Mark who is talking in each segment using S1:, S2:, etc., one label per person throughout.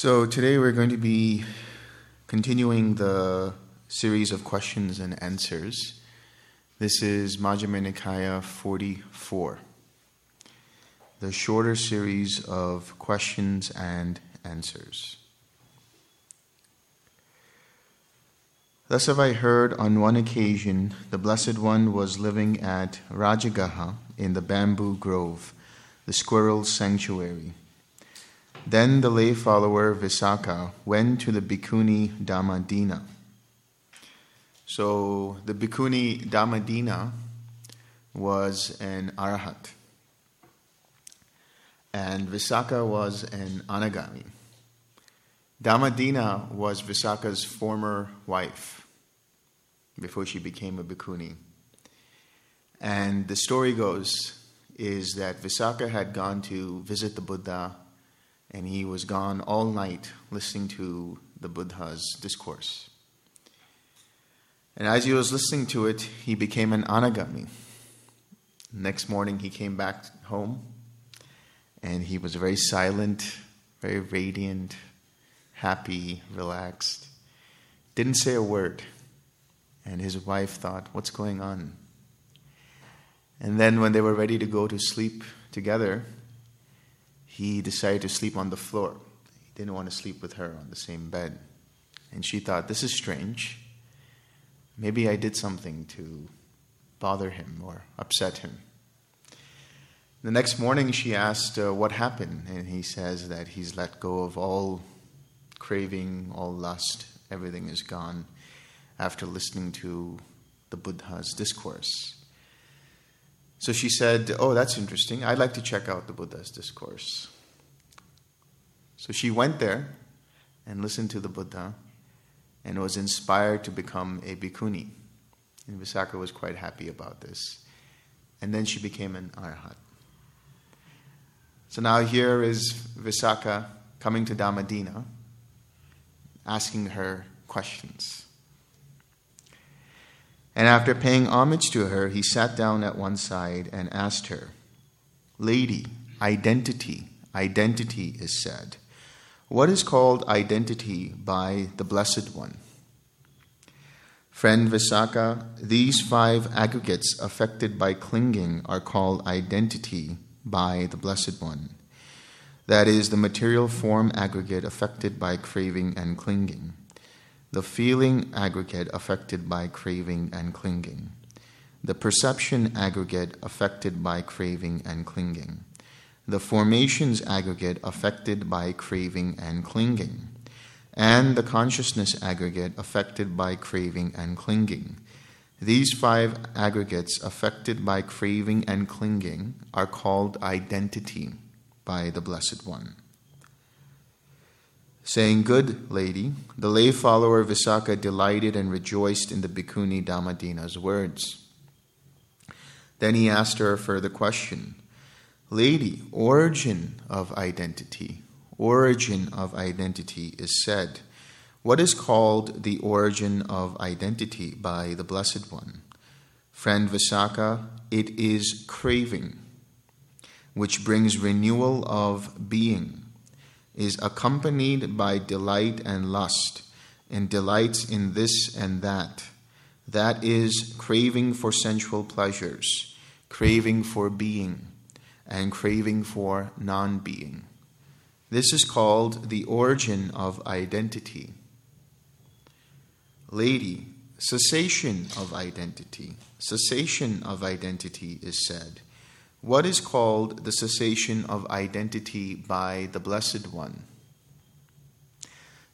S1: So today we're going to be continuing the series of questions and answers. This is Majjhima Nikaya 44, the shorter series of questions and answers. Thus have I heard on one occasion the Blessed One was living at Rajagaha in the bamboo grove, the squirrel's sanctuary. Then the lay follower Visakha went to the Bhikkhuni Dhammadinna. So the Bhikkhuni Dhammadinna was an arahat, and Visakha was an anagami. Dhammadinna was Visakha's former wife before she became a bhikkhuni. And the story goes is that Visakha had gone to visit the Buddha and he was gone all night listening to the Buddha's discourse. And as he was listening to it, he became an anagami. Next morning, he came back home and he was very silent, very radiant, happy, relaxed. Didn't say a word. And his wife thought, What's going on? And then, when they were ready to go to sleep together, he decided to sleep on the floor. He didn't want to sleep with her on the same bed. And she thought, This is strange. Maybe I did something to bother him or upset him. The next morning, she asked uh, what happened, and he says that he's let go of all craving, all lust, everything is gone after listening to the Buddha's discourse. So she said, Oh, that's interesting. I'd like to check out the Buddha's discourse. So she went there and listened to the Buddha and was inspired to become a bhikkhuni. And Visakha was quite happy about this. And then she became an arhat. So now here is Visakha coming to Dhammadinna asking her questions. And after paying homage to her, he sat down at one side and asked her, Lady, identity, identity is said. What is called identity by the Blessed One? Friend Visakha, these five aggregates affected by clinging are called identity by the Blessed One that is, the material form aggregate affected by craving and clinging, the feeling aggregate affected by craving and clinging, the perception aggregate affected by craving and clinging, the formations aggregate affected by craving and clinging, and the consciousness aggregate affected by craving and clinging. These five aggregates affected by craving and clinging are called identity by the Blessed One. Saying, Good lady, the lay follower Visakha delighted and rejoiced in the Bhikkhuni Dhammadinna's words. Then he asked her a further question Lady, origin of identity, origin of identity is said. What is called the origin of identity by the Blessed One? Friend Visakha, it is craving which brings renewal of being, is accompanied by delight and lust, and delights in this and that. That is craving for sensual pleasures, craving for being, and craving for non being. This is called the origin of identity. Lady, cessation of identity. Cessation of identity is said what is called the cessation of identity by the Blessed One.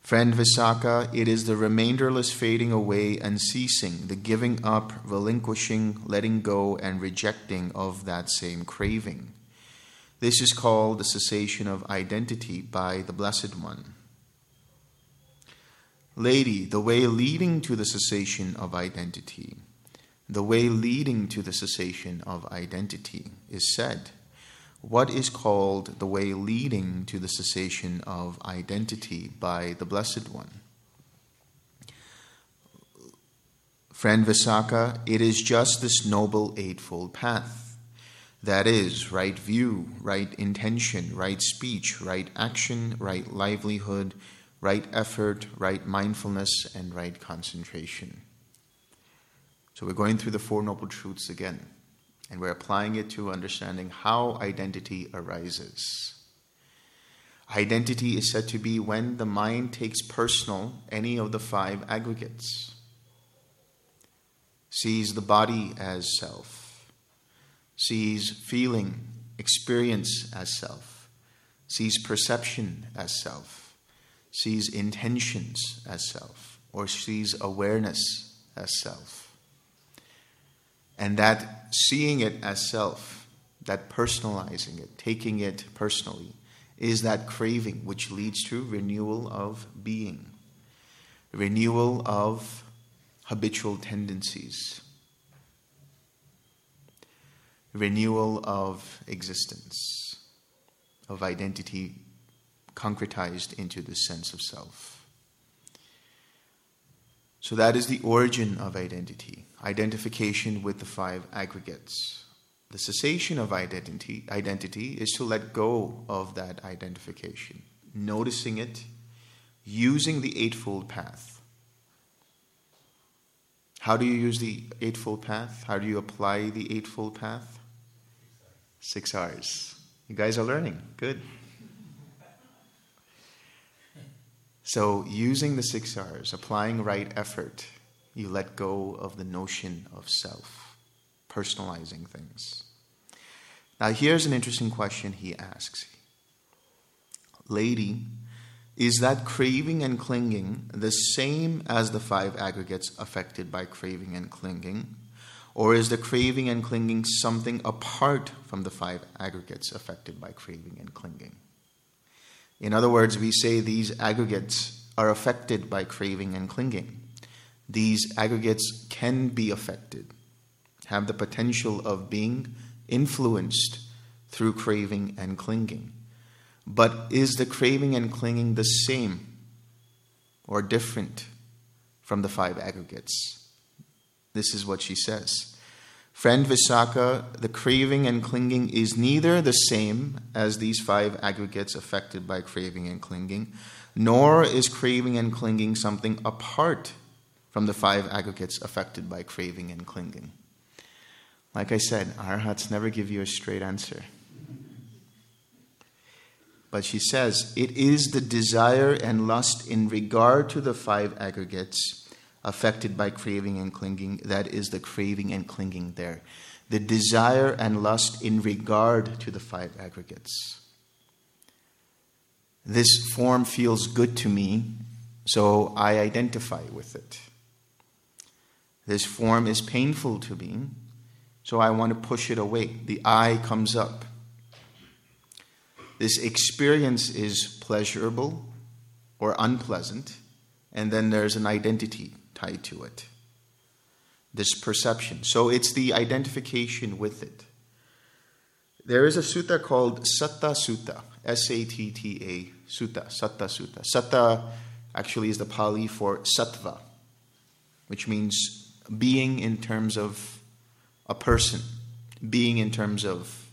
S1: Friend Visakha, it is the remainderless fading away and ceasing, the giving up, relinquishing, letting go, and rejecting of that same craving. This is called the cessation of identity by the Blessed One. Lady, the way leading to the cessation of identity the way leading to the cessation of identity is said. What is called the way leading to the cessation of identity by the Blessed One? Friend Visakha, it is just this noble eightfold path. That is, right view, right intention, right speech, right action, right livelihood, right effort, right mindfulness, and right concentration. So we're going through the Four Noble Truths again, and we're applying it to understanding how identity arises. Identity is said to be when the mind takes personal any of the five aggregates, sees the body as self, sees feeling, experience as self, sees perception as self, sees intentions as self, or sees awareness as self. And that seeing it as self, that personalizing it, taking it personally, is that craving which leads to renewal of being, renewal of habitual tendencies, renewal of existence, of identity concretized into the sense of self. So that is the origin of identity identification with the five aggregates. The cessation of identity, identity is to let go of that identification, noticing it, using the Eightfold Path. How do you use the Eightfold Path? How do you apply the Eightfold Path? Six R's. You guys are learning. Good. So, using the six R's, applying right effort, you let go of the notion of self, personalizing things. Now, here's an interesting question he asks Lady, is that craving and clinging the same as the five aggregates affected by craving and clinging? Or is the craving and clinging something apart from the five aggregates affected by craving and clinging? In other words, we say these aggregates are affected by craving and clinging these aggregates can be affected, have the potential of being influenced through craving and clinging. But is the craving and clinging the same or different from the five aggregates? This is what she says. Friend Visakha, the craving and clinging is neither the same as these five aggregates affected by craving and clinging, nor is craving and clinging something apart from the five aggregates affected by craving and clinging. Like I said, arhats never give you a straight answer. But she says, it is the desire and lust in regard to the five aggregates affected by craving and clinging that is the craving and clinging there. The desire and lust in regard to the five aggregates. This form feels good to me, so I identify with it. This form is painful to me, so I want to push it away. The I comes up. This experience is pleasurable or unpleasant, and then there's an identity tied to it. This perception. So it's the identification with it. There is a sutta called Satta Sutta, S A T T A Sutta, Satta Sutta. Satta actually is the Pali for sattva, which means being in terms of a person, being in terms of,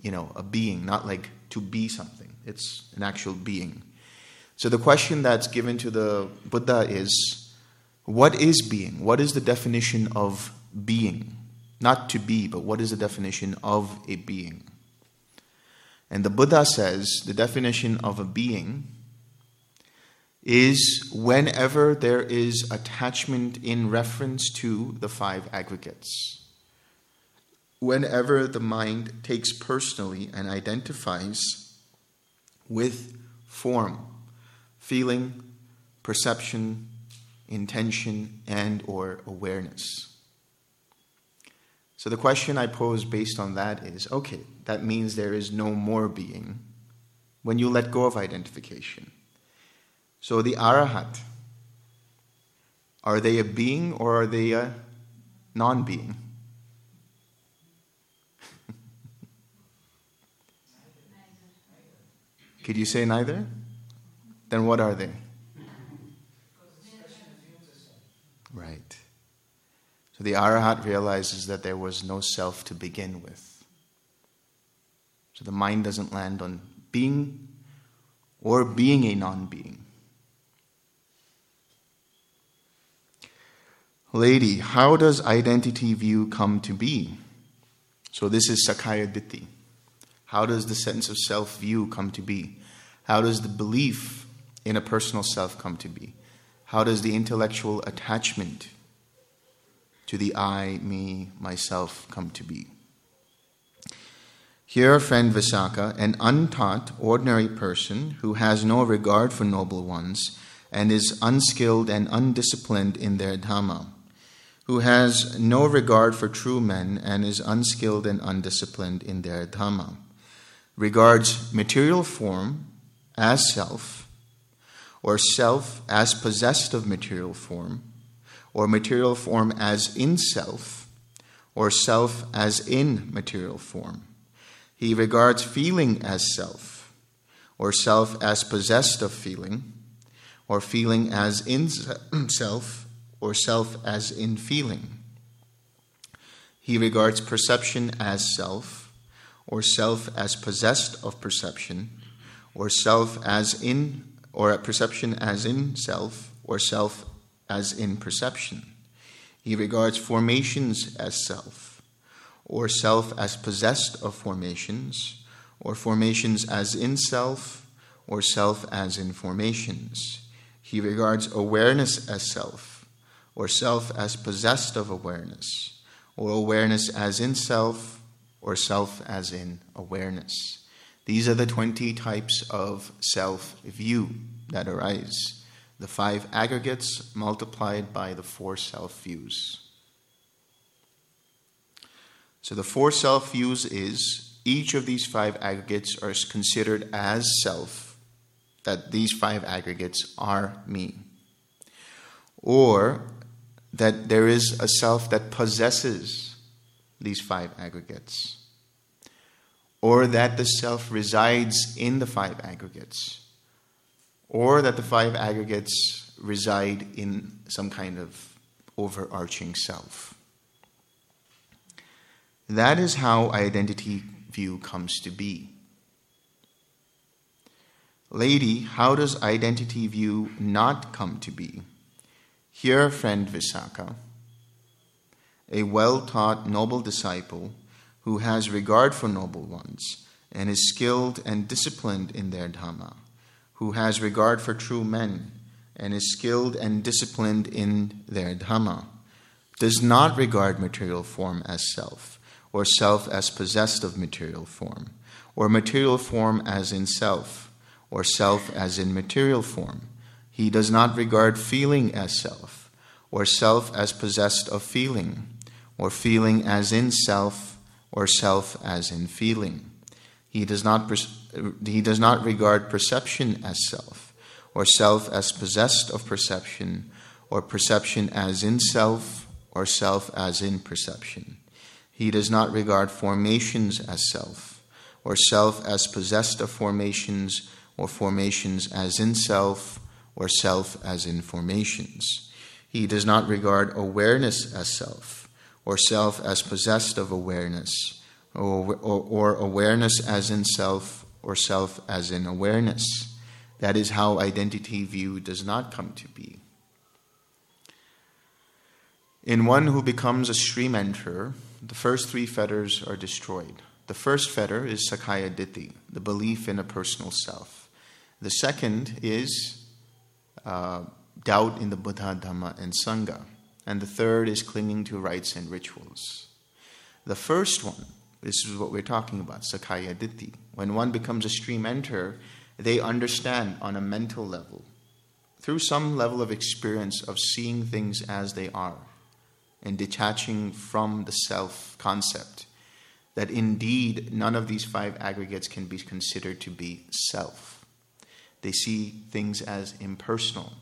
S1: you know, a being, not like to be something. It's an actual being. So the question that's given to the Buddha is what is being? What is the definition of being? Not to be, but what is the definition of a being? And the Buddha says the definition of a being is whenever there is attachment in reference to the five aggregates. Whenever the mind takes personally and identifies with form, feeling, perception, intention, and or awareness. So the question I pose based on that is okay, that means there is no more being when you let go of identification. So the arahat, are they a being or are they a non being? Could you say neither? Then what are they? Right. So the arahat realizes that there was no self to begin with. So the mind doesn't land on being or being a non being. Lady, how does identity view come to be? So this is Sakkaya Ditthi. How does the sense of self view come to be? How does the belief in a personal self come to be? How does the intellectual attachment to the I, me, myself come to be? Here, friend Visakha, an untaught, ordinary person who has no regard for noble ones and is unskilled and undisciplined in their Dhamma, who has no regard for true men and is unskilled and undisciplined in their Dhamma, regards material form as self, or self as possessed of material form, or material form as in self, or self as in material form. He regards feeling as self, or self as possessed of feeling, or feeling as in self, or self as in feeling. He regards perception as self, or self as possessed of perception, or self as in, or perception as in self, or self as in perception. He regards formations as self or self as possessed of formations, or formations as in self, or self as in formations. He regards awareness as self, or self as possessed of awareness, or awareness as in self, or self as in awareness. These are the 20 types of self view that arise, the five aggregates multiplied by the four self views. So the four self views is each of these five aggregates are considered as self, that these five aggregates are me. Or that there is a self that possesses these five aggregates. Or that the self resides in the five aggregates. Or that the five aggregates reside in some kind of overarching self. That is how identity view comes to be. Lady, how does identity view not come to be? Here, friend Visakha, a well taught noble disciple who has regard for noble ones and is skilled and disciplined in their Dhamma, who has regard for true men and is skilled and disciplined in their Dhamma, does not regard material form as self or self as possessed of material form, or material form as in self, or self as in material form. He does not regard feeling as self, or self as possessed of feeling, or feeling as in self, or self as in feeling. He does not, he does not regard perception as self, or self as possessed of perception, or perception as in self, or self as in perception. He does not regard formations as self, or self as possessed of formations, or formations as in self, or self as in formations. He does not regard awareness as self, or self as possessed of awareness, or, or, or awareness as in self, or self as in awareness. That is how identity view does not come to be. In one who becomes a stream enterer, the first three fetters are destroyed. The first fetter is Sakkaya Ditthi, the belief in a personal self. The second is uh, doubt in the Buddha, Dhamma, and Sangha. And the third is clinging to rites and rituals. The first one, this is what we're talking about, Sakkaya Ditthi. When one becomes a stream enter, they understand on a mental level, through some level of experience of seeing things as they are and detaching from the self concept, that indeed none of these five aggregates can be considered to be self. They see things as impersonal.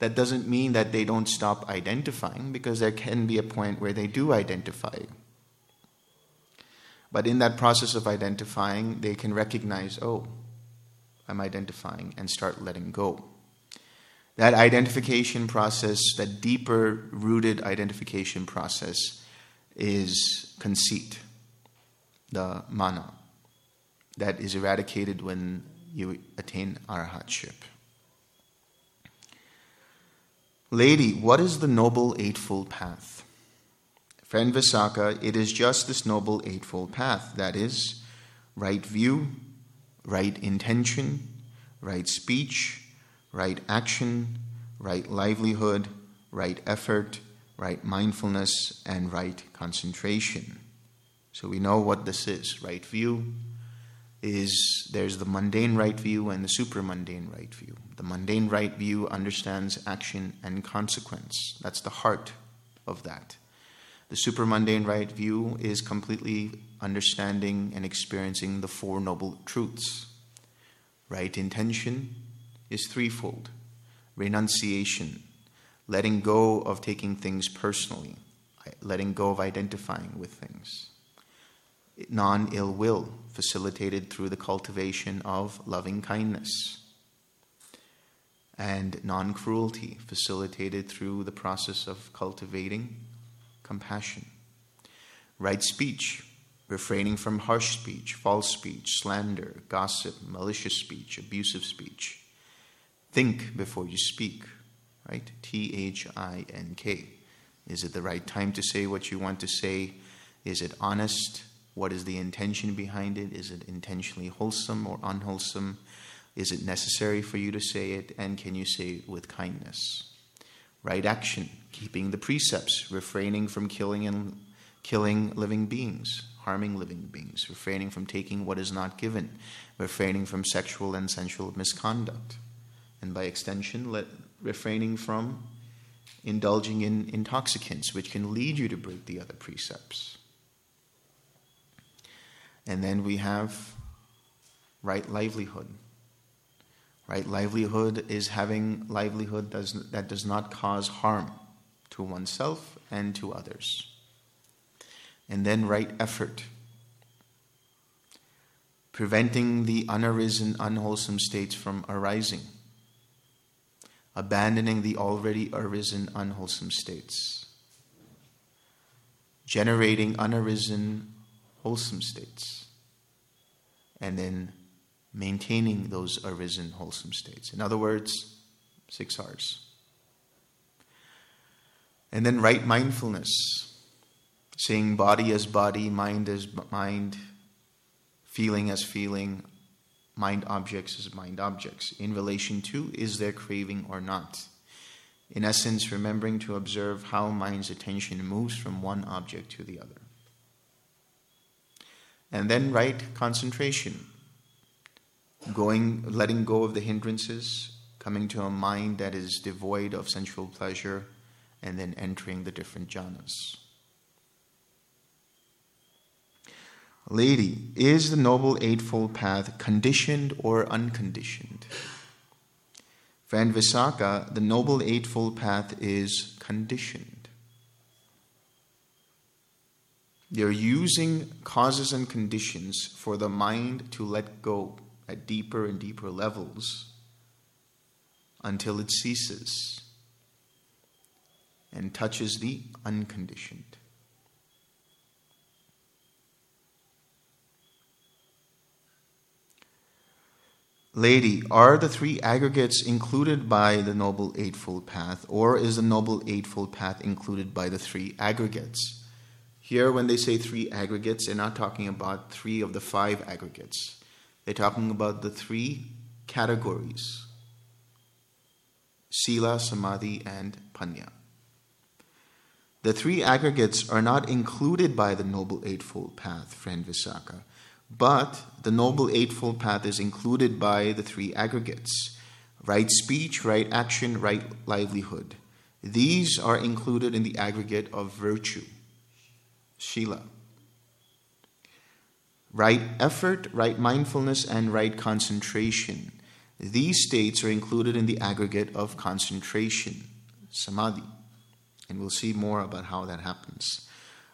S1: That doesn't mean that they don't stop identifying, because there can be a point where they do identify. But in that process of identifying, they can recognize, oh, I'm identifying, and start letting go. That identification process, that deeper rooted identification process, is conceit, the mana. that is eradicated when you attain arhatship. Lady, what is the Noble Eightfold Path? Friend Visakha, it is just this Noble Eightfold Path that is, right view, right intention, right speech, right action, right livelihood, right effort, right mindfulness, and right concentration. So we know what this is. Right view is there's the mundane right view and the supramundane right view. The mundane right view understands action and consequence. That's the heart of that. The supramundane right view is completely understanding and experiencing the Four Noble Truths. Right intention is threefold renunciation, letting go of taking things personally, letting go of identifying with things. Non ill will, facilitated through the cultivation of loving kindness. And non cruelty, facilitated through the process of cultivating compassion. Right speech, refraining from harsh speech, false speech, slander, gossip, malicious speech, abusive speech. Think before you speak, right? T H I N K. Is it the right time to say what you want to say? Is it honest? What is the intention behind it? Is it intentionally wholesome or unwholesome? Is it necessary for you to say it? And can you say it with kindness? Right action, keeping the precepts, refraining from killing and killing living beings, harming living beings, refraining from taking what is not given, refraining from sexual and sensual misconduct, and by extension, let, refraining from indulging in intoxicants, which can lead you to break the other precepts. And then we have right livelihood. Right livelihood is having livelihood does, that does not cause harm to oneself and to others. And then right effort. Preventing the unarisen, unwholesome states from arising. Abandoning the already arisen, unwholesome states. Generating unarisen, wholesome states, and then maintaining those arisen wholesome states. In other words, six R's. And then right mindfulness, seeing body as body, mind as mind, feeling as feeling, mind objects as mind objects, in relation to is there craving or not. In essence, remembering to observe how mind's attention moves from one object to the other. And then right concentration, going, letting go of the hindrances, coming to a mind that is devoid of sensual pleasure, and then entering the different jhanas. Lady, is the Noble Eightfold Path conditioned or unconditioned? Friend Visakha, the Noble Eightfold Path is conditioned. They're using causes and conditions for the mind to let go at deeper and deeper levels until it ceases and touches the unconditioned. Lady, are the three aggregates included by the Noble Eightfold Path, or is the Noble Eightfold Path included by the three aggregates? Here, when they say three aggregates, they're not talking about three of the five aggregates. They're talking about the three categories Sila, Samadhi, and Panya. The three aggregates are not included by the Noble Eightfold Path, friend Visakha, but the Noble Eightfold Path is included by the three aggregates right speech, right action, right livelihood. These are included in the aggregate of virtue. Shila. Right effort, right mindfulness, and right concentration. These states are included in the aggregate of concentration, samadhi. And we'll see more about how that happens.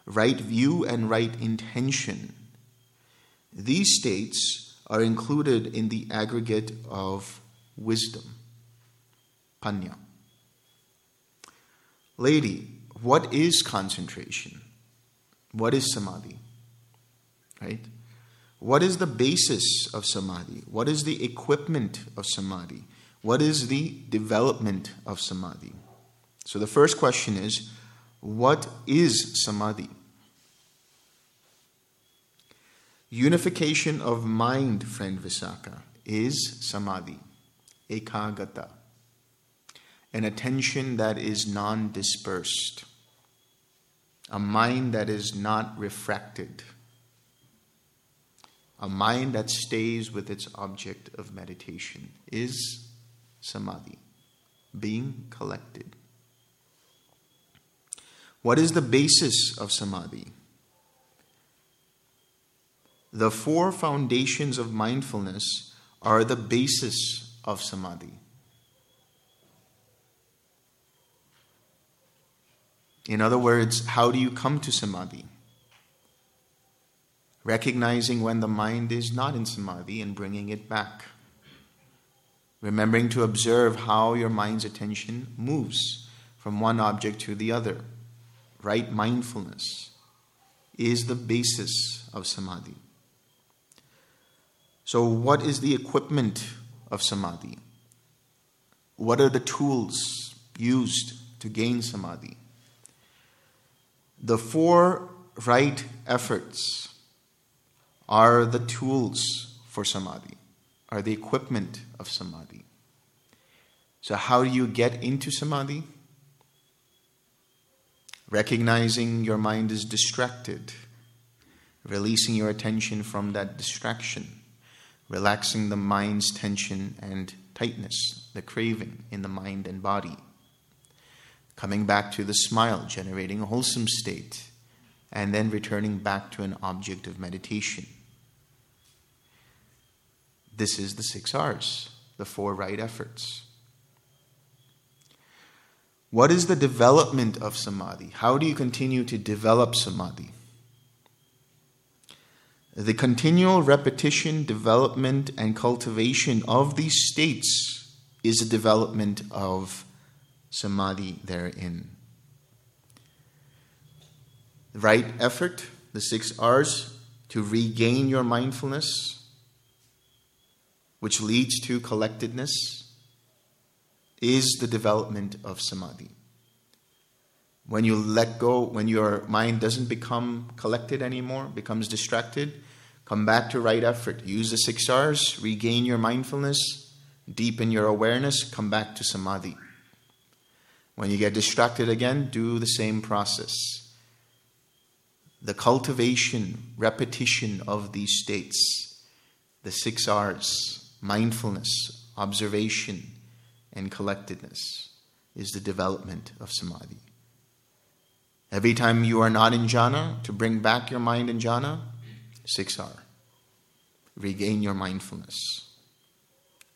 S1: Right view and right intention. These states are included in the aggregate of wisdom, panya. Lady, what is concentration? What is samadhi? Right? What is the basis of samadhi? What is the equipment of samadhi? What is the development of samadhi? So the first question is what is samadhi? Unification of mind, friend Visakha, is samadhi, ekagata, an attention that is non dispersed, a mind that is not refracted, a mind that stays with its object of meditation is samadhi, being collected. What is the basis of samadhi? The four foundations of mindfulness are the basis of samadhi. In other words, how do you come to samadhi? Recognizing when the mind is not in samadhi and bringing it back. Remembering to observe how your mind's attention moves from one object to the other. Right mindfulness is the basis of samadhi. So, what is the equipment of samadhi? What are the tools used to gain samadhi? The four right efforts are the tools for samadhi, are the equipment of samadhi. So, how do you get into samadhi? Recognizing your mind is distracted, releasing your attention from that distraction, relaxing the mind's tension and tightness, the craving in the mind and body coming back to the smile, generating a wholesome state, and then returning back to an object of meditation. This is the six R's, the four right efforts. What is the development of samadhi? How do you continue to develop samadhi? The continual repetition, development, and cultivation of these states is a development of samadhi therein. Right effort, the six R's, to regain your mindfulness, which leads to collectedness, is the development of samadhi. When you let go, when your mind doesn't become collected anymore, becomes distracted, come back to right effort. Use the six R's, regain your mindfulness, deepen your awareness, come back to samadhi. When you get distracted again, do the same process. The cultivation, repetition of these states, the six R's, mindfulness, observation, and collectedness, is the development of samadhi. Every time you are not in jhana, to bring back your mind in jhana, 6R. Regain your mindfulness.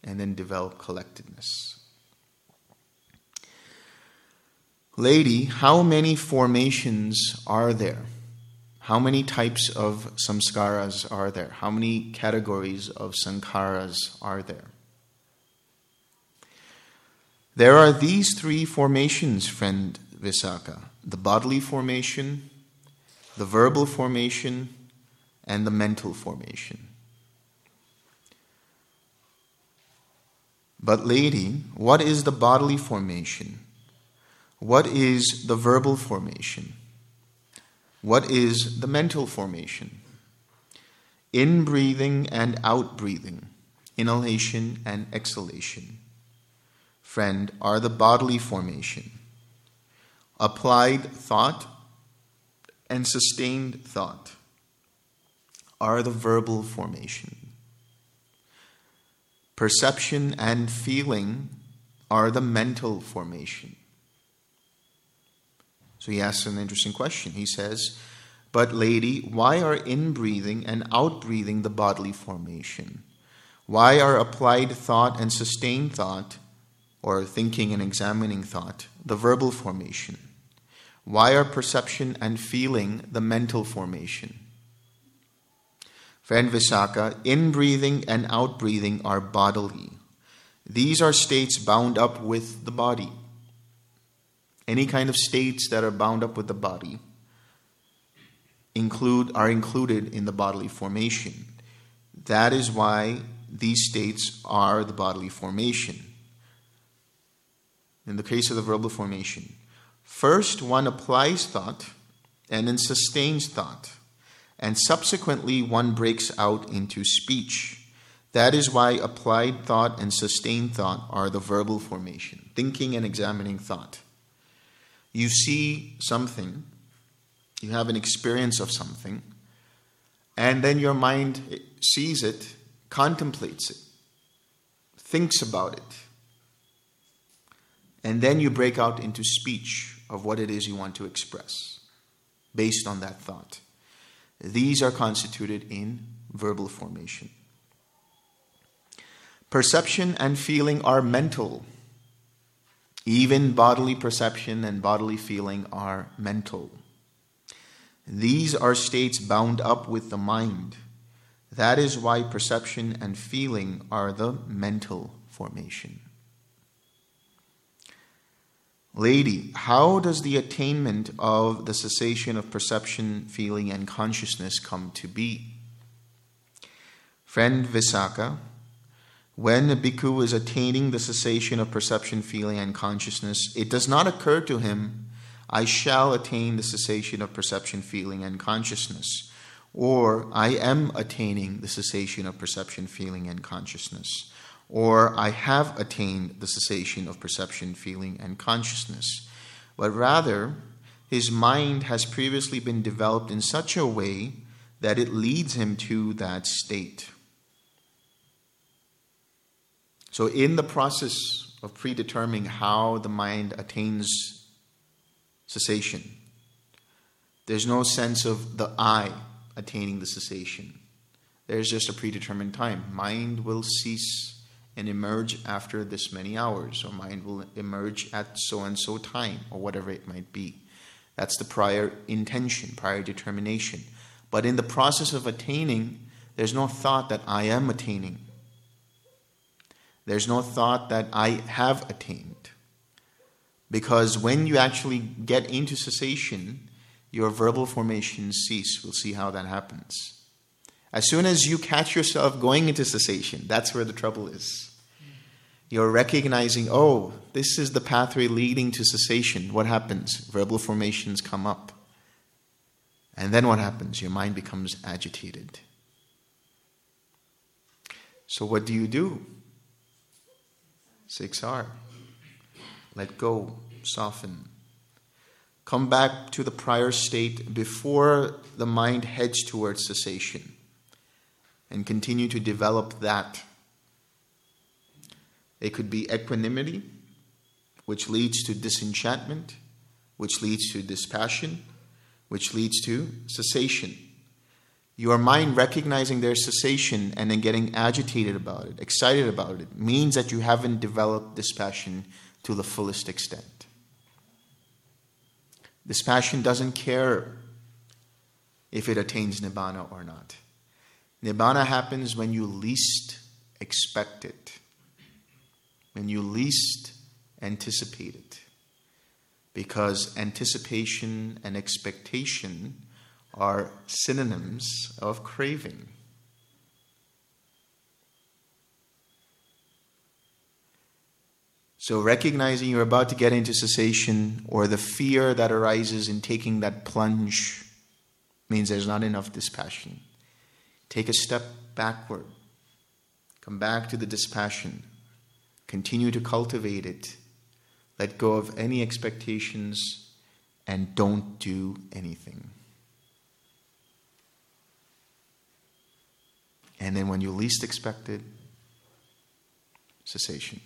S1: And then develop collectedness. Lady, how many formations are there? How many types of samskaras are there? How many categories of sankharas are there? There are these three formations, friend Visakha the bodily formation, the verbal formation, and the mental formation. But, lady, what is the bodily formation? What is the verbal formation? What is the mental formation? In breathing and out breathing, inhalation and exhalation, friend, are the bodily formation. Applied thought and sustained thought are the verbal formation. Perception and feeling are the mental formation. So he asks an interesting question. He says, But, lady, why are inbreathing and outbreathing the bodily formation? Why are applied thought and sustained thought, or thinking and examining thought, the verbal formation? Why are perception and feeling the mental formation? Friend Visakha, inbreathing and outbreathing are bodily. These are states bound up with the body any kind of states that are bound up with the body include are included in the bodily formation That is why these states are the bodily formation. In the case of the verbal formation, first one applies thought and then sustains thought, and subsequently one breaks out into speech. That is why applied thought and sustained thought are the verbal formation, thinking and examining thought. You see something, you have an experience of something, and then your mind sees it, contemplates it, thinks about it, and then you break out into speech of what it is you want to express based on that thought. These are constituted in verbal formation. Perception and feeling are mental. Even bodily perception and bodily feeling are mental. These are states bound up with the mind. That is why perception and feeling are the mental formation. Lady, how does the attainment of the cessation of perception, feeling, and consciousness come to be? Friend Visakha, when a bhikkhu is attaining the cessation of perception, feeling, and consciousness, it does not occur to him, I shall attain the cessation of perception, feeling, and consciousness, or I am attaining the cessation of perception, feeling, and consciousness or I have attained the cessation of perception, feeling, and consciousness, but rather his mind has previously been developed in such a way that it leads him to that state. So, in the process of predetermining how the mind attains cessation, there's no sense of the I attaining the cessation. There's just a predetermined time. Mind will cease and emerge after this many hours, or mind will emerge at so and so time, or whatever it might be. That's the prior intention, prior determination. But in the process of attaining, there's no thought that I am attaining. There's no thought that I have attained. Because when you actually get into cessation, your verbal formations cease. We'll see how that happens. As soon as you catch yourself going into cessation, that's where the trouble is. You're recognizing, oh, this is the pathway leading to cessation. What happens? Verbal formations come up. And then what happens? Your mind becomes agitated. So, what do you do? 6R. Let go, soften. Come back to the prior state before the mind heads towards cessation and continue to develop that. It could be equanimity, which leads to disenchantment, which leads to dispassion, which leads to cessation. Your mind recognizing their cessation and then getting agitated about it, excited about it, means that you haven't developed dispassion to the fullest extent. Dispassion doesn't care if it attains nibbana or not. Nibbana happens when you least expect it, when you least anticipate it. Because anticipation and expectation are synonyms of craving. So, recognizing you're about to get into cessation or the fear that arises in taking that plunge means there's not enough dispassion. Take a step backward. Come back to the dispassion. Continue to cultivate it. Let go of any expectations and don't do anything. And then when you least expect it, cessation.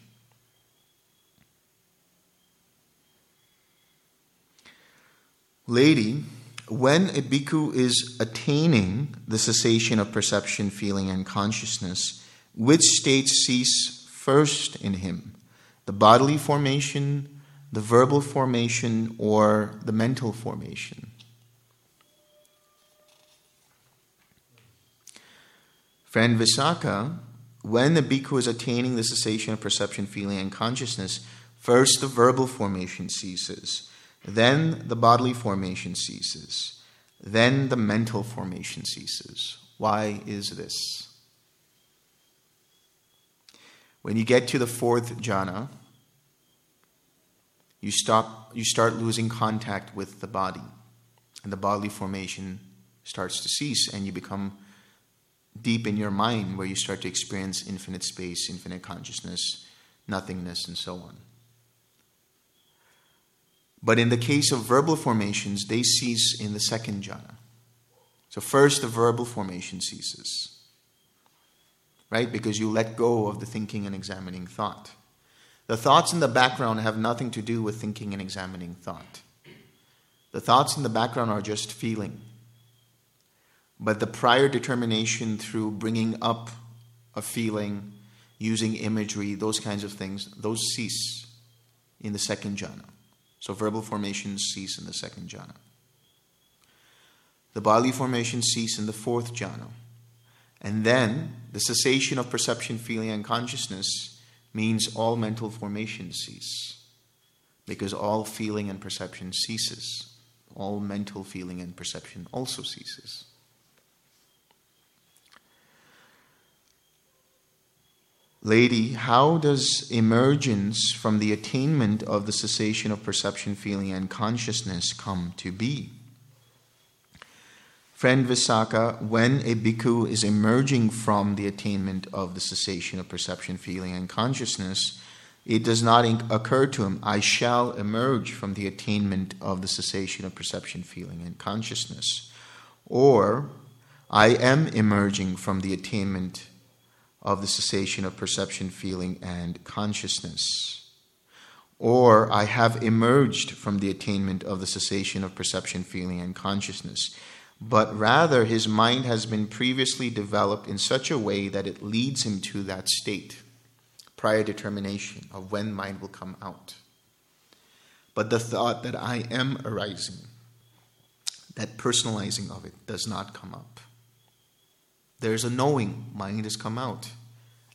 S1: Lady, when a bhikkhu is attaining the cessation of perception, feeling, and consciousness, which states cease first in him? The bodily formation, the verbal formation, or the mental formation? Friend Visakha, when the bhikkhu is attaining the cessation of perception, feeling, and consciousness, first the verbal formation ceases then the bodily formation ceases. Then the mental formation ceases. Why is this? When you get to the fourth jhana, you stop you start losing contact with the body and the bodily formation starts to cease and you become deep in your mind where you start to experience infinite space infinite consciousness nothingness and so on but in the case of verbal formations they cease in the second jhana so first the verbal formation ceases right because you let go of the thinking and examining thought the thoughts in the background have nothing to do with thinking and examining thought. The thoughts in the background are just feeling. But the prior determination through bringing up a feeling, using imagery, those kinds of things, those cease in the second jhana. So verbal formations cease in the second jhana. The bodily formations cease in the fourth jhana. And then the cessation of perception, feeling, and consciousness means all mental formations cease because all feeling and perception ceases. All mental feeling and perception also ceases. Lady, how does emergence from the attainment of the cessation of perception, feeling, and consciousness come to be? Friend Visakha, when a bhikkhu is emerging from the attainment of the cessation of perception, feeling, and consciousness, it does not occur to him, I shall emerge from the attainment of the cessation of perception, feeling, and consciousness. Or, I am emerging from the attainment of the cessation of perception, feeling, and consciousness. Or, I have emerged from the attainment of the cessation of perception, feeling, and consciousness but rather his mind has been previously developed in such a way that it leads him to that state, prior determination of when mind will come out. But the thought that I am arising, that personalizing of it, does not come up. There's a knowing mind has come out.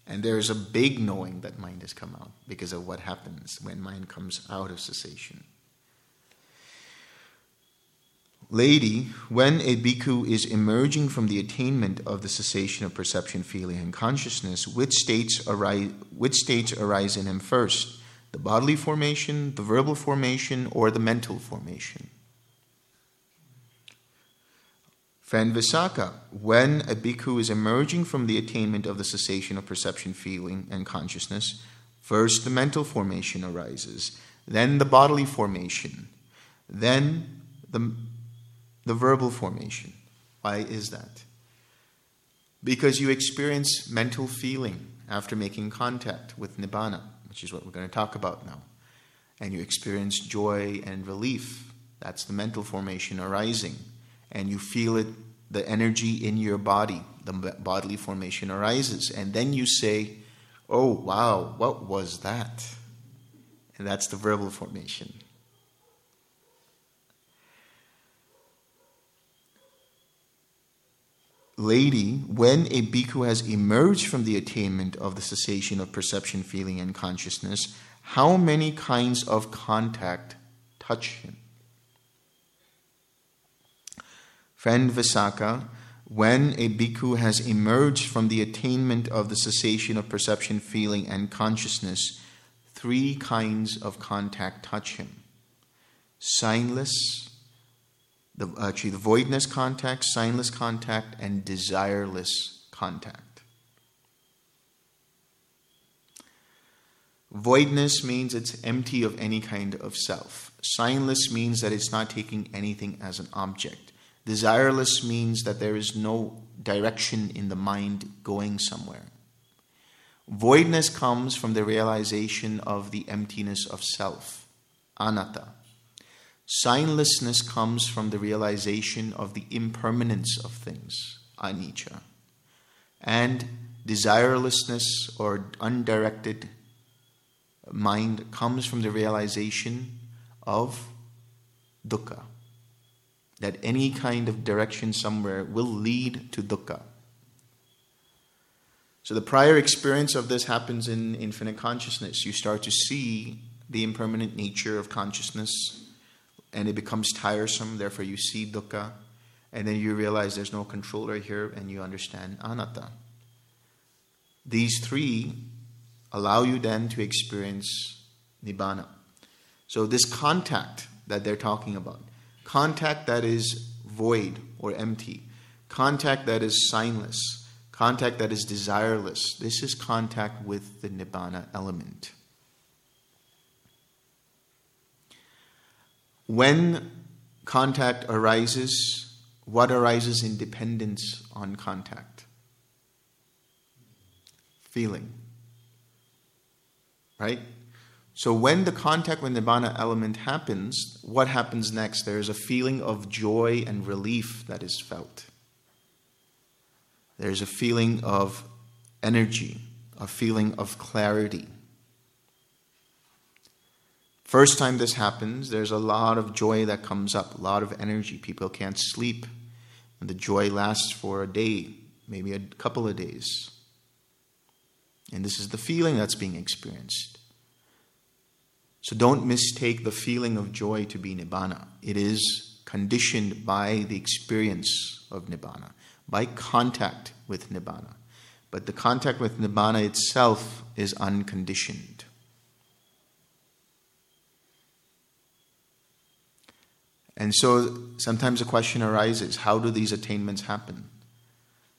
S1: And there's a big knowing that mind has come out because of what happens when mind comes out of cessation. Lady, when a bhikkhu is emerging from the attainment of the cessation of perception, feeling, and consciousness, which states arise, which states arise in him first? The bodily formation, the verbal formation, or the mental formation? Friend Visakha, when a bhikkhu is emerging from the attainment of the cessation of perception, feeling, and consciousness, first the mental formation arises, then the bodily formation, then the the verbal formation. Why is that? Because you experience mental feeling after making contact with Nibbana, which is what we're going to talk about now. And you experience joy and relief. That's the mental formation arising. And you feel it, the energy in your body, the bodily formation arises. And then you say, Oh, wow, what was that? And that's the verbal formation. lady, when a bhikkhu has emerged from the attainment of the cessation of perception, feeling, and consciousness, how many kinds of contact touch him? Friend Visakha, when a bhikkhu has emerged from the attainment of the cessation of perception, feeling, and consciousness, three kinds of contact touch him signless, the, actually the voidness contact, signless contact, and desireless contact. Voidness means it's empty of any kind of self. Signless means that it's not taking anything as an object. Desireless means that there is no direction in the mind going somewhere. Voidness comes from the realization of the emptiness of self, anatta. Signlessness comes from the realization of the impermanence of things, anicca. And desirelessness or undirected mind comes from the realization of dukkha. That any kind of direction somewhere will lead to dukkha. So the prior experience of this happens in infinite consciousness. You start to see the impermanent nature of consciousness and it becomes tiresome, therefore you see dukkha, and then you realize there's no controller here and you understand anatta. These three allow you then to experience nibbana. So, this contact that they're talking about, contact that is void or empty, contact that is signless, contact that is desireless, this is contact with the nibbana element. When contact arises, what arises in dependence on contact? Feeling. Right? So when the contact with Nibbana element happens, what happens next? There is a feeling of joy and relief that is felt. There's a feeling of energy, a feeling of clarity. First time this happens, there's a lot of joy that comes up, a lot of energy. People can't sleep. And the joy lasts for a day, maybe a couple of days. And this is the feeling that's being experienced. So don't mistake the feeling of joy to be nibbana. It is conditioned by the experience of nibbana, by contact with nibbana. But the contact with nibbana itself is unconditioned. And so sometimes a question arises how do these attainments happen?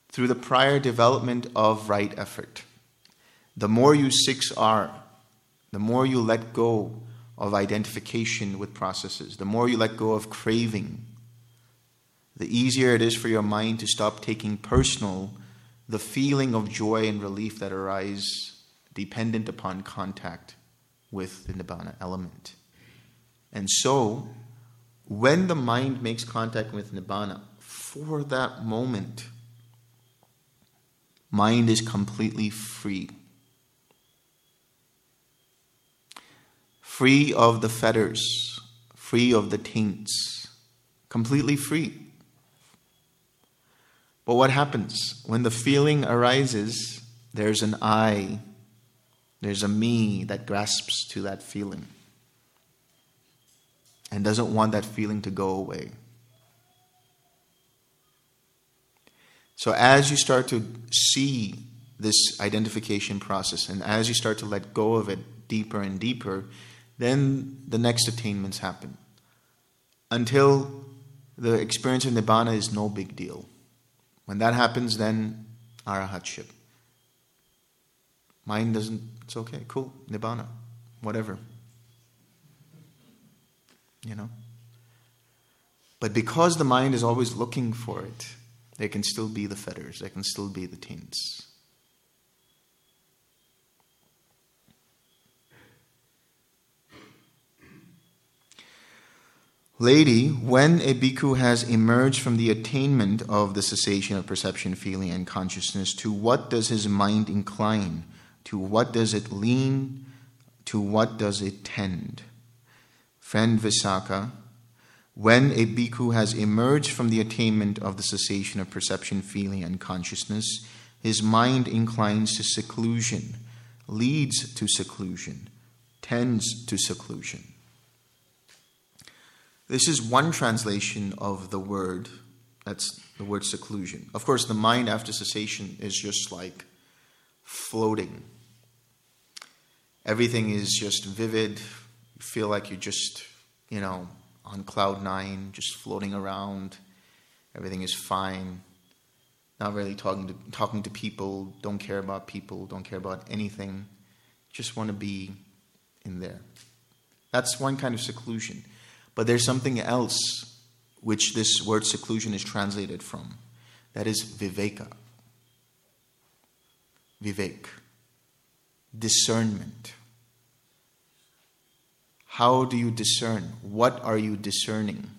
S1: Through the prior development of right effort. The more you 6R, the more you let go of identification with processes, the more you let go of craving, the easier it is for your mind to stop taking personal the feeling of joy and relief that arise dependent upon contact with the Nibbana element. And so, when the mind makes contact with Nibbana, for that moment, mind is completely free. Free of the fetters, free of the taints, completely free. But what happens? When the feeling arises, there's an I, there's a me that grasps to that feeling and doesn't want that feeling to go away. So, as you start to see this identification process and as you start to let go of it deeper and deeper, then the next attainments happen. Until the experience of Nibbana is no big deal. When that happens, then arahatship. Mind doesn't, it's okay, cool, Nibbana, whatever you know. But because the mind is always looking for it, there can still be the fetters, there can still be the taints. Lady, when a bhikkhu has emerged from the attainment of the cessation of perception, feeling, and consciousness, to what does his mind incline? To what does it lean? To what does it tend? Friend Visakha, when a bhikkhu has emerged from the attainment of the cessation of perception, feeling, and consciousness, his mind inclines to seclusion, leads to seclusion, tends to seclusion. This is one translation of the word, that's the word seclusion. Of course, the mind after cessation is just like floating. Everything is just vivid, you feel like you're just, you know, on cloud nine, just floating around. Everything is fine. Not really talking to talking to people. Don't care about people. Don't care about anything. Just want to be in there. That's one kind of seclusion. But there's something else which this word seclusion is translated from. That is viveka. Vivek. Discernment. How do you discern? What are you discerning?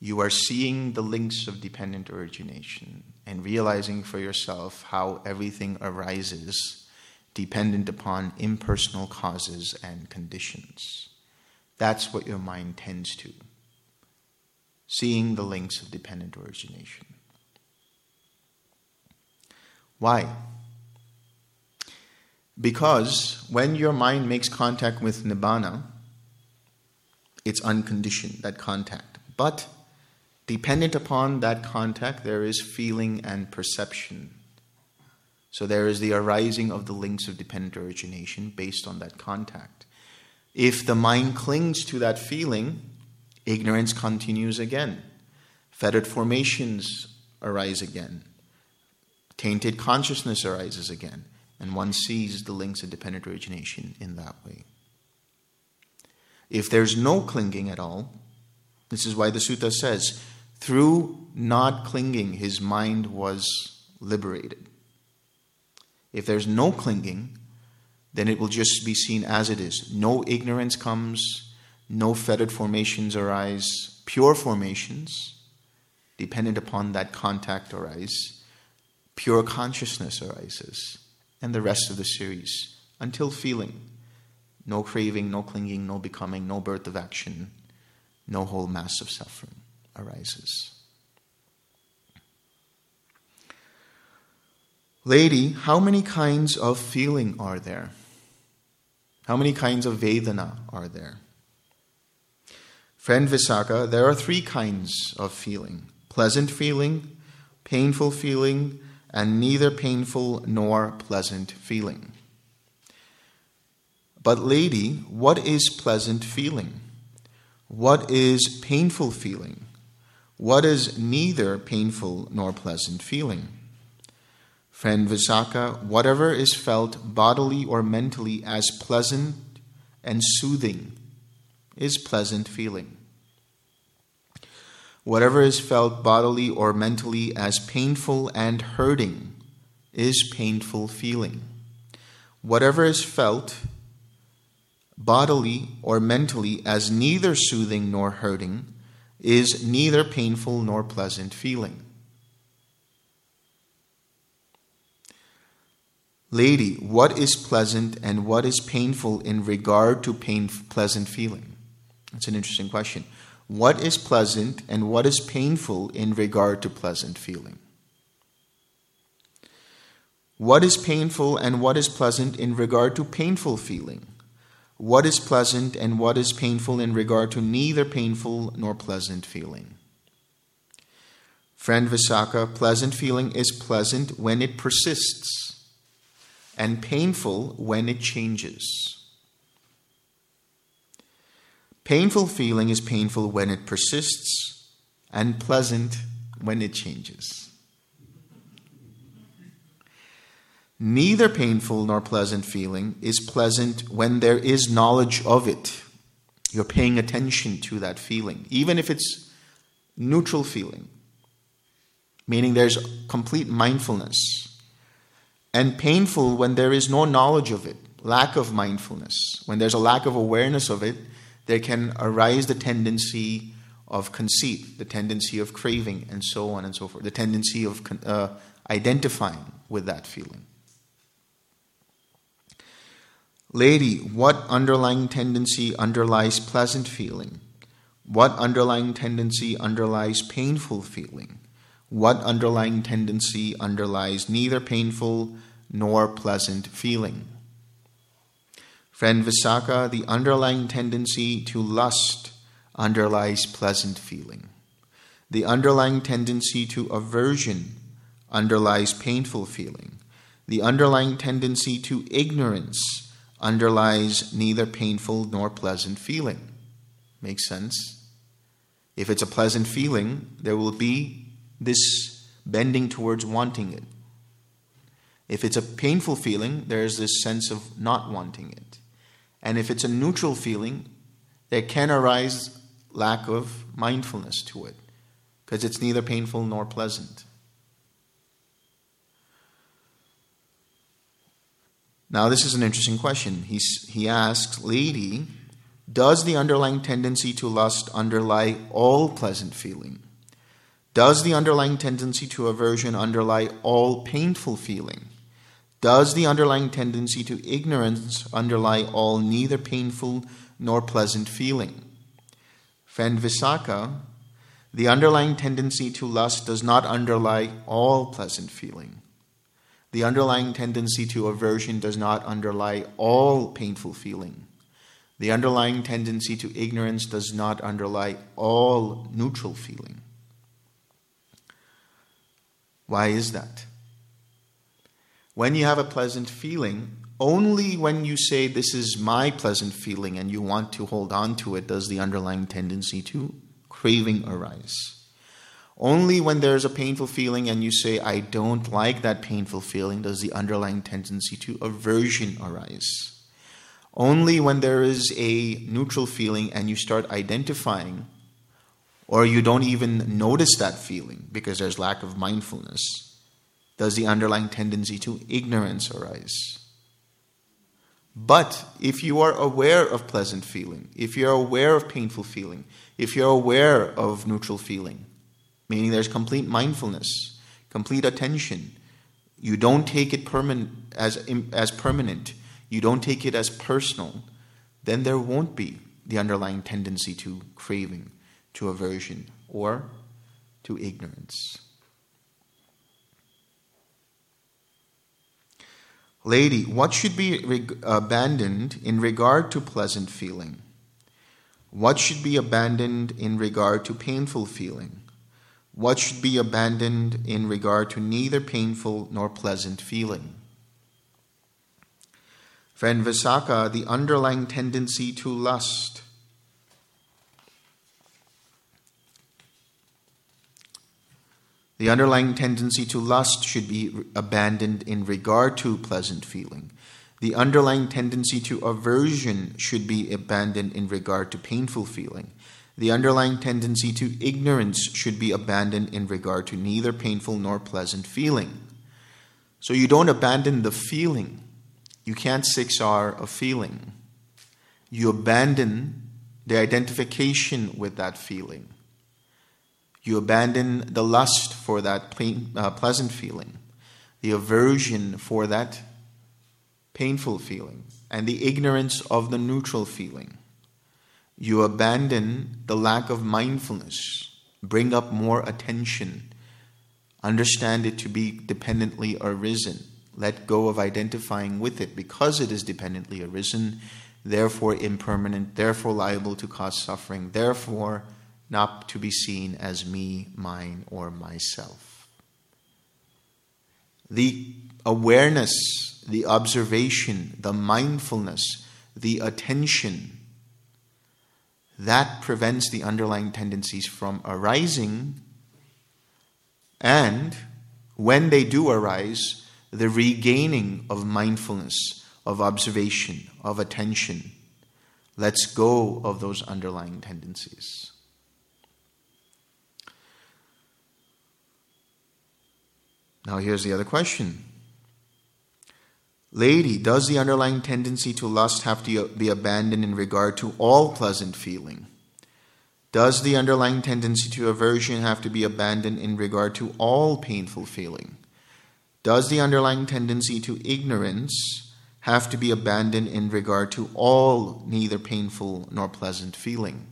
S1: You are seeing the links of dependent origination and realizing for yourself how everything arises dependent upon impersonal causes and conditions. That's what your mind tends to. Seeing the links of dependent origination. Why? Because when your mind makes contact with Nibbana, it's unconditioned, that contact. But dependent upon that contact, there is feeling and perception. So there is the arising of the links of dependent origination based on that contact. If the mind clings to that feeling, ignorance continues again. Fettered formations arise again. Tainted consciousness arises again. And one sees the links of dependent origination in that way. If there's no clinging at all, this is why the sutta says, through not clinging, his mind was liberated. If there's no clinging, then it will just be seen as it is. No ignorance comes, no fettered formations arise, pure formations, dependent upon that contact arise, pure consciousness arises, and the rest of the series until feeling. No craving, no clinging, no becoming, no birth of action, no whole mass of suffering arises. Lady, how many kinds of feeling are there? How many kinds of Vedana are there? Friend Visakha, there are three kinds of feeling pleasant feeling, painful feeling, and neither painful nor pleasant feeling. But, lady, what is pleasant feeling? What is painful feeling? What is neither painful nor pleasant feeling? Friend Visakha, whatever is felt bodily or mentally as pleasant and soothing is pleasant feeling. Whatever is felt bodily or mentally as painful and hurting is painful feeling. Whatever is felt bodily or mentally as neither soothing nor hurting is neither painful nor pleasant feeling. Lady, what is pleasant and what is painful in regard to pain, pleasant feeling? That's an interesting question. What is pleasant and what is painful in regard to pleasant feeling? What is painful and what is pleasant in regard to painful feeling? What is pleasant and what is painful in regard to neither painful nor pleasant feeling? Friend Visakha, pleasant feeling is pleasant when it persists and painful when it changes. Painful feeling is painful when it persists, and pleasant when it changes. Neither painful nor pleasant feeling is pleasant when there is knowledge of it. You're paying attention to that feeling, even if it's neutral feeling, meaning there's complete mindfulness and painful when there is no knowledge of it, lack of mindfulness. When there's a lack of awareness of it, there can arise the tendency of conceit, the tendency of craving, and so on and so forth, the tendency of uh, identifying with that feeling. Lady, what underlying tendency underlies pleasant feeling? What underlying tendency underlies painful feeling? What underlying tendency underlies neither painful nor pleasant feeling. Friend Visakha, the underlying tendency to lust underlies pleasant feeling. The underlying tendency to aversion underlies painful feeling. The underlying tendency to ignorance underlies neither painful nor pleasant feeling. Makes sense? If it's a pleasant feeling, there will be this bending towards wanting it. If it's a painful feeling, there's this sense of not wanting it. And if it's a neutral feeling, there can arise lack of mindfulness to it because it's neither painful nor pleasant. Now, this is an interesting question. He's, he asks, Lady, does the underlying tendency to lust underlie all pleasant feeling? Does the underlying tendency to aversion underlie all painful feeling? Does the underlying tendency to ignorance underlie all neither painful nor pleasant feeling? Visakha, the underlying tendency to lust does not underlie all pleasant feeling. The underlying tendency to aversion does not underlie all painful feeling. The underlying tendency to ignorance does not underlie all neutral feeling. Why is that? when you have a pleasant feeling, only when you say, This is my pleasant feeling, and you want to hold on to it, does the underlying tendency to craving arise. Only when there's a painful feeling and you say, I don't like that painful feeling, does the underlying tendency to aversion arise. Only when there is a neutral feeling and you start identifying, or you don't even notice that feeling because there's lack of mindfulness, does the underlying tendency to ignorance arise. But if you are aware of pleasant feeling, if you're aware of painful feeling, if you're aware of neutral feeling, meaning there's complete mindfulness, complete attention, you don't take it as, as permanent, you don't take it as personal, then there won't be the underlying tendency to craving, to aversion, or to ignorance. Lady, what should be reg- abandoned in regard to pleasant feeling? What should be abandoned in regard to painful feeling? What should be abandoned in regard to neither painful nor pleasant feeling? Friend Visakha, the underlying tendency to lust. The underlying tendency to lust should be abandoned in regard to pleasant feeling. The underlying tendency to aversion should be abandoned in regard to painful feeling. The underlying tendency to ignorance should be abandoned in regard to neither painful nor pleasant feeling. So you don't abandon the feeling you can't 6R a feeling. You abandon the identification with that feeling. You abandon the lust for that uh, pleasant feeling, the aversion for that painful feeling, and the ignorance of the neutral feeling. You abandon the lack of mindfulness, bring up more attention, understand it to be dependently arisen. Let go of identifying with it. Because it is dependently arisen, therefore impermanent, therefore liable to cause suffering, therefore not to be seen as me, mine, or myself. The awareness, the observation, the mindfulness, the attention, that prevents the underlying tendencies from arising. And when they do arise, the regaining of mindfulness, of observation, of attention. Let's go of those underlying tendencies. Now, here's the other question. Lady, does the underlying tendency to lust have to be abandoned in regard to all pleasant feeling? Does the underlying tendency to aversion have to be abandoned in regard to all painful feeling? Does the underlying tendency to ignorance have to be abandoned in regard to all neither painful nor pleasant feeling?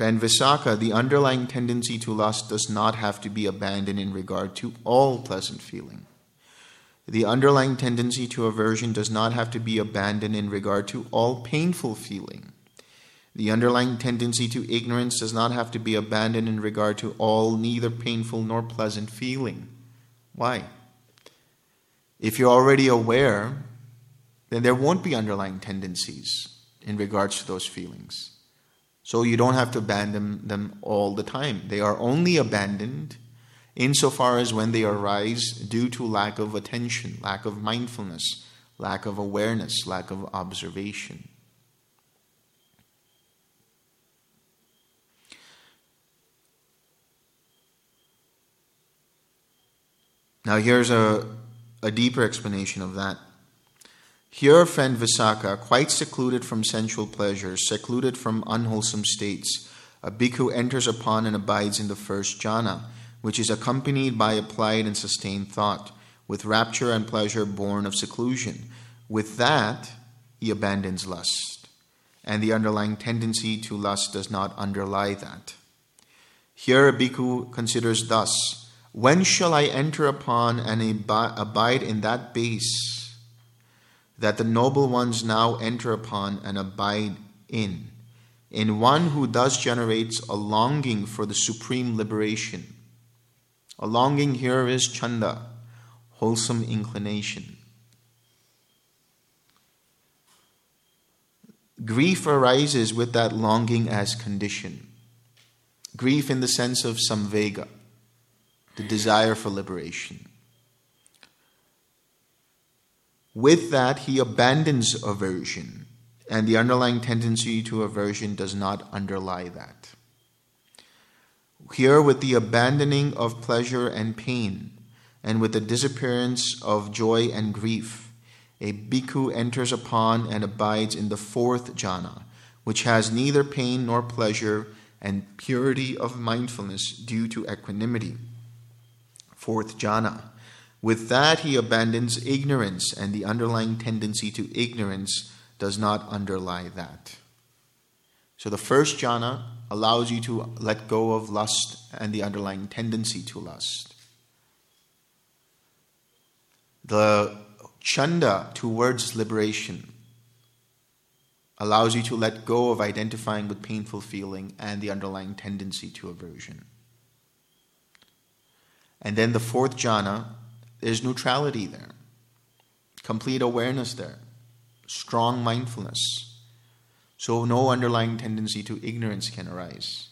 S1: Friend Visakha, the underlying tendency to lust does not have to be abandoned in regard to all pleasant feeling. The underlying tendency to aversion does not have to be abandoned in regard to all painful feeling. The underlying tendency to ignorance does not have to be abandoned in regard to all neither painful nor pleasant feeling. Why? If you're already aware, then there won't be underlying tendencies in regards to those feelings. So you don't have to abandon them all the time. They are only abandoned insofar as when they arise due to lack of attention, lack of mindfulness, lack of awareness, lack of observation. Now, here's a, a deeper explanation of that. Here, friend Visakha, quite secluded from sensual pleasures, secluded from unwholesome states, a bhikkhu enters upon and abides in the first jhana, which is accompanied by applied and sustained thought, with rapture and pleasure born of seclusion. With that, he abandons lust, and the underlying tendency to lust does not underlie that. Here, a bhikkhu considers thus when shall I enter upon and abide in that base that the noble ones now enter upon and abide in? In one who thus generates a longing for the supreme liberation. A longing here is chanda, wholesome inclination. Grief arises with that longing as condition. Grief in the sense of samvega, the desire for liberation. With that, he abandons aversion, and the underlying tendency to aversion does not underlie that. Here, with the abandoning of pleasure and pain, and with the disappearance of joy and grief, a bhikkhu enters upon and abides in the fourth jhana, which has neither pain nor pleasure and purity of mindfulness due to equanimity. Fourth jhana. With that, he abandons ignorance, and the underlying tendency to ignorance does not underlie that. So the first jhana allows you to let go of lust and the underlying tendency to lust. The chanda towards liberation allows you to let go of identifying with painful feeling and the underlying tendency to aversion. And then the fourth jhana, there's neutrality there, complete awareness there, strong mindfulness. So no underlying tendency to ignorance can arise.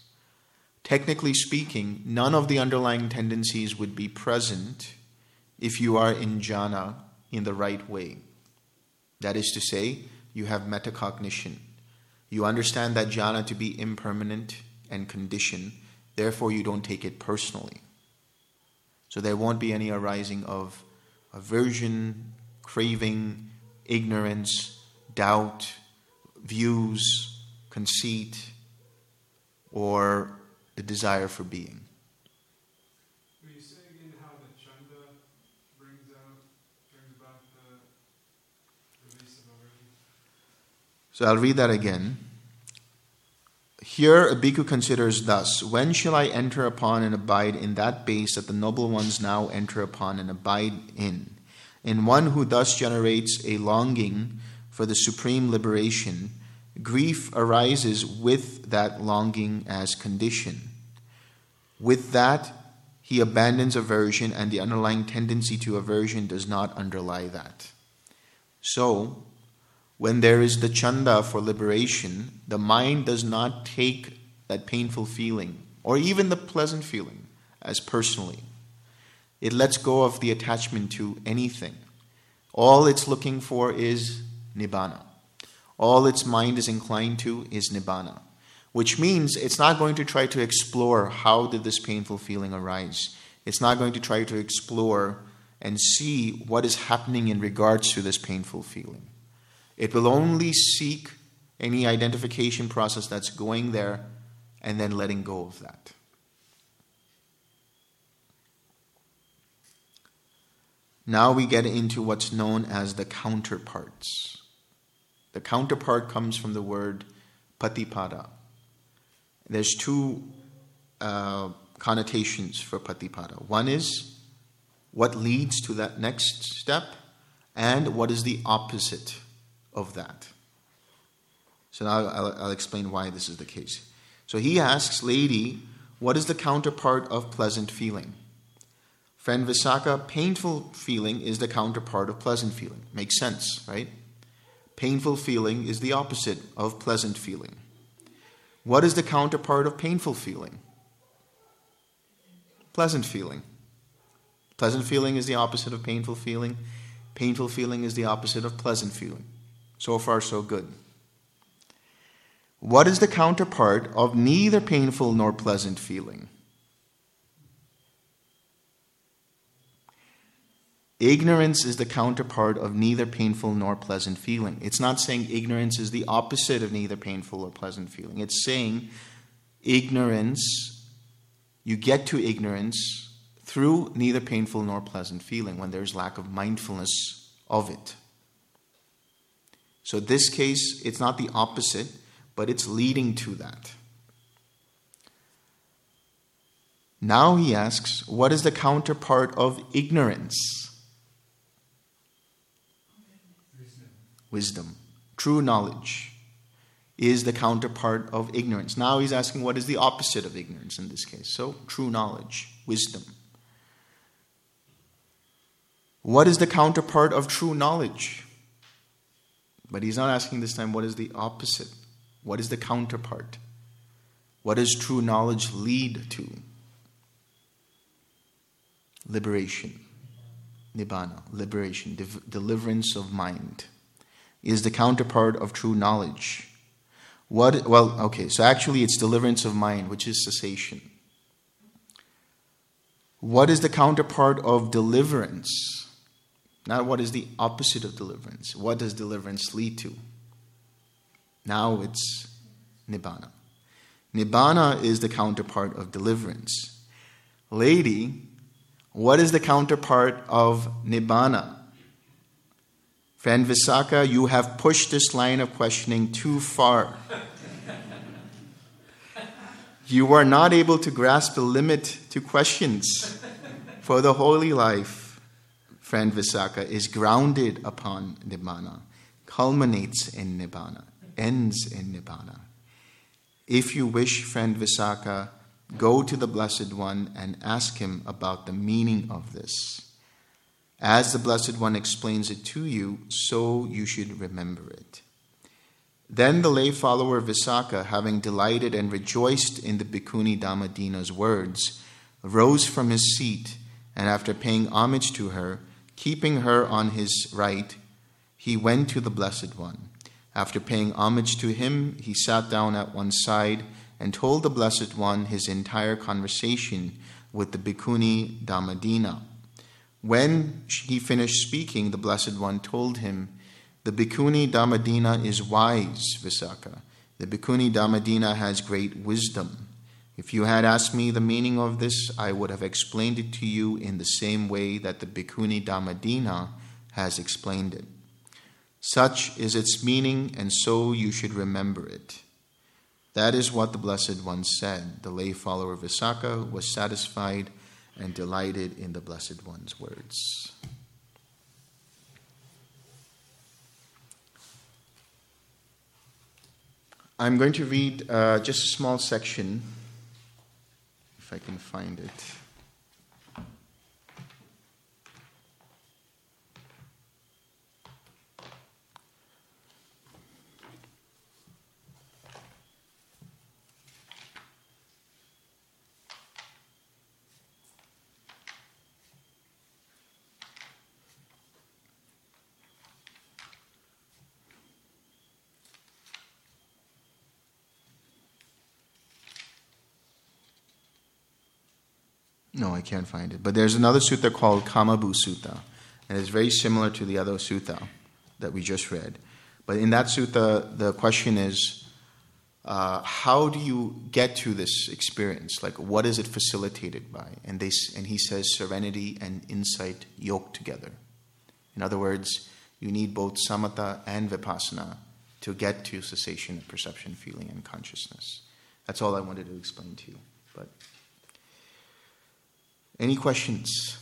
S1: Technically speaking, none of the underlying tendencies would be present if you are in jhana in the right way. That is to say, you have metacognition. You understand that jhana to be impermanent and conditioned, therefore, you don't take it personally. So there won't be any arising of aversion, craving, ignorance, doubt, views, conceit, or the desire for being. So I'll read that again. Here, a bhikkhu considers thus When shall I enter upon and abide in that base that the noble ones now enter upon and abide in? In one who thus generates a longing for the supreme liberation, grief arises with that longing as condition. With that, he abandons aversion, and the underlying tendency to aversion does not underlie that. So, when there is the chanda for liberation, the mind does not take that painful feeling or even the pleasant feeling as personally. It lets go of the attachment to anything. All it's looking for is nibbana. All its mind is inclined to is nibbana, which means it's not going to try to explore how did this painful feeling arise. It's not going to try to explore and see what is happening in regards to this painful feeling. It will only seek any identification process that's going there and then letting go of that. Now we get into what's known as the counterparts. The counterpart comes from the word patipada. There's two uh, connotations for patipada. One is what leads to that next step, and what is the opposite of that. So now I'll, I'll, explain why this is the case. So he asks, Lady, what is the counterpart of pleasant feeling? Friend Visakha, painful feeling is the counterpart of pleasant feeling. Makes sense, right? Painful feeling is the opposite of pleasant feeling. What is the counterpart of painful feeling? Pleasant feeling. Pleasant feeling is the opposite of painful feeling. Painful feeling is the opposite of pleasant feeling. So far, so good. What is the counterpart of neither painful nor pleasant feeling? Ignorance is the counterpart of neither painful nor pleasant feeling. It's not saying ignorance is the opposite of neither painful or pleasant feeling. It's saying ignorance, you get to ignorance through neither painful nor pleasant feeling when there's lack of mindfulness of it. So, this case, it's not the opposite, but it's leading to that. Now he asks, what is the counterpart of ignorance? Wisdom. Wisdom. True knowledge is the counterpart of ignorance. Now he's asking, what is the opposite of ignorance in this case? So, true knowledge, wisdom. What is the counterpart of true knowledge? But he's not asking this time what is the opposite? What is the counterpart? What does true knowledge lead to? Liberation. Nibbana, liberation, deliverance of mind, is the counterpart of true knowledge. What, well, okay, so actually it's deliverance of mind, which is cessation. What is the counterpart of deliverance? Not what is the opposite of deliverance. What does deliverance lead to? Now it's Nibbana. Nibbana is the counterpart of deliverance. Lady, what is the counterpart of Nibbana? Friend Visakha, you have pushed this line of questioning too far. you are not able to grasp the limit to questions. For the holy life, friend Visakha, is grounded upon Nibbana, culminates in Nibbana, ends in Nibbana. If you wish, friend Visakha, go to the Blessed One and ask him about the meaning of this. As the Blessed One explains it to you, so you should remember it. Then the lay follower Visakha, having delighted and rejoiced in the Bhikkhuni Dhammadinna's words, rose from his seat, and after paying homage to her, keeping her on his right, he went to the Blessed One. After paying homage to him, he sat down at one side and told the Blessed One his entire conversation with the Bhikkhuni Dhammadinna. When he finished speaking, the Blessed One told him, The Bhikkhuni Dhammadinna is wise, Visakha. The Bhikkhuni Dhammadinna has great wisdom. If you had asked me the meaning of this, I would have explained it to you in the same way that the Bhikkhuni Dhammadinna has explained it. Such is its meaning, and so you should remember it. That is what the Blessed One said. The lay follower Visakha was satisfied and delighted in the Blessed One's words. I'm going to read uh, just a small section, if I can find it. No, I can't find it. But there's another sutta called Kamabhu Sutta, and it's very similar to the other sutta that we just read. But in that sutta, the question is, uh, how do you get to this experience? Like, what is it facilitated by? And they and he says, serenity and insight yoked together. In other words, you need both samatha and vipassana to get to cessation of perception, feeling, and consciousness. That's all I wanted to explain to you. But any questions?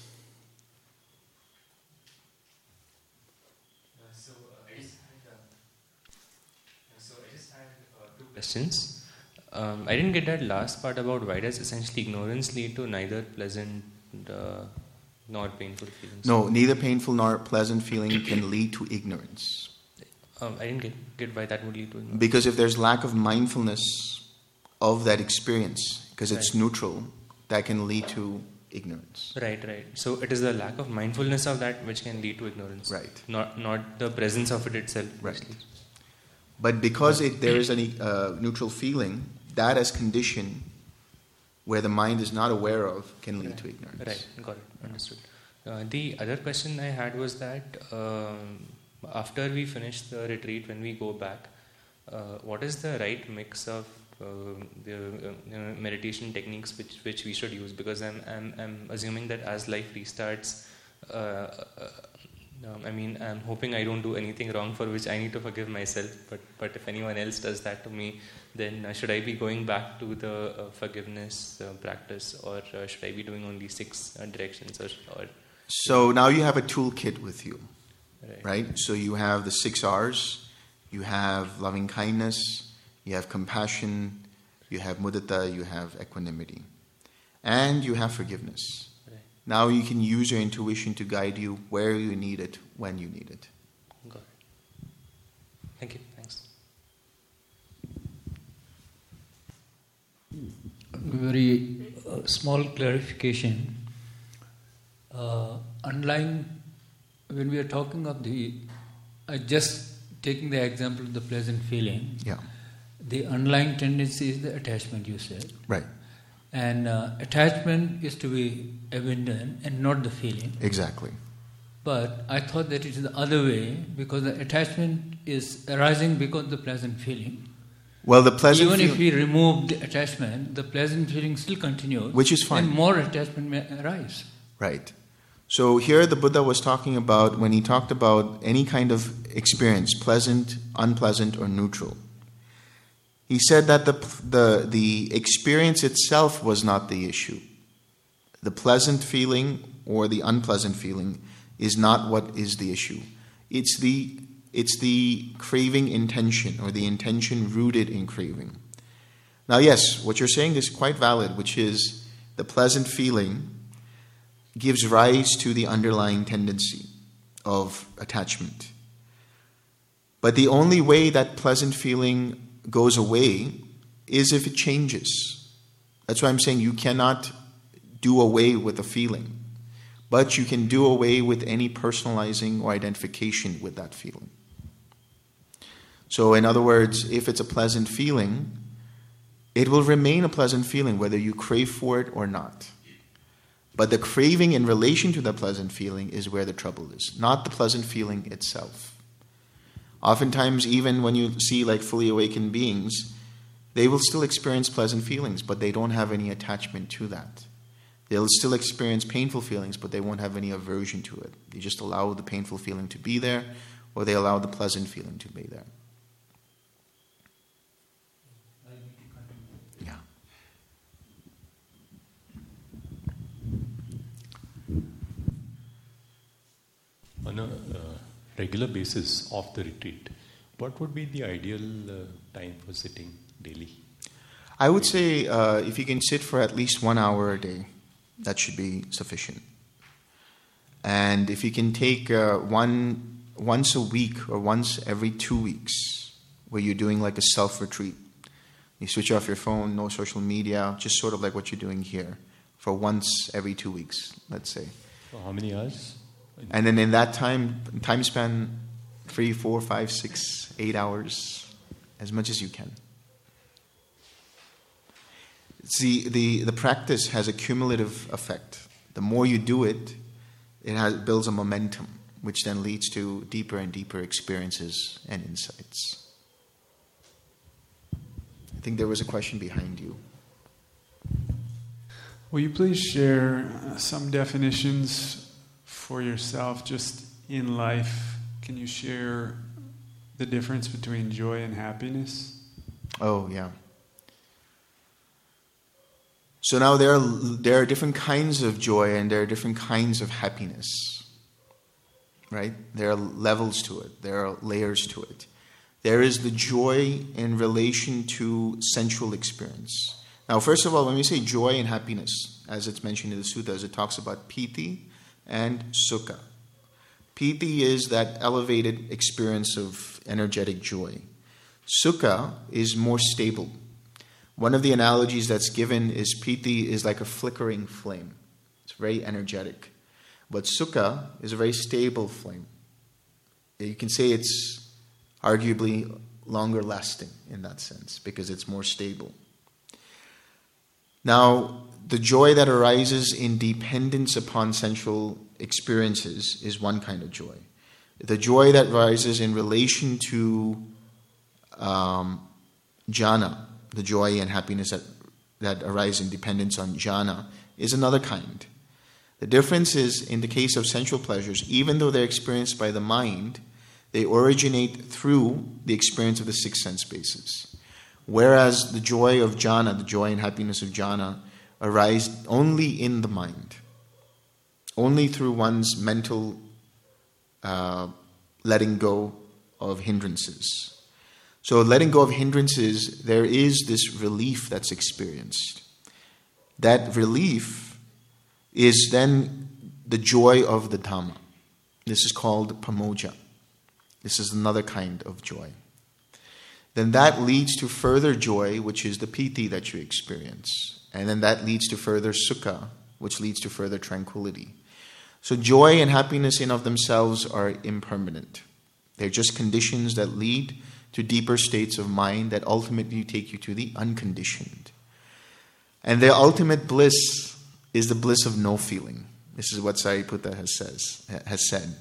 S2: So I just had two questions. Um, I didn't get that last part about why does essentially ignorance lead to neither pleasant uh, nor painful feelings.
S1: No, neither painful nor pleasant feeling can lead to ignorance.
S2: Um, I didn't get, get why that would lead to ignorance.
S1: Because if there's lack of mindfulness of that experience, because it's right. neutral, that can lead to ignorance.
S2: Right, right. So it is the lack of mindfulness of that which can lead to ignorance.
S1: Right.
S2: Not not the presence of it itself.
S1: Right. But because it, there is a uh, neutral feeling, that as condition where the mind is not aware of can lead
S2: right.
S1: to ignorance.
S2: Right, got it, understood. Uh, the other question I had was that um, after we finish the retreat, when we go back, uh, what is the right mix of the uh, meditation techniques which, which we should use? Because I'm, I'm, I'm assuming that as life restarts, uh, um, I mean, I'm hoping I don't do anything wrong for which I need to forgive myself. But but if anyone else does that to me, then uh, should I be going back to the uh, forgiveness uh, practice, or uh, should I be doing only six uh, directions? Or, or
S1: so now you have a toolkit with you,
S2: right.
S1: right? So you have the six R's. You have loving kindness. You have compassion. You have mudita. You have equanimity, and you have forgiveness. Now you can use your intuition to guide you where you need it, when you need it.
S2: Got it. Thank you. Thanks.
S3: Very uh, small clarification. Uh, underlying, when we are talking of the, I just taking the example of the pleasant feeling.
S1: Yeah.
S3: The underlying tendency is the attachment. You said.
S1: Right.
S3: And uh, attachment is to be abandoned and not the feeling.
S1: Exactly.
S3: But I thought that it is the other way because the attachment is arising because of the pleasant feeling.
S1: Well, the pleasant
S3: Even
S1: feel-
S3: if we remove the attachment, the pleasant feeling still continues.
S1: Which is fine.
S3: And more attachment may arise.
S1: Right. So here the Buddha was talking about when he talked about any kind of experience, pleasant, unpleasant, or neutral. He said that the, the, the experience itself was not the issue. The pleasant feeling or the unpleasant feeling is not what is the issue. It's the, it's the craving intention or the intention rooted in craving. Now, yes, what you're saying is quite valid, which is the pleasant feeling gives rise to the underlying tendency of attachment. But the only way that pleasant feeling goes away is if it changes. That's why I'm saying you cannot do away with a feeling, but you can do away with any personalizing or identification with that feeling. So, in other words, if it's a pleasant feeling, it will remain a pleasant feeling whether you crave for it or not. But the craving in relation to the pleasant feeling is where the trouble is, not the pleasant feeling itself. Oftentimes, even when you see like fully awakened beings, they will still experience pleasant feelings, but they don't have any attachment to that. They'll still experience painful feelings, but they won't have any aversion to it. They just allow the painful feeling to be there, or they allow the pleasant feeling to be there. Yeah.
S4: On a uh, regular basis of the retreat, what would be the ideal uh, time for sitting daily?
S1: I would say uh, if you can sit for at least one hour a day, that should be sufficient. And if you can take uh, one once a week or once every two weeks, where you're doing like a self retreat, you switch off your phone, no social media, just sort of like what you're doing here, for once every two weeks, let's say.
S4: For how many hours?
S1: And then in that time time span, three, four, five, six, eight hours, as much as you can. See, the, the practice has a cumulative effect. The more you do it, it has, builds a momentum, which then leads to deeper and deeper experiences and insights. I think there was a question behind you.
S5: Will you please share uh, some definitions for yourself just in life? Can you share the difference between joy and happiness?
S1: Oh, yeah. So now there are, there are different kinds of joy and there are different kinds of happiness. Right? There are levels to it, there are layers to it. There is the joy in relation to sensual experience. Now, first of all, when we say joy and happiness, as it's mentioned in the sutras, it talks about piti and sukha. Piti is that elevated experience of energetic joy. Sukha is more stable. One of the analogies that's given is piti is like a flickering flame. It's very energetic. But sukha is a very stable flame. You can say it's arguably longer lasting in that sense because it's more stable. Now, the joy that arises in dependence upon sensual experiences is one kind of joy. The joy that rises in relation to um, jhana, the joy and happiness that, that arise in dependence on jhana, is another kind. The difference is in the case of sensual pleasures, even though they're experienced by the mind, they originate through the experience of the six sense bases. Whereas the joy of jhana, the joy and happiness of jhana, arise only in the mind, only through one's mental uh, letting go of hindrances. So, letting go of hindrances, there is this relief that's experienced. That relief is then the joy of the Dhamma. This is called pamojja. This is another kind of joy. Then that leads to further joy, which is the piti that you experience. And then that leads to further sukha, which leads to further tranquility. So joy and happiness in of themselves are impermanent. They're just conditions that lead to deeper states of mind that ultimately take you to the unconditioned. And the ultimate bliss is the bliss of no feeling. This is what Sariputta has says has said.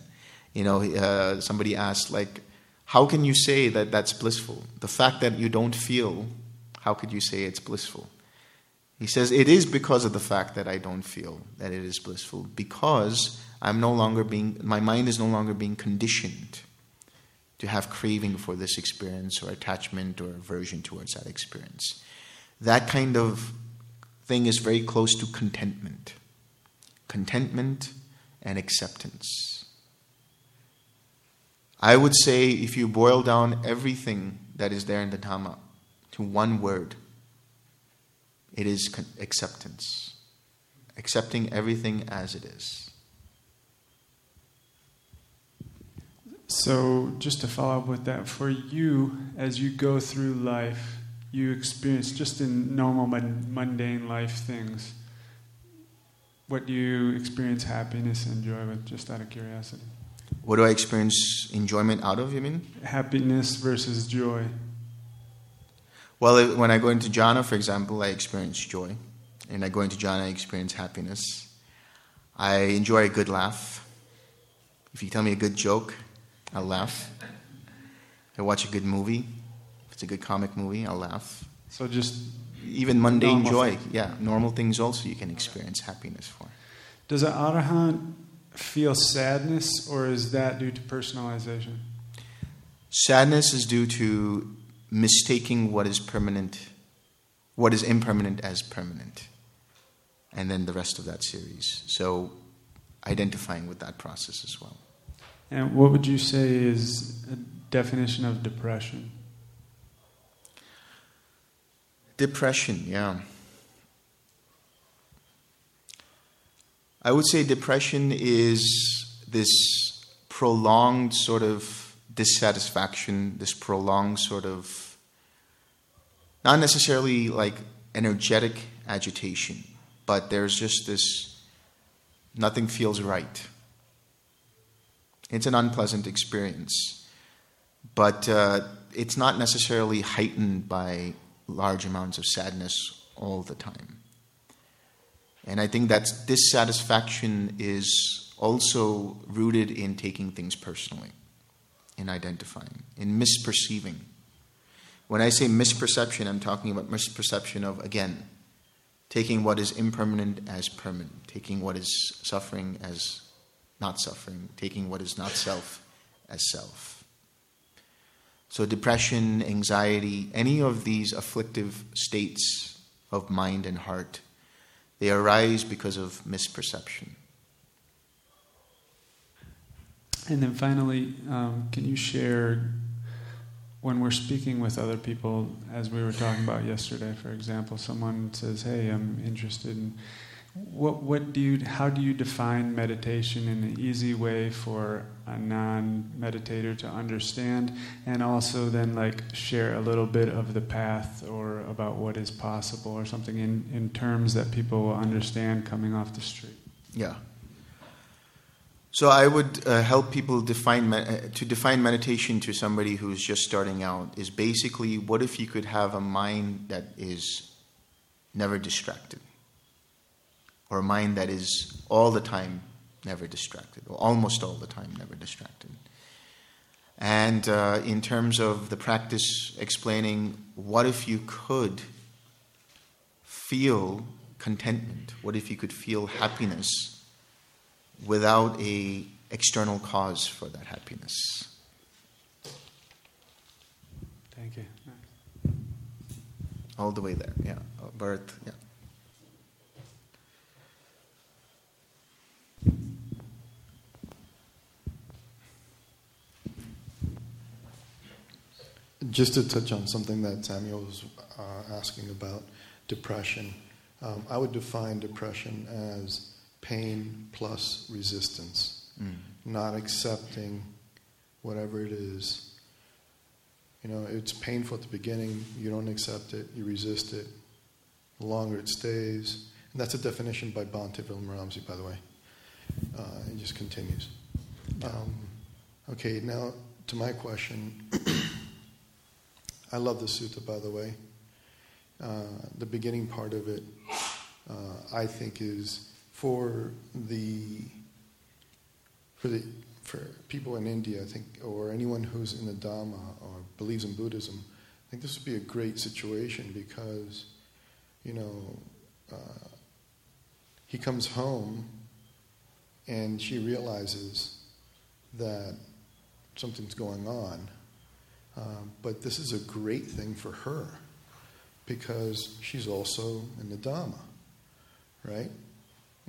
S1: You know, uh, somebody asked, like, how can you say that that's blissful? The fact that you don't feel, how could you say it's blissful? He says, It is because of the fact that I don't feel that it is blissful, because I'm no longer being, my mind is no longer being conditioned to have craving for this experience or attachment or aversion towards that experience. That kind of thing is very close to contentment. Contentment and acceptance. I would say if you boil down everything that is there in the Dhamma to one word, it is acceptance. Accepting everything as it is.
S5: So, just to follow up with that, for you, as you go through life, you experience just in normal, mundane life things, what do you experience happiness and joy with, just out of curiosity?
S1: What do I experience enjoyment out of, you mean?
S5: Happiness versus joy.
S1: Well, when I go into jhana, for example, I experience joy. And I go into jhana, I experience happiness. I enjoy a good laugh. If you tell me a good joke, I'll laugh. I watch a good movie. If it's a good comic movie, I'll laugh.
S5: So just
S1: even mundane joy, yeah, normal things also you can experience happiness for.
S5: Does an arahant feel sadness, or is that due to personalization?
S1: Sadness is due to mistaking what is permanent, what is impermanent as permanent, and then the rest of that series. So, identifying with that process as well.
S5: And what would you say is a definition of depression?
S1: Depression, yeah. I would say depression is this prolonged sort of dissatisfaction, this prolonged sort of, not necessarily like energetic agitation, but there's just this, nothing feels right. It's an unpleasant experience, but uh, it's not necessarily heightened by large amounts of sadness all the time. And I think that dissatisfaction is also rooted in taking things personally, in identifying, in misperceiving. When I say misperception, I'm talking about misperception of, again, taking what is impermanent as permanent, taking what is suffering as not suffering, taking what is not self as self. So, depression, anxiety, any of these afflictive states of mind and heart, they arise because of misperception.
S5: And then finally, um, can you share when we're speaking with other people, as we were talking about yesterday, for example, someone says, Hey, I'm interested in what, what do you, how do you define meditation in an easy way for a non-meditator to understand? And also then like share a little bit of the path or about what is possible or something in, in terms that people will understand coming off the street.
S1: Yeah so i would uh, help people define uh, to define meditation to somebody who's just starting out is basically what if you could have a mind that is never distracted or a mind that is all the time never distracted, or almost all the time never distracted. And uh, in terms of the practice explaining, what if you could feel contentment? What if you could feel happiness without a external cause for that happiness?
S5: Thank you.
S1: All the way there, yeah. Birth, yeah.
S6: Just to touch on something that Samuel was uh, asking about depression, um, I would define depression as pain plus resistance,
S1: Mm.
S6: not accepting whatever it is. You know, it's painful at the beginning, you don't accept it, you resist it. The longer it stays, and that's a definition by Bhante Ramsey, by the way. Uh, it just continues. Um, okay, now to my question. I love the sutta, by the way. Uh, the beginning part of it, uh, I think, is for the for the for people in India, I think, or anyone who's in the Dharma or believes in Buddhism. I think this would be a great situation because, you know, uh, he comes home and she realizes that something's going on. Um, but this is a great thing for her because she's also in the Dharma, right?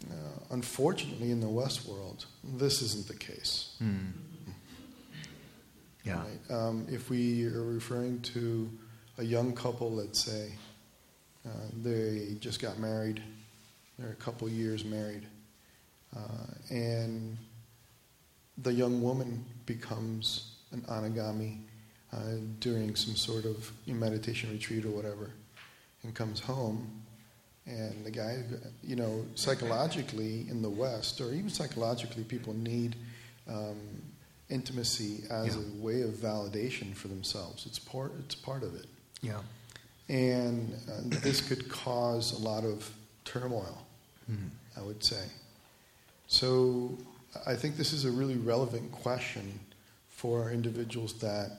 S6: Uh, unfortunately, in the West world, this isn't the case.
S1: Mm. Yeah.
S6: Right? Um, if we are referring to a young couple, let's say, uh, they just got married, they're a couple years married, uh, and the young woman becomes an anagami uh, during some sort of meditation retreat or whatever, and comes home, and the guy, you know, psychologically in the West, or even psychologically, people need um, intimacy as
S1: Yeah.
S6: a way of validation for themselves. It's part. It's part of it,
S1: Yeah.
S6: and uh, this could cause a lot of turmoil.
S1: Mm.
S6: I would say. So I think this is a really relevant question for individuals that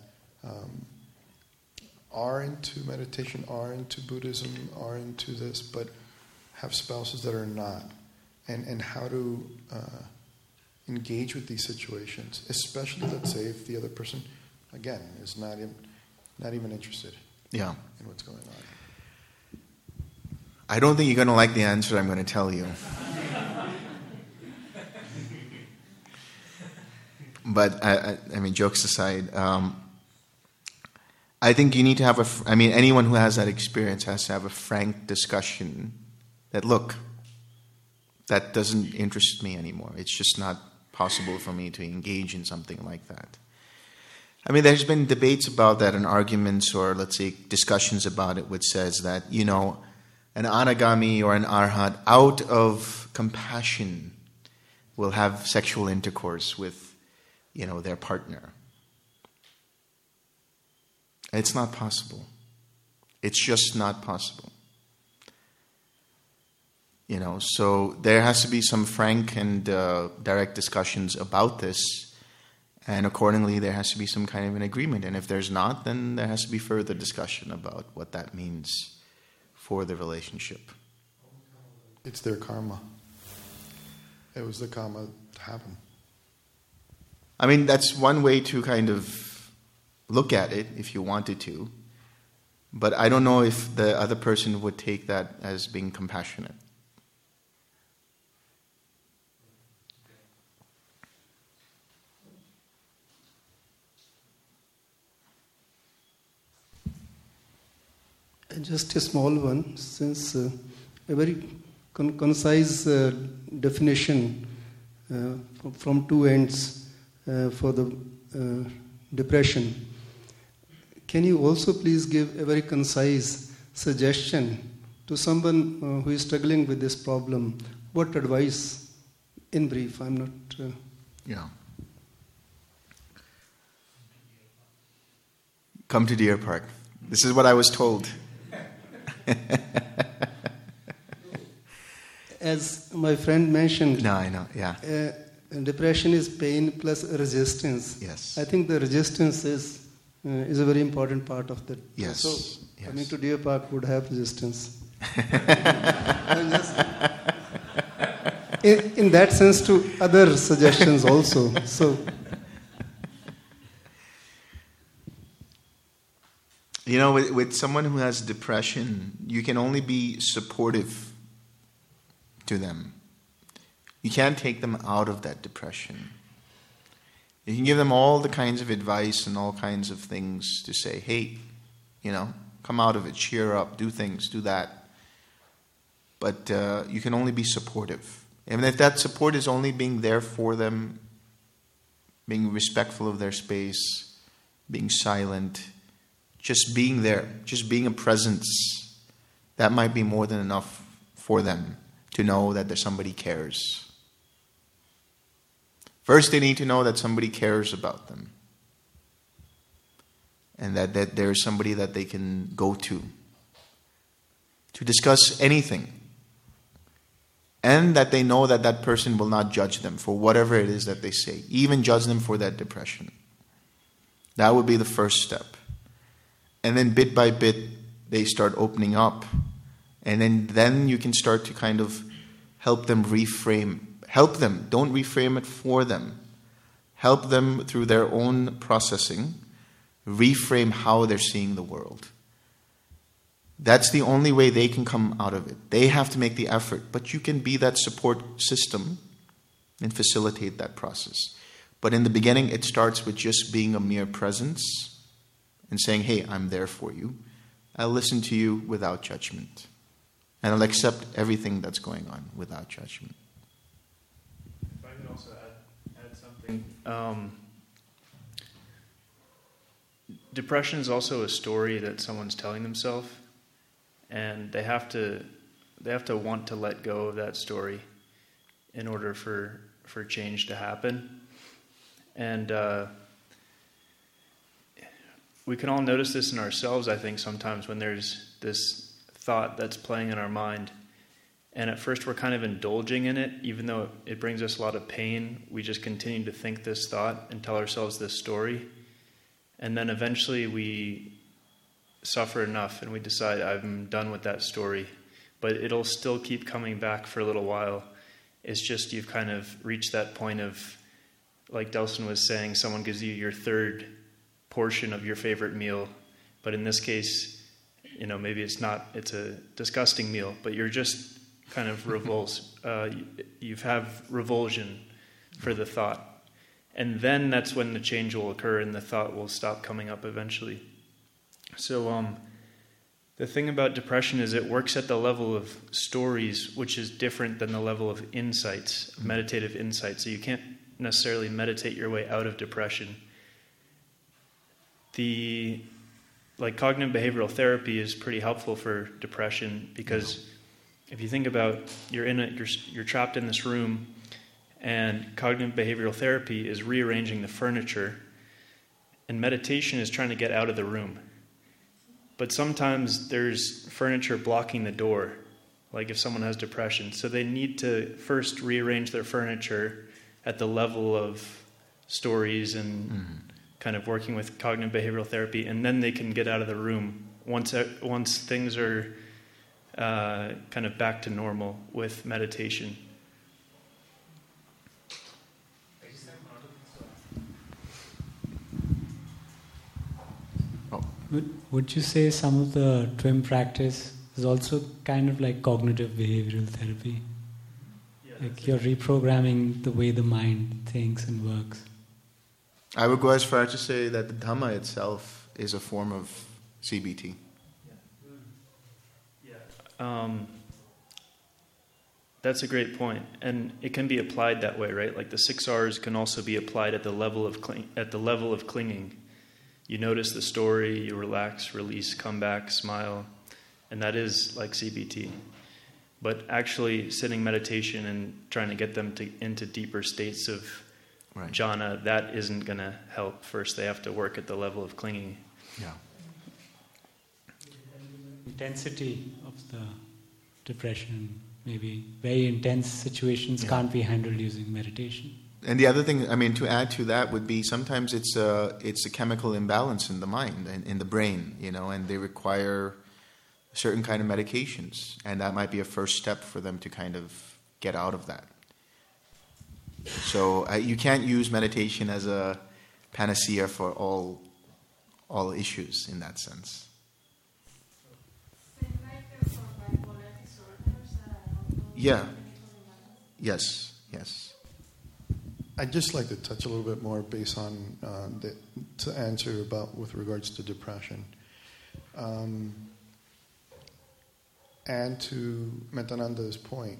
S6: um, are into meditation, are into Buddhism, are into this, but have spouses that are not, and, and how to uh, engage with these situations, especially, let's say, if the other person, again, is not, in, not even interested
S1: Yeah.
S6: in what's going on.
S1: I don't think you're going to like the answer I'm going to tell you. but I, I, I mean, jokes aside, um, I think you need to have a. I mean, anyone who has that experience has to have a frank discussion. That look, that doesn't interest me anymore. It's just not possible for me to engage in something like that. I mean, there's been debates about that and arguments, or let's say discussions about it, which says that you know, an anagami or an arhat, out of compassion, will have sexual intercourse with, you know, their partner. It's not possible. It's just not possible. You know, so there has to be some frank and uh, direct discussions about this, and accordingly, there has to be some kind of an agreement. And if there's not, then there has to be further discussion about what that means for the relationship.
S6: It's their karma. It was the karma to happen.
S1: I mean, that's one way to kind of look at it if you wanted to, but I don't know if the other person would take that as being compassionate.
S7: Just a small one, since uh, a very con- concise uh, definition uh, from two ends uh, for the uh, depression. Can you also please give a very concise suggestion to someone uh, who is struggling with this problem? What advice, in brief? I'm not. Uh,
S1: Yeah. Come to Deer Park. This is what I was told.
S7: as my friend mentioned,
S1: No, I know. Yeah.
S7: uh, depression is pain plus resistance.
S1: Yes.
S7: I think the resistance is uh, is a very important part of that.
S1: Yes,
S7: So
S1: yes.
S7: coming to Deer Park would have resistance. Just- in, in that sense, to other suggestions also. So
S1: You know, with, with someone who has depression, you can only be supportive to them. You can't take them out of that depression. You can give them all the kinds of advice and all kinds of things to say, hey, you know, come out of it, cheer up, do things, do that. But uh, you can only be supportive. And if that support is only being there for them, being respectful of their space, being silent, just being there, just being a presence, that might be more than enough for them to know that there's somebody cares. First, they need to know that somebody cares about them and that, that there's somebody that they can go to to discuss anything. And that they know that that person will not judge them for whatever it is that they say, even judge them for that depression. That would be the first step. And then bit by bit, they start opening up. And then, then you can start to kind of help them reframe. Help them. Don't reframe it for them. Help them through their own processing, reframe how they're seeing the world. That's the only way they can come out of it. They have to make the effort, but you can be that support system and facilitate that process. But in the beginning, it starts with just being a mere presence and saying, Hey, I'm there for you. I'll listen to you without judgment. And I'll accept everything that's going on without judgment.
S8: If I could also add, add something. Um, depression is also a story that someone's telling themselves, and they have to they have to want to let go of that story in order for for change to happen. And uh, we can all notice this in ourselves, I think, sometimes when there's this thought that's playing in our mind. And at first, we're kind of indulging in it, even though it brings us a lot of pain. We just continue to think this thought and tell ourselves this story. And then eventually, we suffer enough and we decide, I'm done with that story. But it'll still keep coming back for a little while. It's just you've kind of reached that point of, like Delson was saying, someone gives you your third portion of your favorite meal. But in this case, you know, maybe it's not, it's a disgusting meal, but you're just kind of revulsed. Uh, you have revulsion for the thought. And then that's when the change will occur and the thought will stop coming up eventually. So, um, the thing about depression is it works at the level of stories, which is different than the level of insights, meditative insights. So, you can't necessarily meditate your way out of depression. The like cognitive behavioral therapy is pretty helpful for depression because if you think about you're in a, you're you're trapped in this room and cognitive behavioral therapy is rearranging the furniture and meditation is trying to get out of the room but sometimes there's furniture blocking the door like if someone has depression so they need to first rearrange their furniture at the level of stories and mm-hmm. kind of working with cognitive behavioral therapy and then they can get out of the room once once things are uh, kind of back to normal with meditation
S3: Would, would you say some of the TWIM practice is also kind of like cognitive behavioral therapy? Yeah, like you're reprogramming the way the mind thinks and works.
S1: I would go as far as to say that the Dhamma itself is a form of CBT.
S8: Yeah. Um, that's a great point, and it can be applied that way, right? Like the six R's can also be applied at the level of cling- at the level of clinging you notice the story, you relax, release, come back, smile, and that is like CBT. But actually, sitting meditation and trying to get them to, into deeper states of right. jhana, that isn't going to help. First, they have to work at the level of clinging.
S1: Yeah.
S3: Intensity of the depression, maybe very intense situations yeah. can't be handled using meditation
S1: and the other thing, I mean, to add to that would be sometimes it's a it's a chemical imbalance in the mind and in the brain, you know, and they require certain kind of medications, and that might be a first step for them to kind of get out of that. So uh, you can't use meditation as a panacea for all all issues in that sense. Yeah. Yes. Yes.
S6: I'd just like to touch a little bit more based on uh, the, to answer about with regards to depression. Um, and to Metananda's point,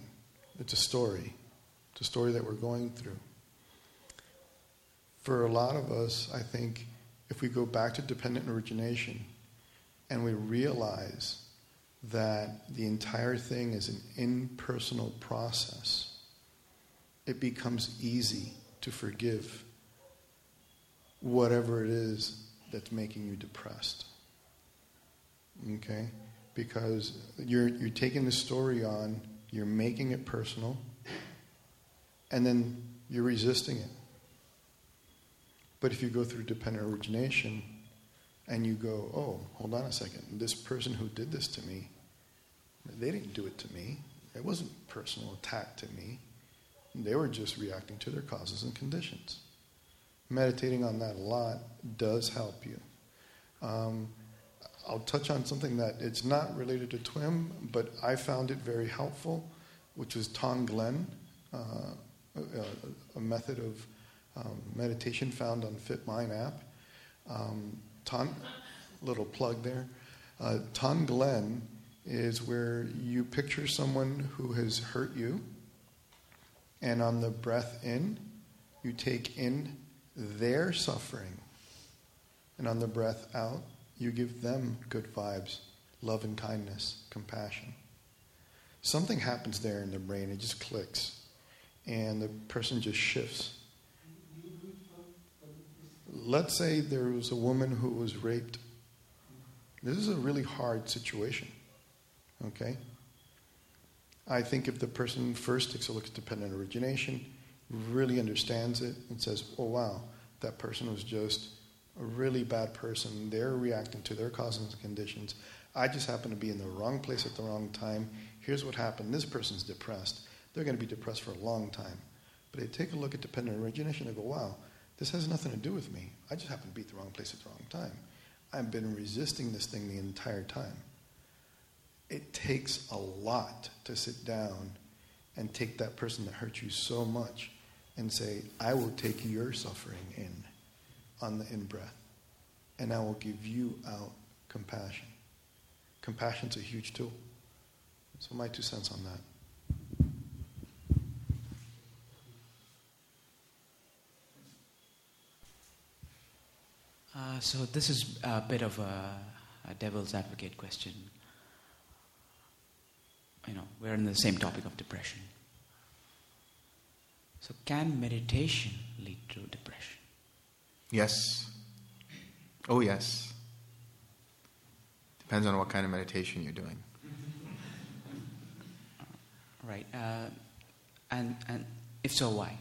S6: it's a story. the story that we're going through. For a lot of us, I think if we go back to dependent origination and we realize that the entire thing is an impersonal process, it becomes easy to forgive whatever it is that's making you depressed. Okay? Because you're, you're taking the story on, you're making it personal, and then you're resisting it. But if you go through dependent origination and you go, oh, hold on a second, this person who did this to me, they didn't do it to me. It wasn't personal attack to me. They were just reacting to their causes and conditions. Meditating on that a lot does help you. Um, I'll touch on something that it's not related to TWIM, but I found it very helpful, which is Tonglen, uh, a, a, method of um, meditation found on FitMind app. Um, ton, little plug there. Uh, Tonglen is where you picture someone who has hurt you, and on the breath in, you take in their suffering, and on the breath out, you give them good vibes, love and kindness, compassion. Something happens there in the brain, it just clicks, and the person just shifts. Let's say there was a woman who was raped. This is a really hard situation. Okay? I think if the person first takes a look at dependent origination, really understands it, and says, oh wow, that person was just a really bad person. They're reacting to their causes and conditions. I just happen to be in the wrong place at the wrong time. Here's what happened. This person's depressed. They're going to be depressed for a long time. But they take a look at dependent origination and go, wow, this has nothing to do with me. I just happen to be at the wrong place at the wrong time. I've been resisting this thing the entire time it takes a lot to sit down and take that person that hurt you so much and say, I will take your suffering in on the in breath, and I will give you out compassion. Compassion's a huge tool. So, my two cents on that.
S9: Uh, so, this is a bit of a, a devil's advocate question you know, we're in the same topic of depression. So, can meditation lead to depression?
S1: Yes. Oh, yes. Depends on what kind of meditation you're doing.
S9: Right. Uh, and, and if so, why?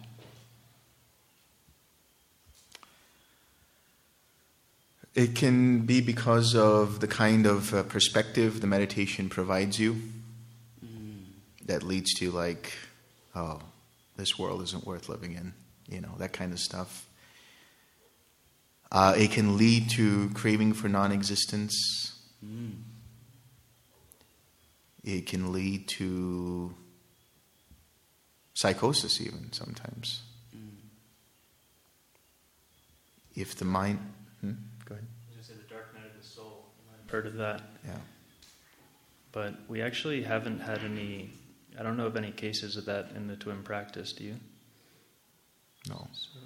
S1: It can be because of the kind of uh, perspective the meditation provides you that leads to like, oh, this world isn't worth living in, you know, that kind of stuff. Uh, it can lead to craving for non existence. Mm. It can lead to psychosis, even sometimes. Mm. If the mind. Hmm? Go ahead.
S8: Just say the dark night of the soul. I've heard of that.
S1: Yeah.
S8: But we actually haven't had any I don't know of any cases of that in the TWIM practice, do you?
S1: No. So.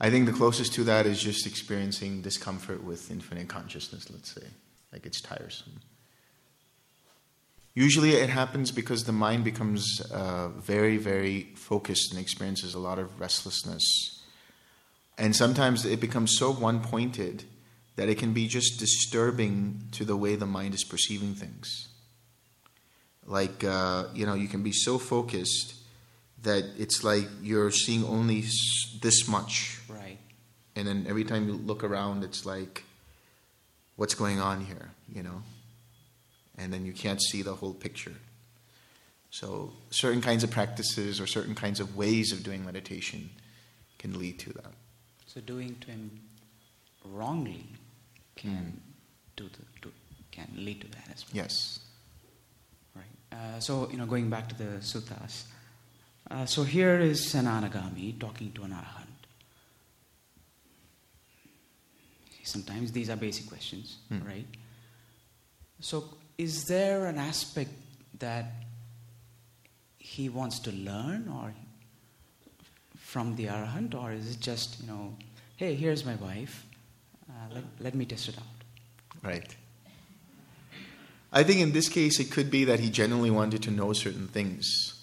S1: I think the closest to that is just experiencing discomfort with infinite consciousness, let's say. Like it's tiresome. Usually it happens because the mind becomes uh, very, very focused and experiences a lot of restlessness. And sometimes it becomes so one pointed that it can be just disturbing to the way the mind is perceiving things. Like, uh, you know, you can be so focused that it's like you're seeing only this much.
S9: Right.
S1: And then every time you look around, it's like, what's going on here, you know? And then you can't see the whole picture. So, certain kinds of practices or certain kinds of ways of doing meditation can lead to that.
S9: So, doing TWIM wrongly can mm. do the, do, can lead to that as well.
S1: Yes.
S9: Uh, so, you know, going back to the suttas. Uh, so here is an anagami talking to an arahant. Sometimes these are basic questions, hmm. right? So, is there an aspect that he wants to learn, or from the arahant, or is it just you know, hey, here's my wife, uh, let, let me test it out?
S1: Right. I think in this case, it could be that he genuinely wanted to know certain things.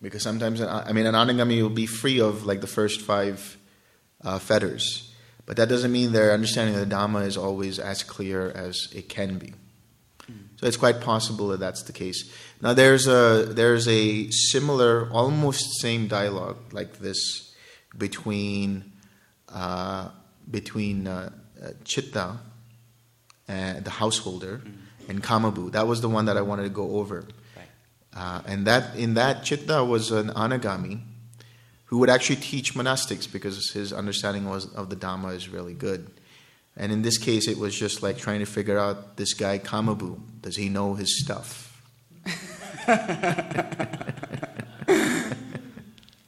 S1: Because sometimes, I mean, an anagami will be free of like the first five uh, fetters, but that doesn't mean their understanding of the Dhamma is always as clear as it can be. So it's quite possible that that's the case. Now there's a there's a similar, almost same dialogue like this between uh, between uh, uh, Chitta, uh, the householder, and Kamabhu. That was the one that I wanted to go over. Uh, and that in that Chitta was an anagami who would actually teach monastics because his understanding was of the Dhamma is really good. And in this case, it was just like trying to figure out this guy Kamabhu. Does he know his stuff?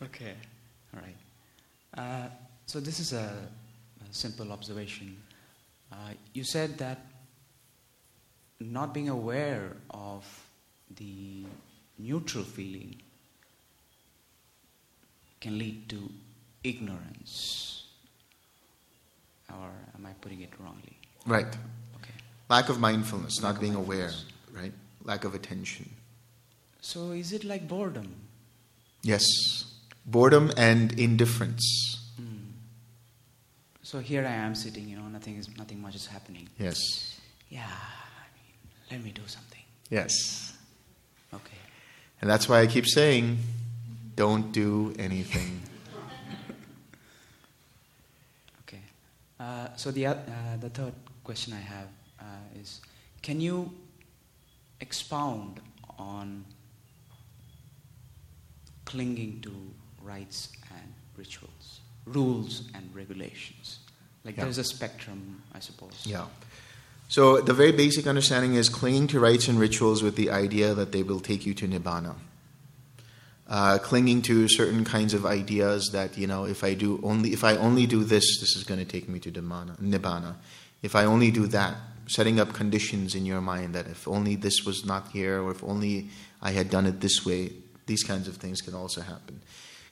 S9: okay, all right. Uh, so this is a, a simple observation. Uh, you said that not being aware of the neutral feeling can lead to ignorance. Or am I putting it wrongly?
S1: Right.
S9: Okay.
S1: Lack of mindfulness,
S9: Lack
S1: not
S9: of
S1: being aware, right? Lack of attention.
S9: So is it like boredom?
S1: Yes. Boredom and indifference.
S9: Hmm. So here I am sitting, you know, nothing is nothing much is happening.
S1: Yes.
S9: Yeah, let me do something.
S1: Yes.
S9: Okay.
S1: And that's why I keep saying, don't do anything.
S9: Okay. Uh, so the uh, the third question I have uh, is, can you expound on clinging to rites and rituals, rules and regulations? Like
S1: Yeah.
S9: there's a spectrum, I suppose.
S1: Yeah. So the very basic understanding is clinging to rites and rituals with the idea that they will take you to nibbana. Uh, clinging to certain kinds of ideas that you know, if I do only, if I only do this, this is going to take me to nibbana. nibbana. If I only do that, setting up conditions in your mind that if only this was not here, or if only I had done it this way, these kinds of things can also happen.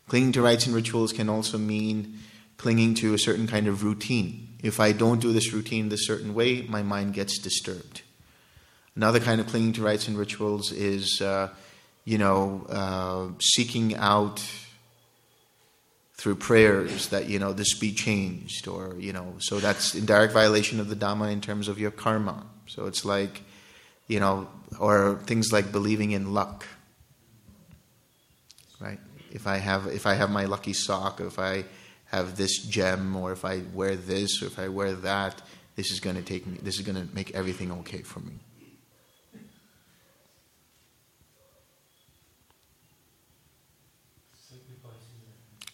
S1: Clinging to rites and rituals can also mean clinging to a certain kind of routine. If I don't do this routine this certain way, my mind gets disturbed. Another kind of clinging to rites and rituals is, uh, you know, uh, seeking out through prayers that you know this be changed, or you know, so that's in direct violation of the Dhamma in terms of your karma. So it's like, you know, or things like believing in luck. Right? If I have if I have my lucky sock, if I have this gem, or if I wear this, or if I wear that, this is going to take me. This is going to make everything okay for me.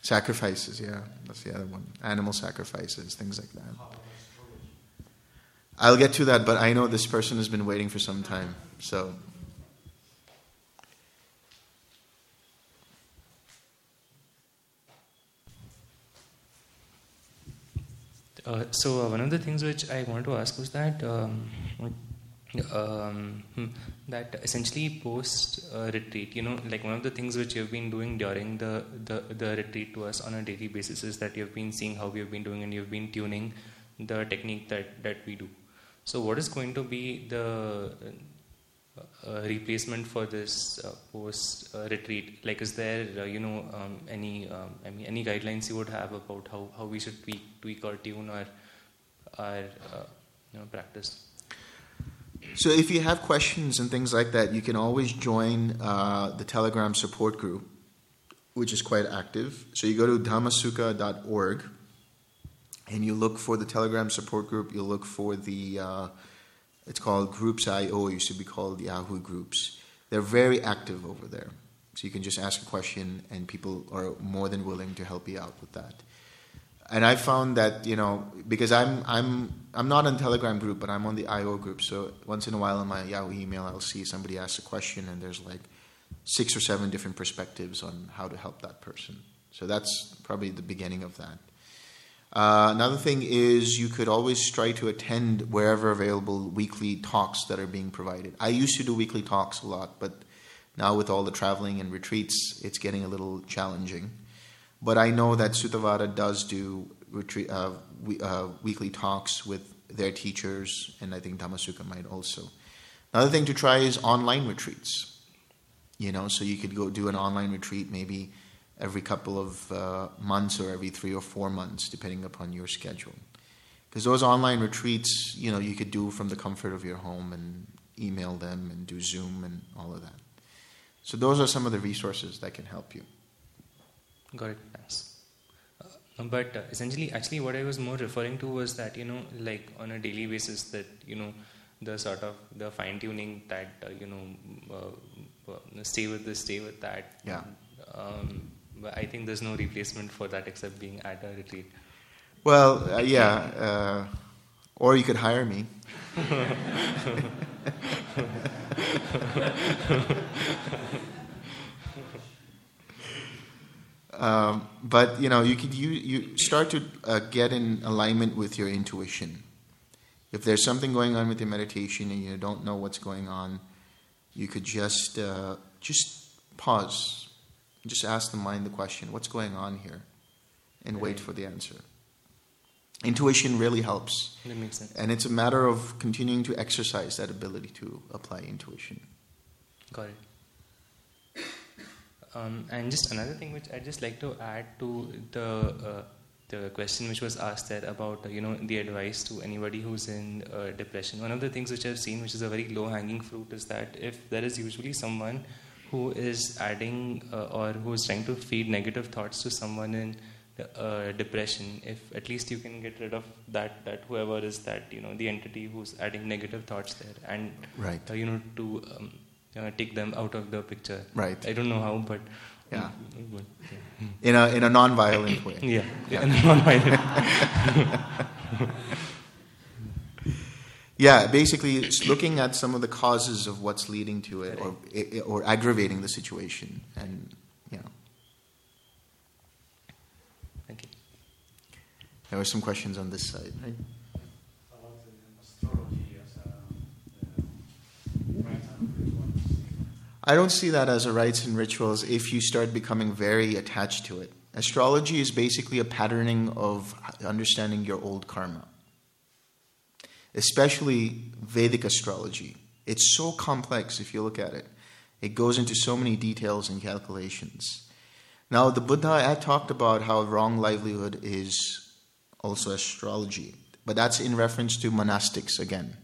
S1: Sacrifices, yeah, that's the other one. Animal sacrifices, things like that. I'll get to that, but I know this person has been waiting for some time, so.
S2: Uh, so uh, one of the things which I wanted to ask was that um, um, hmm, that essentially post uh, retreat, you know, like one of the things which you've been doing during the, the the retreat to us on a daily basis is that you've been seeing how we've been doing and you've been tuning the technique that that we do. So what is going to be the uh, replacement for this uh, post uh, retreat? Like, is there uh, you know um, any um, I mean any guidelines you would have about how, how we should tweak tweak or tune our our uh, you know practice?
S1: So if you have questions and things like that, you can always join uh, the Telegram support group, which is quite active. So you go to dhammasukha.org and you look for the Telegram support group. You look for the, uh, it's called Groups.io, it used to be called Yahoo Groups. They're very active over there. So you can just ask a question and people are more than willing to help you out with that and I found that you know because I'm I'm I'm not on Telegram group, but I'm on the IO group. So once in a while in my Yahoo email, I'll see somebody ask a question, and there's like six or seven different perspectives on how to help that person. So that's probably the beginning of that. Uh, another thing is you could always try to attend wherever available weekly talks that are being provided. I used to do weekly talks a lot, but now with all the traveling and retreats, it's getting a little challenging. But I know that Sutavada does do retreat, uh, we, uh, weekly talks with their teachers, and I think Dhamma Sukha might also. Another thing to try is online retreats. You know, so you could go do an online retreat maybe every couple of uh, months or every three or four months, depending upon your schedule. Because those online retreats, you know, you could do from the comfort of your home and email them and do Zoom and all of that. So those are some of the resources that can help you.
S2: Got it. Thanks. Uh, but uh, essentially, actually, what I was more referring to was that you know, like on a daily basis, that you know, the sort of the fine tuning that uh, you know, stay with this, stay with that.
S1: Yeah.
S2: Um, but I think there's no replacement for that except being at a retreat.
S1: Well, uh, yeah, uh, or you could hire me. um, but you know, you could you you start to uh, get in alignment with your intuition. If there's something going on with your meditation and you don't know what's going on, you could just uh, just pause, just ask the mind the question, "What's going on here?" and wait for the answer. Intuition really helps.
S2: That makes sense.
S1: And it's a matter of continuing to exercise that ability to apply intuition.
S2: Got it. Um, and just another thing which I'd just like to add to the uh, the question which was asked there about uh, you know the advice to anybody who's in uh, depression. One of the things which I've seen, which is a very low hanging fruit, is that if there is usually someone who is adding uh, or who is trying to feed negative thoughts to someone in uh, depression, if at least you can get rid of that, that whoever is that, you know, the entity who's adding negative thoughts there, and
S1: Right.
S2: uh, you know, to um, uh, take them out of the picture.
S1: Right.
S2: I don't know how, but
S1: Yeah.
S2: but,
S1: In a, in a non-violent way.
S2: yeah, yeah, non-violent.
S1: Yeah, basically, it's looking at some of the causes of what's leading to it or, or aggravating the situation. And, you know,
S2: Thank you.
S1: there were some questions on this side. Right? I don't see that as a rites and rituals if you start becoming very attached to it. Astrology is basically a patterning of understanding your old karma, especially Vedic astrology. It's so complex if you look at it, it goes into so many details and calculations. Now, the Buddha I talked about how wrong livelihood is also astrology, but that's in reference to monastics again.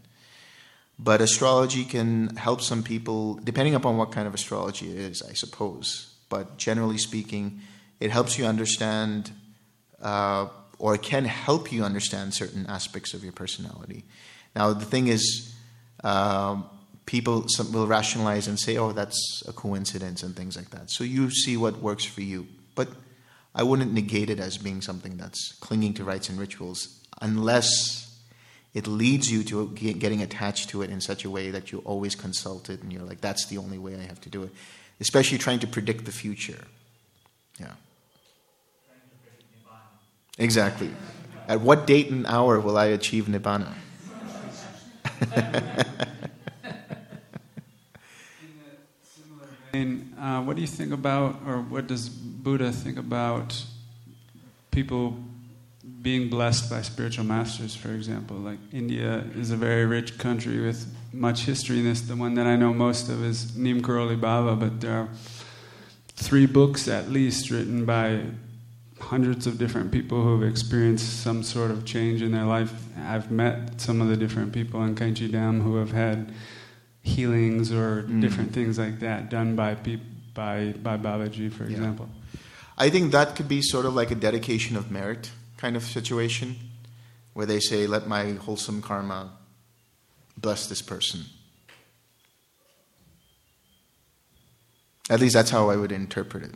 S1: But astrology can help some people, depending upon what kind of astrology it is, I suppose. But generally speaking, it helps you understand, uh, or can help you understand certain aspects of your personality. Now, the thing is, um, people will rationalize and say, oh, that's a coincidence and things like that. So you see what works for you. But I wouldn't negate it as being something that's clinging to rites and rituals unless it leads you to getting attached to it in such a way that you always consult it and you're like, that's the only way I have to do it. Especially trying to predict the future. Yeah. Exactly. At what date and hour will I achieve Nibbana?
S5: And uh, what do you think about, or what does Buddha think about people being blessed by spiritual masters, for example? Like India is a very rich country with much history in this. The one that I know most of is Neem Karoli Baba, but there are three books at least written by hundreds of different people who have experienced some sort of change in their life. I've met some of the different people in Kainchi Dham who have had healings or
S1: Mm.
S5: different things like that done by peop- by by Babaji, for
S1: Yeah.
S5: example.
S1: I think that could be sort of like a dedication of merit kind of situation where they say, let my wholesome karma bless this person. At least that's how I would interpret it.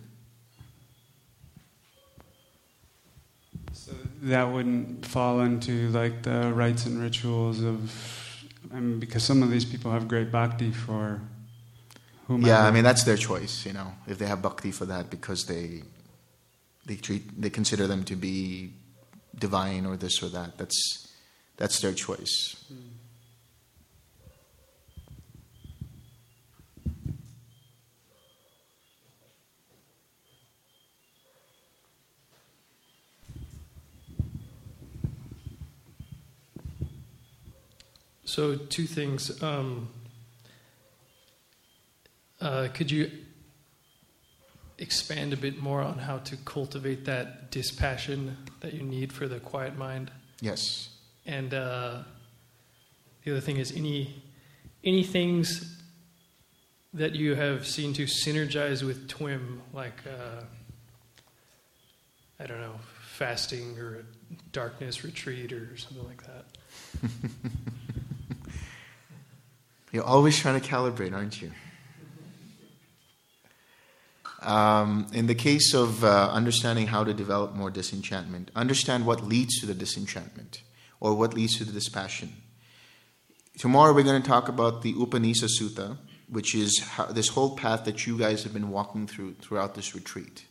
S5: So that wouldn't fall into like the rites and rituals of. I mean, because some of these people have great bhakti for whomever.
S1: Yeah, I mean that's their choice, you know. If they have bhakti for that because they they treat they consider them to be divine or this or that, that's that's their choice. Hmm.
S10: So, two things. Um, uh, could you expand a bit more on how to cultivate that dispassion that you need for the quiet mind?
S1: Yes.
S10: And uh, the other thing is any any things that you have seen to synergize with TWIM, like uh, I don't know, fasting or a darkness retreat or something like that.
S1: You're always trying to calibrate, aren't you? Um, in the case of uh, understanding how to develop more disenchantment, understand what leads to the disenchantment or what leads to the dispassion. Tomorrow we're going to talk about the Upanisa Sutta, which is how, this whole path that you guys have been walking through throughout this retreat.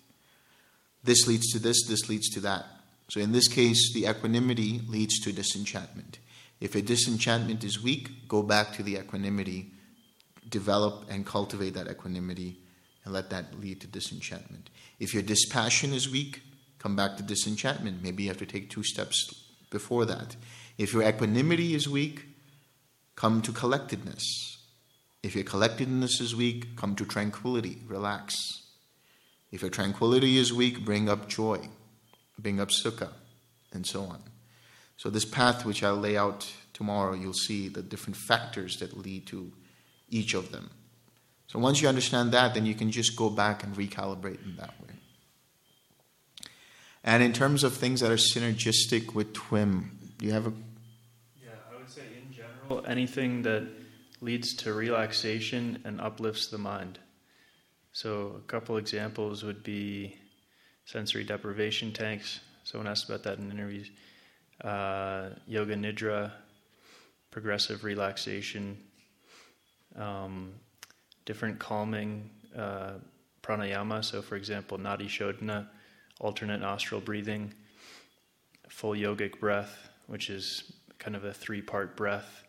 S1: This leads to this, this leads to that. So in this case, the equanimity leads to disenchantment. If a disenchantment is weak, go back to the equanimity, develop and cultivate that equanimity, and let that lead to disenchantment. If your dispassion is weak, come back to disenchantment. Maybe you have to take two steps before that. If your equanimity is weak, come to collectedness. If your collectedness is weak, come to tranquility, relax. If your tranquility is weak, bring up joy, bring up sukha, and so on. So, this path, which I'll lay out tomorrow, you'll see the different factors that lead to each of them. So, once you understand that, then you can just go back and recalibrate in that way. And in terms of things that are synergistic with TWIM, do you have a.
S8: Yeah, I would say in general, anything that leads to relaxation and uplifts the mind. So, a couple examples would be sensory deprivation tanks. Someone asked about that in interviews. Uh, yoga nidra, progressive relaxation, um, different calming uh, pranayama. So, for example, nadi shodhana, alternate nostril breathing, full yogic breath, which is kind of a three part breath,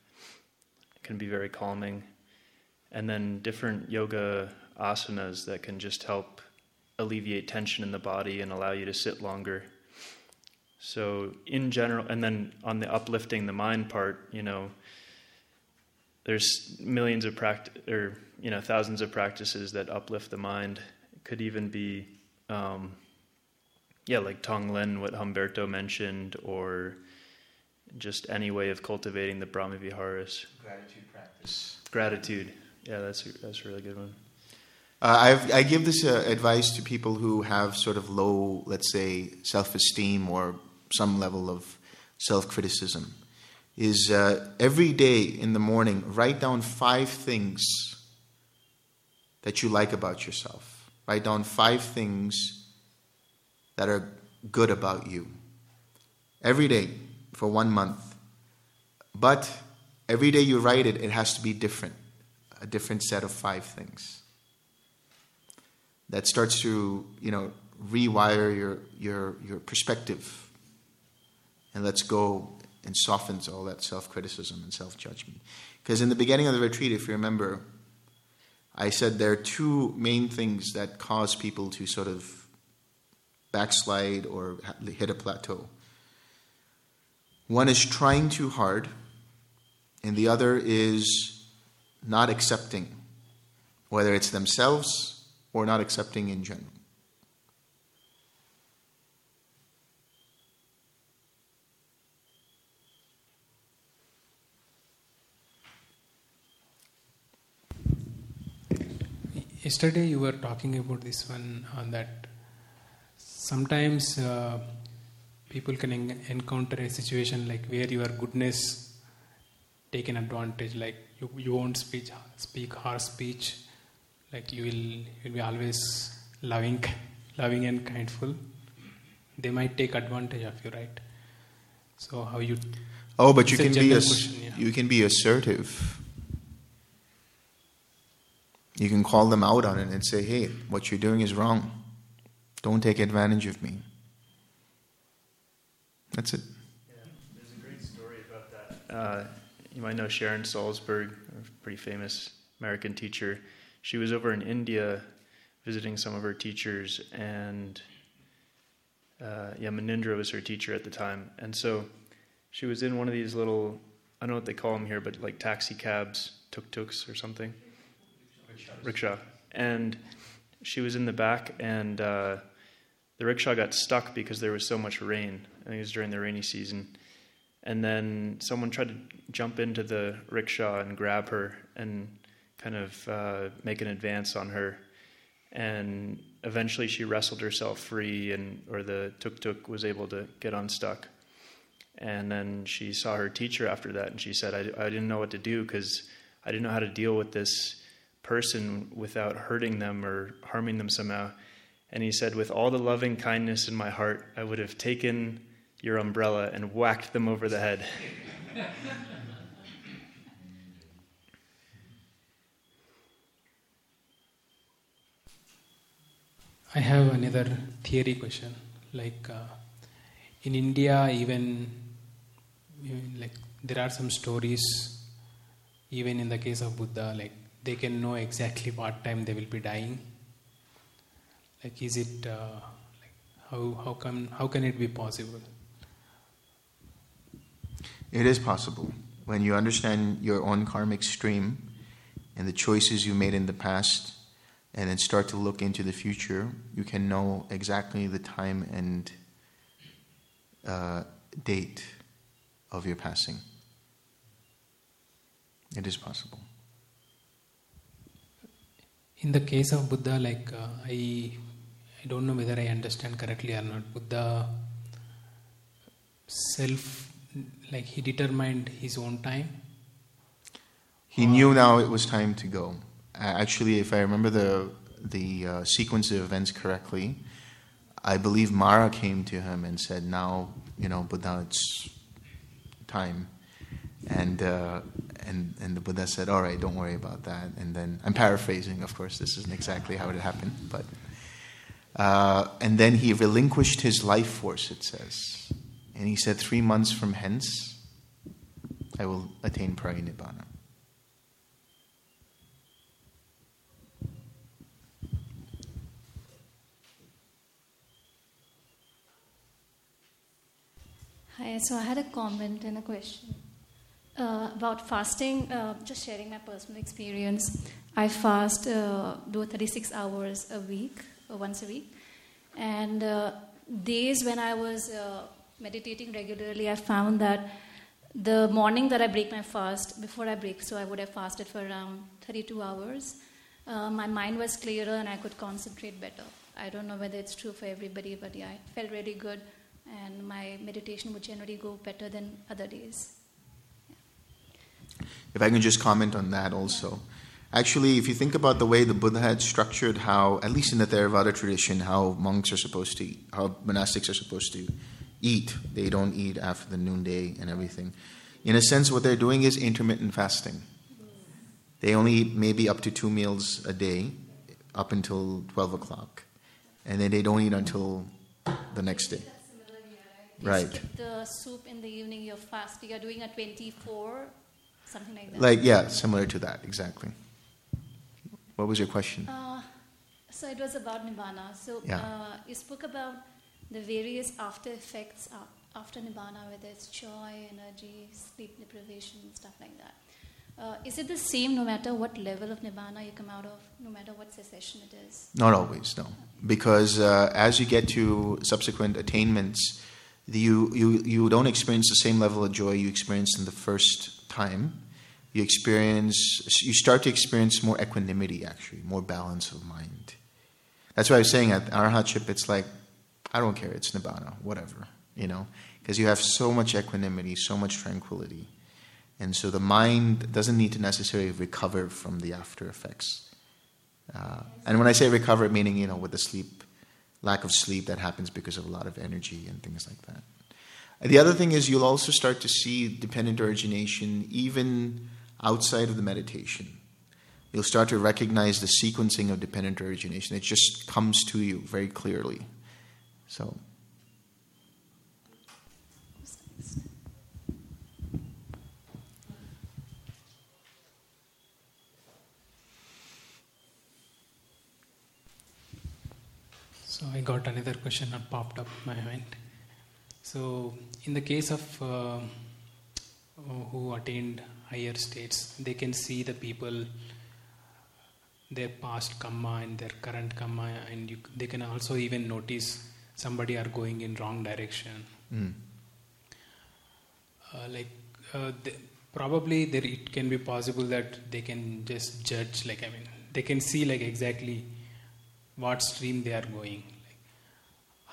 S8: can be very calming. And then different yoga asanas that can just help alleviate tension in the body and allow you to sit longer. So, in general, and then on the uplifting the mind part, you know, there's millions of practice or you know thousands of practices that uplift the mind. It could even be, um, yeah, like Tonglen, what Humberto mentioned, or just any way of cultivating the Brahmaviharas.
S1: Gratitude practice.
S8: Gratitude. Yeah, that's a, that's a really good one.
S1: Uh, i give this uh, advice to people who have sort of low, let's say, self esteem or some level of self criticism. Is uh, every day in the morning, write down five things that you like about yourself. Write down five things that are good about you. Every day for one month. But every day you write it, it has to be different a different set of five things that starts to you know rewire your your your perspective and let's go and softens all that self-criticism and self-judgment because in the beginning of the retreat if you remember i said there are two main things that cause people to sort of backslide or hit a plateau one is trying too hard and the other is not accepting whether it's themselves or not accepting in general.
S11: Yesterday you were talking about this one on that sometimes uh, people can en- encounter a situation like where your goodness taken advantage like you, you won't speak speak harsh speech like you will you'll be always loving loving and kindful. They might take advantage of you right? So how you
S1: oh but you can be ass- question, yeah. you can be assertive you can call them out on it and say hey what you're doing is wrong. Don't take advantage of me. That's it.
S8: Yeah, there's a great story about that. Uh, you might know sharon salzberg a pretty famous american teacher. She was over in India visiting some of her teachers, and uh, yeah, Munindra was her teacher at the time. And so she was in one of these little I don't know what they call them here, but like taxi cabs, tuk tuks or something. Rickshaw. And she was in the back, and uh, the rickshaw got stuck because there was so much rain. I think it was during the rainy season. And then someone tried to jump into the rickshaw and grab her and kind of uh, make an advance on her. And eventually she wrestled herself free, and or the tuk tuk was able to get unstuck. And then she saw her teacher after that, and she said, I, I didn't know what to do because I didn't know how to deal with this person without hurting them or harming them somehow. And he said, With all the loving kindness in my heart, I would have taken your umbrella and whacked them over the head.
S11: I have another theory question. Like uh, in India, even, even like there are some stories. Even in the case of Buddha, like they can know exactly what time they will be dying. Like, is it uh, like how how come how can it be possible?
S1: It is possible when you understand your own karmic stream and the choices you made in the past and then start to look into the future, you can know exactly the time and uh, date of your passing. It is possible.
S11: In the case of Buddha, like uh, I, I don't know whether I understand correctly or not. Buddha self, like he determined his own time.
S1: He knew now it was time to go. Actually, if I remember the the uh, sequence of events correctly, I believe Mara came to him and said, "Now, you know, Buddha, it's time." And uh, and and the Buddha said, "All right, don't worry about that." And then I'm paraphrasing, of course. This isn't exactly how it happened, but uh, and then he relinquished his life force. It says, and he said, three months from hence, I will attain parinibbana."
S12: Hi, so I had a comment and a question uh, about fasting. Uh, just sharing my personal experience. I fast, uh, do 36 hours a week, uh, once a week, and uh, days when I was uh, meditating regularly, I found that the morning that I break my fast, before I break, so I would have fasted for around 32 hours. my mind was clearer and I could concentrate better. I don't know whether it's true for everybody, but yeah, it felt really good and my meditation would generally go better than other days.
S1: If I can just comment on that also. Actually, if you think about the way the Buddha had structured how, at least in the Theravada tradition, how monks are supposed to eat, how monastics are supposed to eat, they don't eat after the noonday and everything. In a sense, what they're doing is intermittent fasting. They only eat maybe up to two meals a day, up until 12 o'clock. And then they don't eat until the next day.
S12: You right. skip the soup in the evening, you're fast. You're doing a 24, something like that.
S1: Like, yeah, similar to that, exactly. What was your question?
S12: Uh, so it was about Nibbana. So yeah. uh, you spoke about the various after effects after Nibbana, whether it's joy, energy, sleep deprivation, stuff like that. Uh, is it the same no matter what level of Nibbana you come out of, no matter what cessation it is?
S1: Not always, no. Because uh, as you get to subsequent attainments, you, you, you don't experience the same level of joy you experienced in the first time. You experience, you start to experience more equanimity, actually, more balance of mind. That's why I was saying at Arhatship, it's like, I don't care, it's Nibbana, whatever, you know, because you have so much equanimity, so much tranquility. And so the mind doesn't need to necessarily recover from the after effects. Uh, and when I say recover, meaning, you know, with the sleep lack of sleep that happens because of a lot of energy and things like that. The other thing is you'll also start to see dependent origination even outside of the meditation. You'll start to recognize the sequencing of dependent origination. It just comes to you very clearly. So.
S11: So I got another question that popped up my mind. So in the case of uh, uh, who attained higher states, they can see the people, their past karma and their current karma, and you, they can also even notice somebody are going in wrong direction.
S1: Mm.
S11: Uh, like uh, probably there it can be possible that they can just judge. Like I mean, they can see like exactly what stream they are going,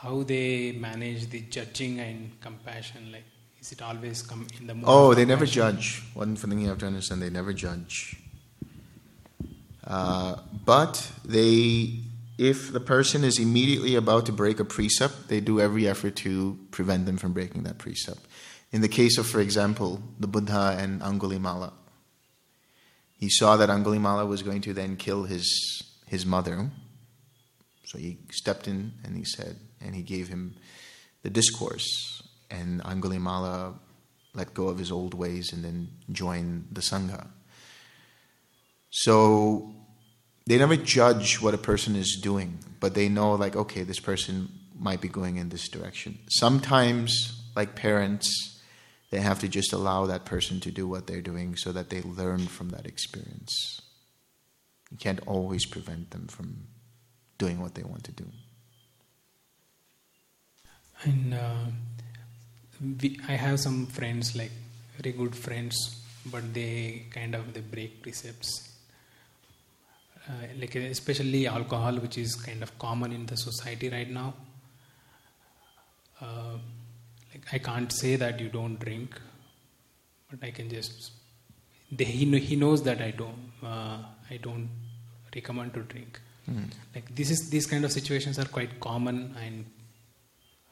S11: how they manage the judging and compassion. Like is it always come in the mood
S1: Oh, they never judge. One thing you have to understand, they never judge. Uh, but they, if the person is immediately about to break a precept, they do every effort to prevent them from breaking that precept. In the case of, for example, the Buddha and Angulimala, he saw that Angulimala was going to then kill his his mother, so he stepped in and he said, and he gave him the discourse, and Angulimala let go of his old ways and then joined the Sangha. So they never judge what a person is doing, but they know, like, okay, this person might be going in this direction. Sometimes, like parents, they have to just allow that person to do what they're doing so that they learn from that experience. You can't always prevent them from doing what they want to do.
S11: And uh, we, I have some friends, like very good friends, but they kind of they break precepts. Uh, like especially alcohol, which is kind of common in the society right now. Uh, like I can't say that you don't drink, but I can just. They, he he knows that I don't. Uh, I don't recommend to drink.
S1: Mm.
S11: Like this is these kind of situations are quite common, and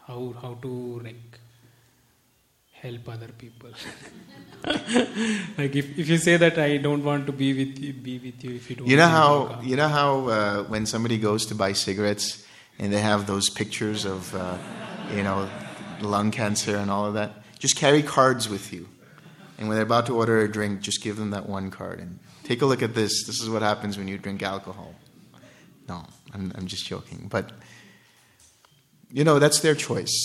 S11: how how to like help other people. like if, if you say that I don't want to be with you, be with you if you don't.
S1: You know how
S11: alcohol.
S1: you know how uh, when somebody goes to buy cigarettes and they have those pictures of uh, you know lung cancer and all of that. Just carry cards with you, and when they're about to order a drink, just give them that one card and take a look at this. This is what happens when you drink alcohol. No, I'm I'm just joking, but you know that's their choice.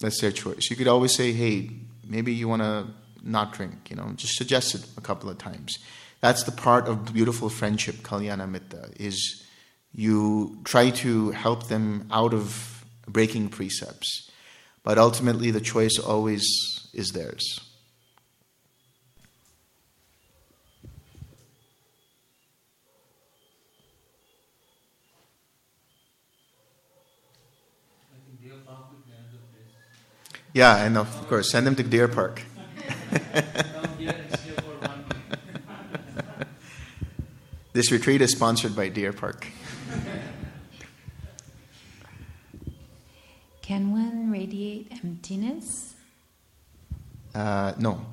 S1: That's their choice. You could always say, "Hey, maybe you want to not drink." You know, just suggest it a couple of times. That's the part of beautiful friendship, kalyana mitta, is you try to help them out of breaking precepts, but ultimately the choice always is theirs. Yeah, and of course, send them to Deer Park. this retreat is sponsored by Deer Park.
S13: Can one radiate emptiness?
S1: Uh, no.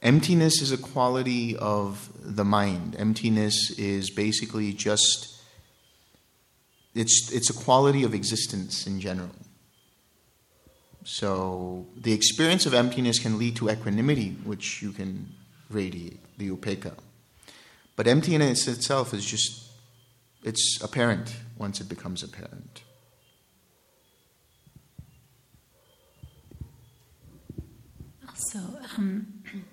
S1: Emptiness is a quality of the mind. Emptiness is basically just it's it's a quality of existence in general. So the experience of emptiness can lead to equanimity, which you can radiate, the upeka. But emptiness itself is just it's apparent once it becomes apparent.
S13: Also, um,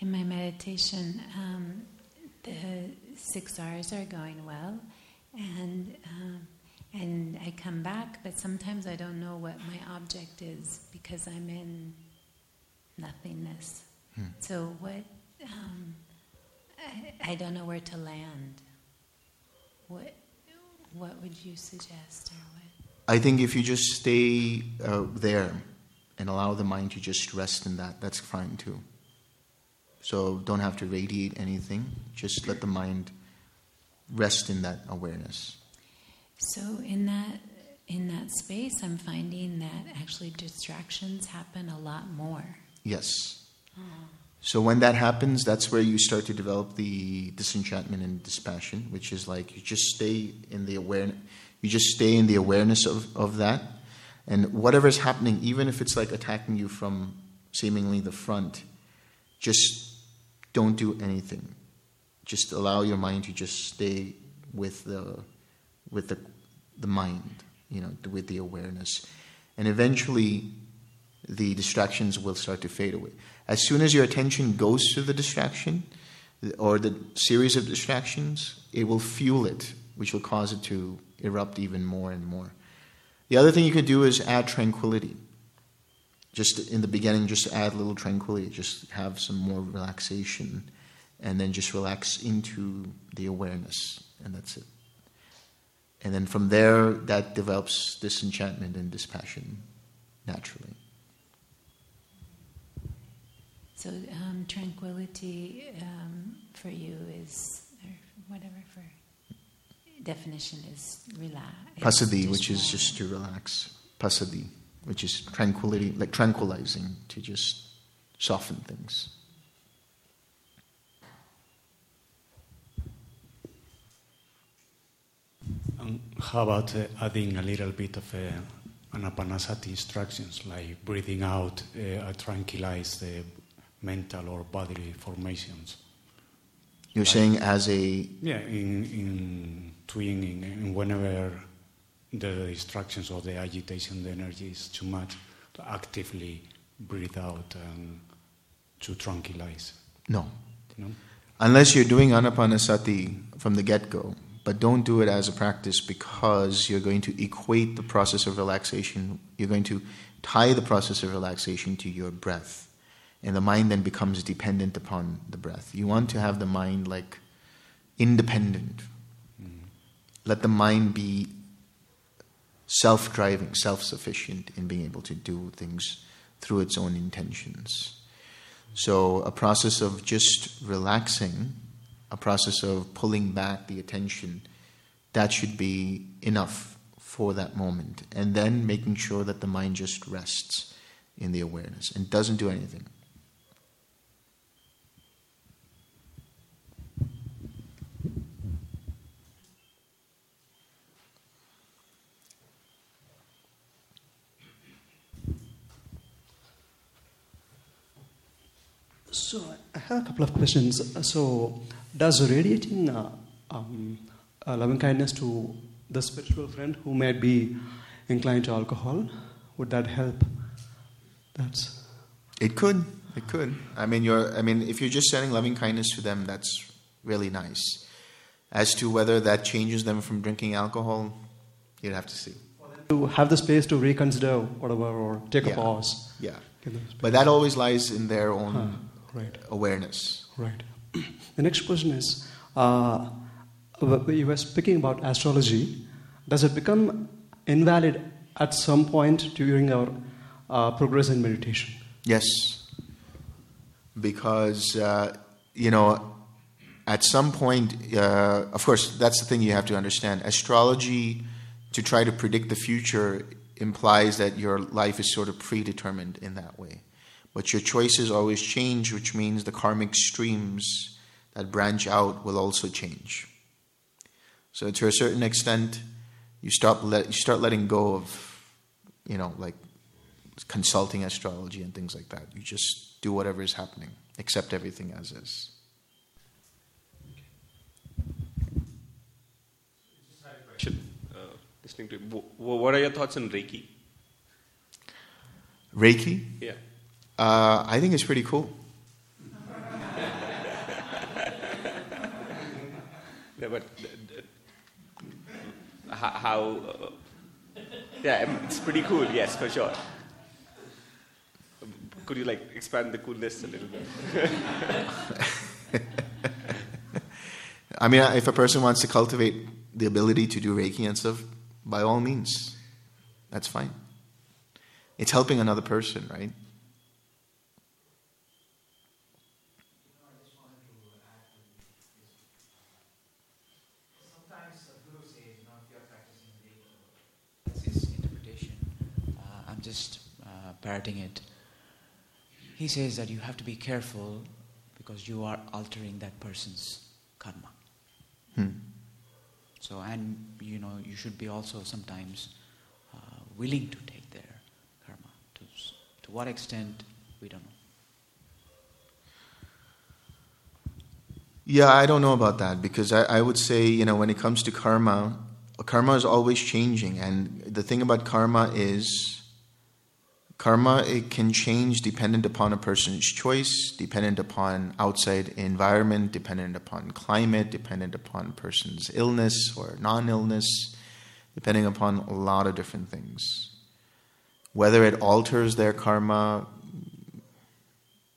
S13: in my meditation, um, the six R's are going well, and um, and I come back, but sometimes I don't know what my object is because I'm in nothingness.
S1: Hmm.
S13: So what? Um, I, I don't know where to land. What what would you suggest, or what?
S1: I think if you just stay uh, there and allow the mind to just rest in that, that's fine too. So don't have to radiate anything, just let the mind rest in that awareness.
S13: So in that in that space, I'm finding that actually distractions happen a lot more.
S1: Yes.
S13: Oh.
S1: So when that happens, that's where you start to develop the disenchantment and dispassion, which is like you just stay in the awareness, you just stay in the awareness of, of that, and whatever's happening, even if it's like attacking you from seemingly the front, just don't do anything. Just allow your mind to just stay with the with the the mind, you know, with the awareness, and eventually the distractions will start to fade away. As soon as your attention goes to the distraction or the series of distractions, it will fuel it, which will cause it to erupt even more and more. The other thing you could do is add tranquility. Just in the beginning, just add a little tranquility, just have some more relaxation, and then just relax into the awareness, and that's it. And then from there, that develops disenchantment and dispassion naturally.
S13: So um, tranquility um, for you is, or whatever for definition is relax.
S1: Passaddhi, which is just to relax. Passaddhi, which is tranquility, like tranquilizing, to just soften things.
S14: How about uh, adding a little bit of uh, anapanasati instructions, like breathing out, uh, tranquilize the mental or bodily formations?
S1: You're like, saying as a
S14: yeah, in in TWIMing, in whenever the distractions or the agitation, the energy is too much, to actively breathe out and to tranquilize.
S1: No.
S14: No.
S1: Unless you're doing anapanasati from the get-go, but don't do it as a practice because you're going to equate the process of relaxation. You're going to tie the process of relaxation to your breath and the mind then becomes dependent upon the breath. You want to have the mind like independent. Mm. Let the mind be self driving, self sufficient in being able to do things through its own intentions. So, a process of just relaxing, a process of pulling back the attention, that should be enough for that moment. And then making sure that the mind just rests in the awareness and doesn't do anything.
S15: So I have a couple of questions. So does radiating uh, um, uh, loving kindness to the spiritual friend who might be inclined to alcohol, would that help? That's.
S1: It could. It could. I mean, you're. I mean, if you're just sending loving kindness to them, that's really nice. As to whether that changes them from drinking alcohol, you'd have to see.
S15: To have the space to reconsider whatever or take
S1: yeah.
S15: a pause.
S1: Yeah. But that always lies in their own
S15: huh. right.
S1: awareness.
S15: Right. The next question is uh, you were speaking about astrology. Does it become invalid at some point during our uh, progress in meditation?
S1: Yes. Because, uh, you know, at some point, uh, of course, that's the thing you have to understand. Astrology, to try to predict the future, implies that your life is sort of predetermined in that way. But your choices always change, which means the karmic streams that branch out will also change. So, to a certain extent, you stop let, you start letting go of, you know, like consulting astrology and things like that. You just do whatever is happening, accept everything as is.
S16: Uh, listening to what are your thoughts on Reiki?
S1: Reiki?
S16: Yeah.
S1: Uh, I think it's pretty cool.
S16: yeah, but uh, how? Uh, yeah, it's pretty cool. Yes, for sure. Could you like expand the coolness a little bit?
S1: I mean, if a person wants to cultivate the ability to do Reiki and stuff, by all means, that's fine. It's helping another person, right?
S9: just uh, parroting it. He says that you have to be careful because you are altering that person's karma.
S1: Hmm.
S9: So, and you know, you should be also sometimes uh, willing to take their karma. To, to what extent, we don't know.
S1: Yeah, I don't know about that because I, I would say, you know, when it comes to karma, karma is always changing. And the thing about karma is Karma it can change dependent upon a person's choice, dependent upon outside environment, dependent upon climate, dependent upon person's illness or non-illness, depending upon a lot of different things. Whether it alters their karma,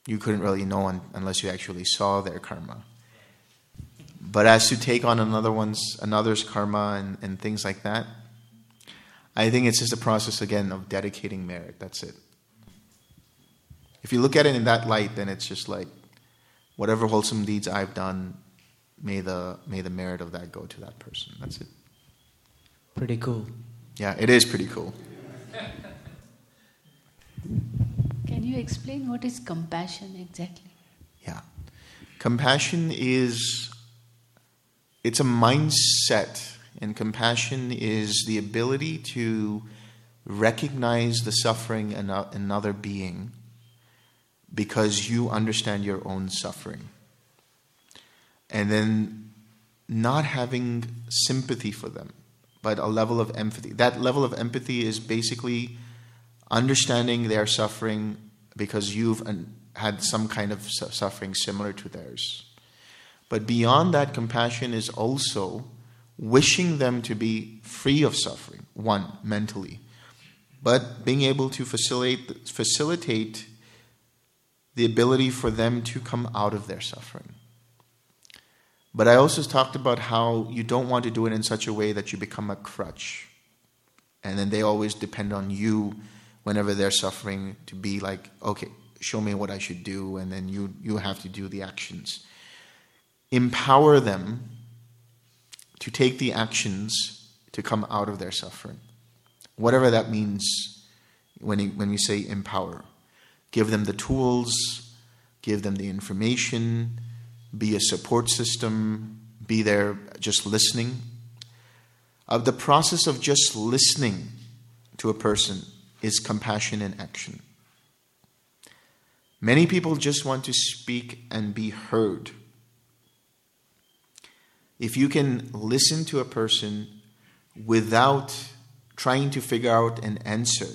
S1: you couldn't really know un- unless you actually saw their karma. But as to take on another one's another's karma and, and things like that, I think it's just a process again of dedicating merit. That's it. If you look at it in that light, then it's just like whatever wholesome deeds I've done, may the may the merit of that go to that person. That's it.
S9: Pretty cool.
S1: Yeah, it is pretty cool.
S17: Can you explain what is compassion exactly?
S1: Yeah. Compassion is it's a mindset and compassion is the ability to recognize the suffering in another being because you understand your own suffering. And then not having sympathy for them, but a level of empathy. That level of empathy is basically understanding their suffering because you've had some kind of suffering similar to theirs. But beyond that, compassion is also wishing them to be free of suffering, one, mentally, but being able to facilitate, facilitate the ability for them to come out of their suffering. But I also talked about how you don't want to do it in such a way that you become a crutch. And then they always depend on you whenever they're suffering to be like, okay, show me what I should do, and then you, you have to do the actions. Empower them to take the actions to come out of their suffering. Whatever that means when, he, when we say empower. Give them the tools, give them the information, be a support system, be there just listening. Uh, the process of just listening to a person is compassion in action. Many people just want to speak and be heard. If you can listen to a person without trying to figure out an answer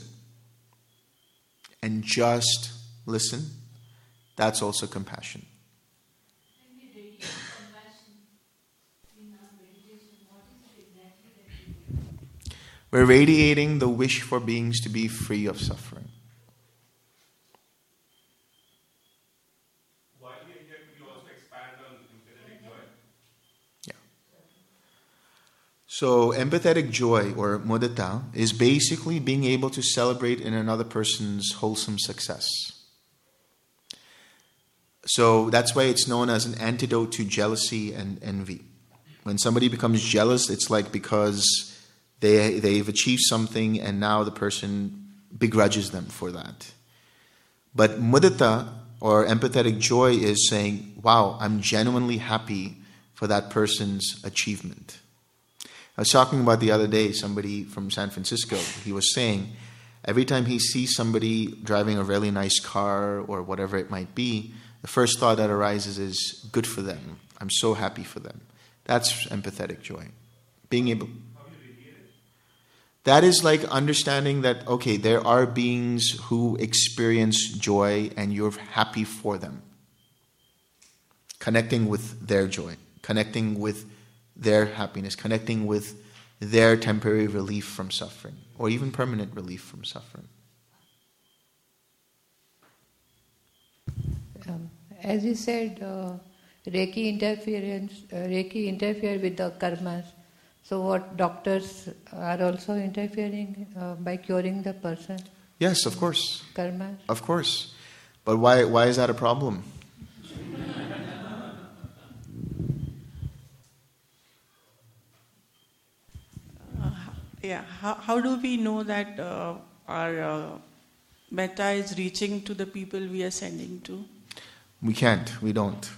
S1: and just listen, that's also compassion. We're radiating the wish for beings to be free of suffering. So, empathetic joy or mudita is basically being able to celebrate in another person's wholesome success. So, that's why it's known as an antidote to jealousy and envy. When somebody becomes jealous, it's like because they, they've achieved something and now the person begrudges them for that. But mudita or empathetic joy is saying, wow, I'm genuinely happy for that person's achievement. I was talking about the other day, somebody from San Francisco, he was saying every time he sees somebody driving a really nice car or whatever it might be, the first thought that arises is, good for them. I'm so happy for them. That's empathetic joy. Being able. That is like understanding that, okay, there are beings who experience joy and you're happy for them. Connecting with their joy, connecting with their happiness, connecting with their temporary relief from suffering, or even permanent relief from suffering.
S18: Um, as you said, uh, Reiki interference, uh, Reiki interfere with the karmas. So, what doctors are also interfering uh, by curing the person?
S1: Yes, of course.
S18: Karma.
S1: Of course, but why? Why is that a problem?
S19: Yeah, how, how do we know that uh, our uh, metta is reaching to the people we are sending to?
S1: We can't, we don't.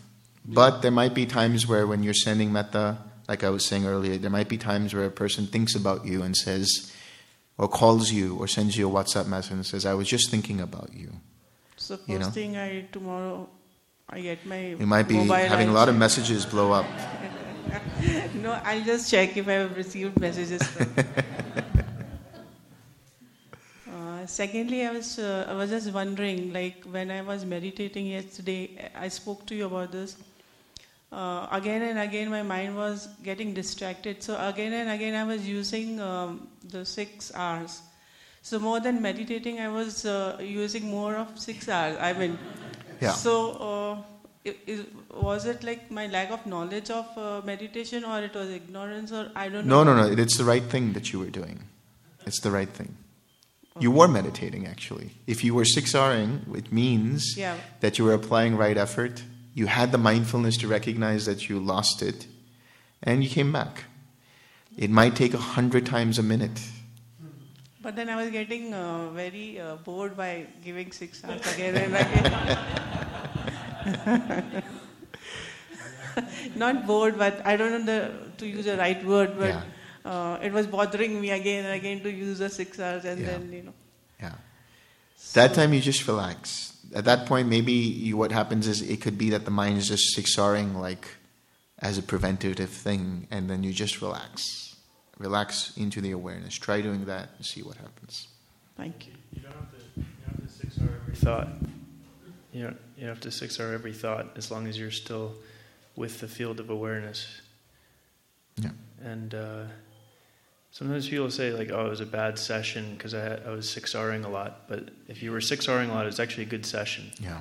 S1: But there might be times where when you're sending metta, like I was saying earlier, there might be times where a person thinks about you and says, or calls you, or sends you a WhatsApp message and says, I was just thinking about you.
S19: So first
S1: you know?
S19: thing I tomorrow I get my
S1: You might be having a lot of messages blow up.
S19: no, I'll just check if I have received messages. From. uh, Uh, secondly, I was uh, I was just wondering, like when I was meditating yesterday, I spoke to you about this. Uh, again and again, my mind was getting distracted. So again and again, I was using um, the six R's. So more than meditating, I was uh, using more of six R's. I mean,
S1: Yeah.
S19: So uh, it, it, was it like my lack of knowledge of uh, meditation, or it was ignorance, or I don't know?
S1: No, no, no. It's the right thing that you were doing. It's the right thing. You were meditating, actually. If you were six R-ing, it means
S19: Yeah.
S1: that you were applying right effort. You had the mindfulness to recognize that you lost it, and you came back. It might take a hundred times a minute.
S19: But then I was getting uh, very uh, bored by giving six R's again and again. Not bored, but I don't know the, to use the right word, but
S1: Yeah.
S19: Uh, it was bothering me again and again to use the six R's and
S1: Yeah.
S19: then, you know.
S1: Yeah. That time you just relax. At that point, maybe you, what happens is it could be that the mind is just six R-ing like as a preventative thing, and then you just relax. Relax into the awareness. Try doing that and see what happens.
S19: Thank you.
S8: You don't have to, you don't have to six R every thought. You don't, you don't have to six R every thought as long as you're still with the field of awareness.
S1: Yeah.
S8: And uh, sometimes people say like, "Oh, it was a bad session because I, I was six R-ing a lot." But if you were six R-ing a lot, it's actually a good session.
S1: Yeah.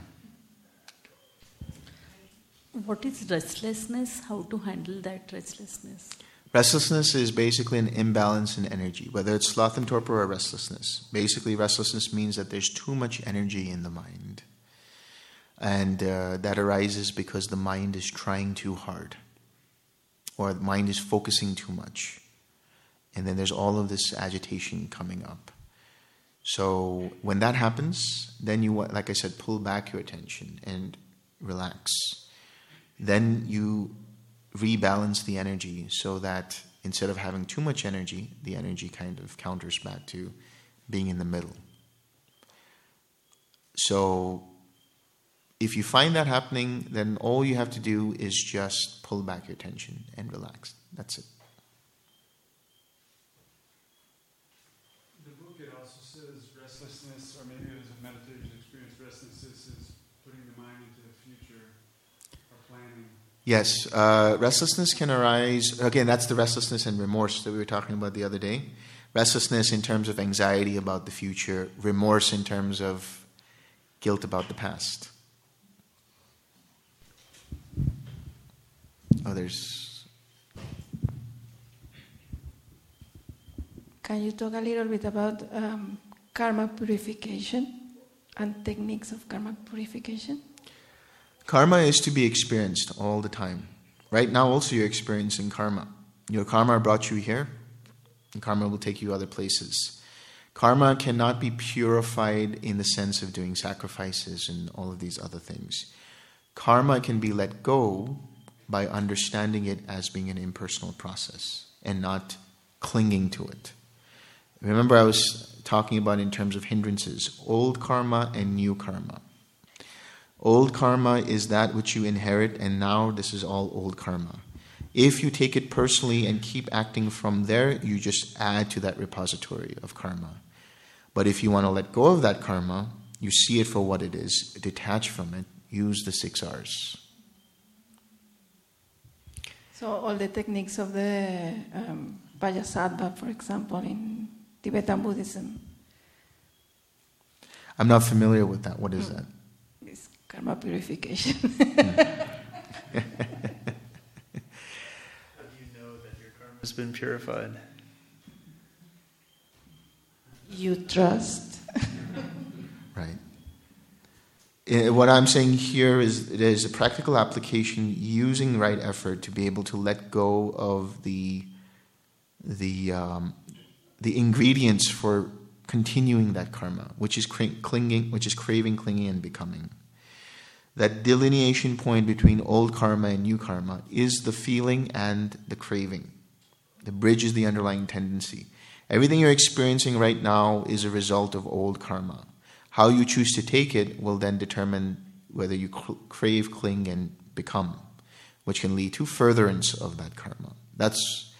S17: What is restlessness? How to handle that restlessness?
S1: Restlessness is basically an imbalance in energy, whether it's sloth and torpor or restlessness. Basically, restlessness means that there's too much energy in the mind. And uh, that arises because the mind is trying too hard, or the mind is focusing too much. And then there's all of this agitation coming up. So when that happens, then you, like I said, pull back your attention and relax. Then you rebalance the energy so that instead of having too much energy, the energy kind of counters back to being in the middle. So if you find that happening, then all you have to do is just pull back your attention and relax. That's it.
S5: The book it also says restlessness, or maybe it was a meditation experience. Restlessness is putting the mind into the future or planning.
S1: Yes, uh, restlessness can arise. Again, that's the restlessness and remorse that we were talking about the other day. Restlessness in terms of anxiety about the future, remorse in terms of guilt about the past. Others.
S20: Can you talk a little bit about um, karma purification and techniques of karma purification?
S1: Karma is to be experienced all the time. Right now, also, you're experiencing karma. Your karma brought you here, and karma will take you other places. Karma cannot be purified in the sense of doing sacrifices and all of these other things. Karma can be let go by understanding it as being an impersonal process and not clinging to it. Remember, I was talking about in terms of hindrances old karma and new karma. Old karma is that which you inherit, and now this is all old karma. If you take it personally and keep acting from there, you just add to that repository of karma. But if you want to let go of that karma, you see it for what it is, detach from it, use the six R's.
S20: So all the techniques of the um, for example, in Tibetan Buddhism,
S1: I'm not familiar with that. What is that?
S20: Is karma purification.
S8: How do you know that your karma has been purified?
S20: you trust.
S1: Right. Eh, What I'm saying here is it is a practical application using right effort to be able to let go of the the um, the ingredients for continuing that karma, which is cra- clinging, which is craving, clinging, and becoming. That delineation point between old karma and new karma is the feeling and the craving. The bridge is the underlying tendency. Everything you're experiencing right now is a result of old karma. How you choose to take it will then determine whether you cr- crave, cling, and become, which can lead to furtherance of that karma. That's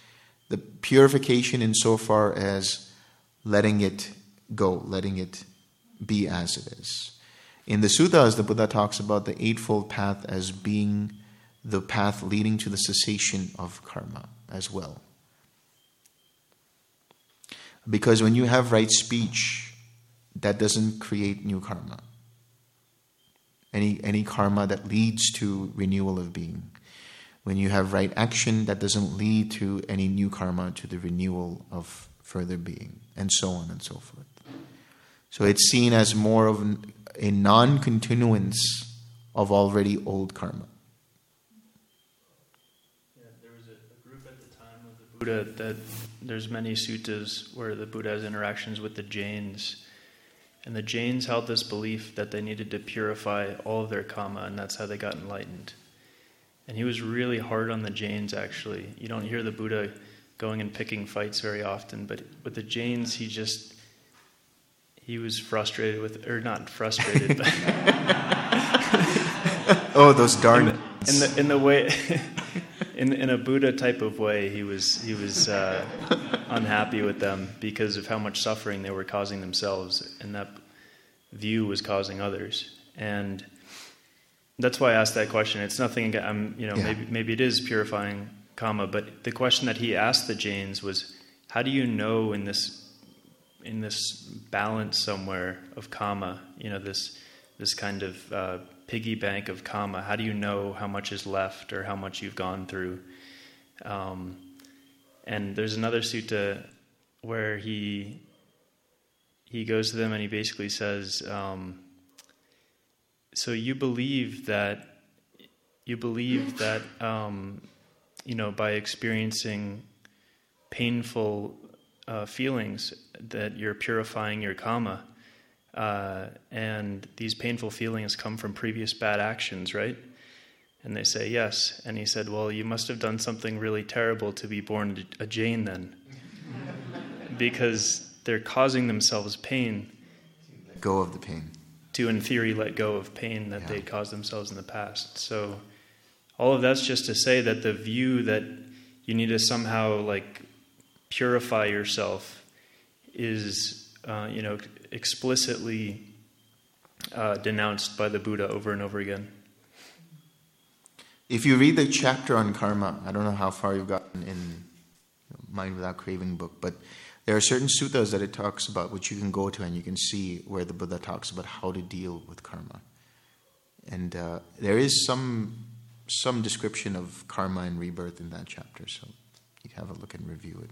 S1: the purification insofar as letting it go, letting it be as it is. In the suttas, the Buddha talks about the Eightfold Path as being the path leading to the cessation of karma as well. Because when you have right speech, that doesn't create new karma. Any, any karma that leads to renewal of being. When you have right action, that doesn't lead to any new karma, to the renewal of further being, and so on and so forth. So it's seen as more of a non continuance of already old karma.
S8: Yeah, there was a, a, group at the time of the Buddha that there's many suttas where the Buddha has interactions with the Jains. And the Jains held this belief that they needed to purify all of their karma, and that's how they got enlightened. And he was really hard on the Jains, actually. You don't hear the Buddha going and picking fights very often, but with the Jains, he just he was frustrated with, or not frustrated, but
S1: oh, those darn
S8: in the, in the, in the way, in in a Buddha type of way, he was he was uh, unhappy with them because of how much suffering they were causing themselves, and that view was causing others, and that's why I asked that question. It's nothing. I'm, you know, yeah. maybe maybe it is purifying karma, but the question that he asked the Jains was, how do you know in this in this balance somewhere of karma, you know, this this kind of uh, piggy bank of karma? How do you know how much is left or how much you've gone through? Um, and there's another sutta where he he goes to them and he basically says. Um, so you believe that you believe that um, you know by experiencing painful uh, feelings that you're purifying your karma uh, and these painful feelings come from previous bad actions right and they say yes and he said well you must have done something really terrible to be born a jain then because they're causing themselves pain
S1: go of the pain
S8: to, in theory, let go of pain that yeah. they caused themselves in the past. So, all of that's just to say that the view that you need to somehow like purify yourself is, uh, you know, explicitly uh, denounced by the Buddha over and over again.
S1: If you read the chapter on karma, I don't know how far you've gotten in Mind Without Craving book, but there are certain suttas that it talks about, which you can go to and you can see where the Buddha talks about how to deal with karma. And uh, there is some some description of karma and rebirth in that chapter, so you have a look and review it.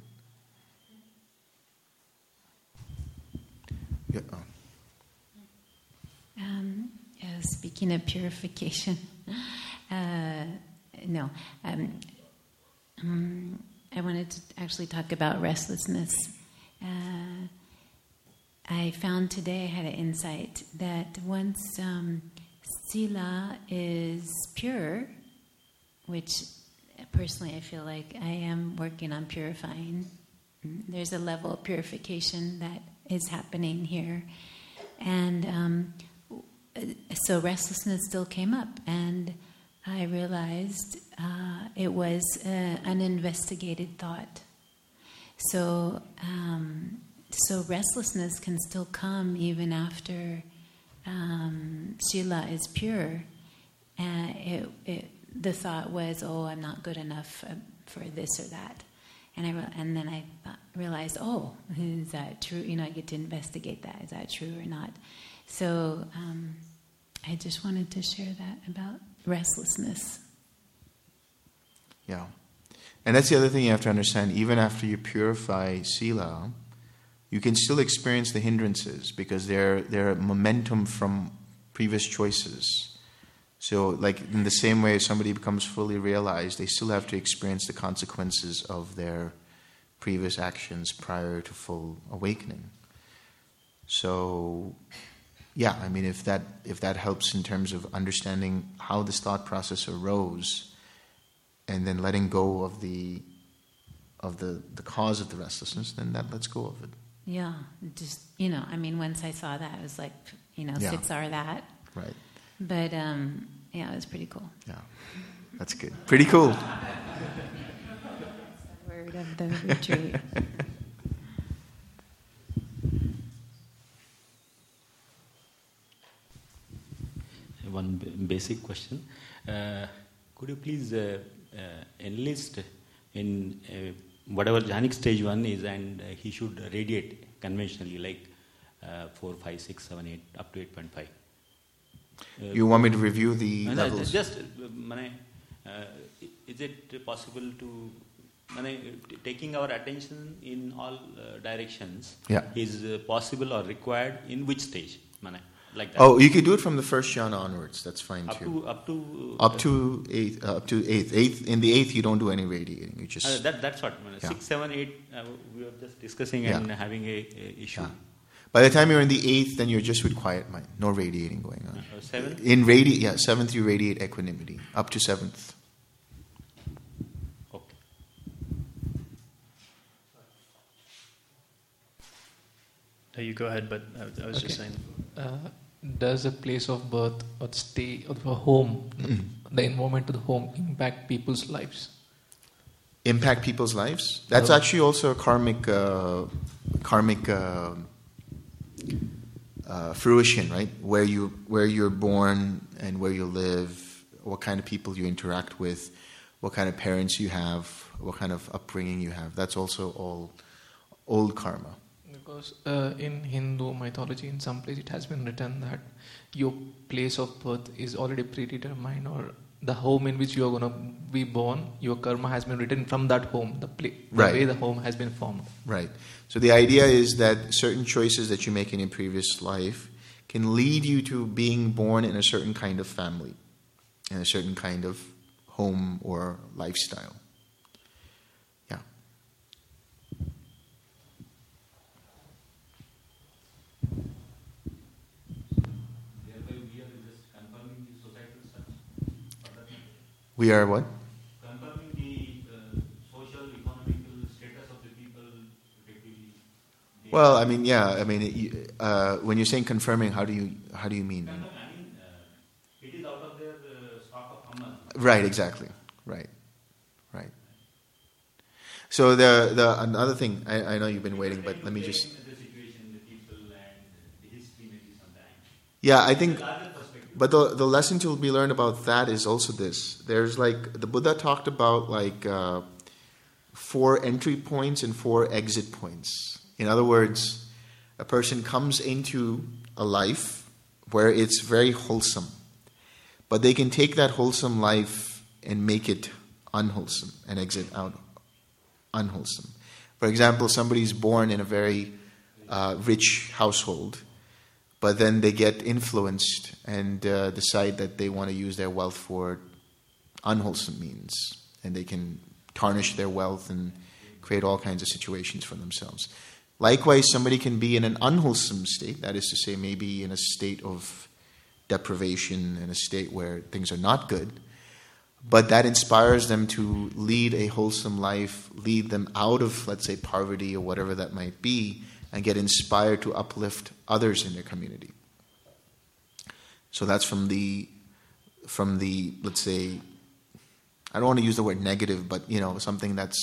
S1: Yeah.
S13: Um, speaking of purification, uh, no. Um, um, I wanted to actually talk about restlessness. Uh, I found today, I had an insight that once um, sila is pure, which personally I feel like I am working on purifying, there's a level of purification that is happening here. And um, so restlessness still came up, and I realized uh, it was uh, an investigated thought so, um, so restlessness can still come even after um, Sila is pure. And it, it, the thought was, oh, I'm not good enough uh, for this or that. And, I re- and then I realized, oh, is that true? You know, I get to investigate that. Is that true or not? So um, I just wanted to share that about restlessness.
S1: Yeah. And that's the other thing you have to understand. Even after you purify sila, you can still experience the hindrances because they're, they're momentum from previous choices. So, like in the same way, somebody becomes fully realized, they still have to experience the consequences of their previous actions prior to full awakening. So, yeah, I mean, if that if that helps in terms of understanding how this thought process arose, and then letting go of the of the the cause of the restlessness, then that lets go of it.
S13: Yeah, just you know, I mean, once I saw that, I was like, you know, yeah. six R that.
S1: Right.
S13: But um, yeah, it was pretty cool.
S1: Yeah, that's good. Pretty cool.
S13: word of the retreat.
S21: One basic question. Uh, could you please uh, uh, enlist in uh, whatever jhanic stage one is, and uh, he should radiate conventionally, like uh, 4, 5, 6, 7, 8, up to 8.5?
S1: You want me to review the levels?
S21: Just, uh, mane, is it possible to, mane, taking our attention in all uh, directions,
S1: Yeah.
S21: is uh, possible or required in which stage? Mane, like that.
S1: Oh, you could do it from the first jhana onwards. That's fine
S21: Up
S1: too.
S21: to- up to,
S1: up
S21: uh,
S1: to eighth. Uh, up to eighth. Eighth in the eighth, you don't do any radiating. You just
S21: Uh, that, that's what,
S1: Yeah.
S21: 6, 7, 8, uh, we were just discussing
S1: Yeah.
S21: and having a, a issue.
S1: Yeah. By the time you're in the eighth, then you're just with quiet mind, no radiating going on.
S21: Uh, seventh?
S1: In radi, yeah, seventh you radiate equanimity up to seventh. Okay.
S8: No, you go ahead, but I, I was just saying.
S22: Uh, does a place of birth or stay or the home,
S1: Mm.
S22: the environment of the home, impact people's lives?
S1: Impact people's lives. That's actually also a karmic, uh, karmic uh, uh, fruition, right? Where you where you're born and where you live, what kind of people you interact with, what kind of parents you have, what kind of upbringing you have. That's also all old karma.
S22: Because uh, in Hindu mythology, in some place, it has been written that your place of birth is already predetermined, or the home in which you are going to be born, your karma has been written from that home, the, the
S1: Right.
S22: way the home has been formed.
S1: Right. So the idea is that certain choices that you make in your previous life can lead you to being born in a certain kind of family, in a certain kind of home or lifestyle. Yeah.
S21: Thereby we are just confirming the societal structure. For that matter.
S1: We are what?
S21: Confirming the uh, social, economical status of the people.
S1: Well, I mean, yeah. I mean, it, uh, when you're saying confirming, how do you how do you mean?
S21: I mean, uh, it is out of their uh, stock of Hamas.
S1: Right. Exactly. Right. Right. So the the another thing I, I know you've been waiting, but let me just
S21: The situation, the people, and the history maybe sometimes.
S1: Yeah, I think. But the the lesson to be learned about that is also this. There's like the Buddha talked about like uh, four entry points and four exit points. In other words, a person comes into a life where it's very wholesome, but they can take that wholesome life and make it unwholesome and exit out unwholesome. For example, somebody's born in a very uh, rich household but then they get influenced and uh, decide that they want to use their wealth for unwholesome means, and they can tarnish their wealth and create all kinds of situations for themselves. Likewise, somebody can be in an unwholesome state, that is to say, maybe in a state of deprivation, in a state where things are not good, but that inspires them to lead a wholesome life, lead them out of, let's say, poverty or whatever that might be, and get inspired to uplift others in their community. So that's from the, from the, let's say, I don't want to use the word negative, but you know, something that's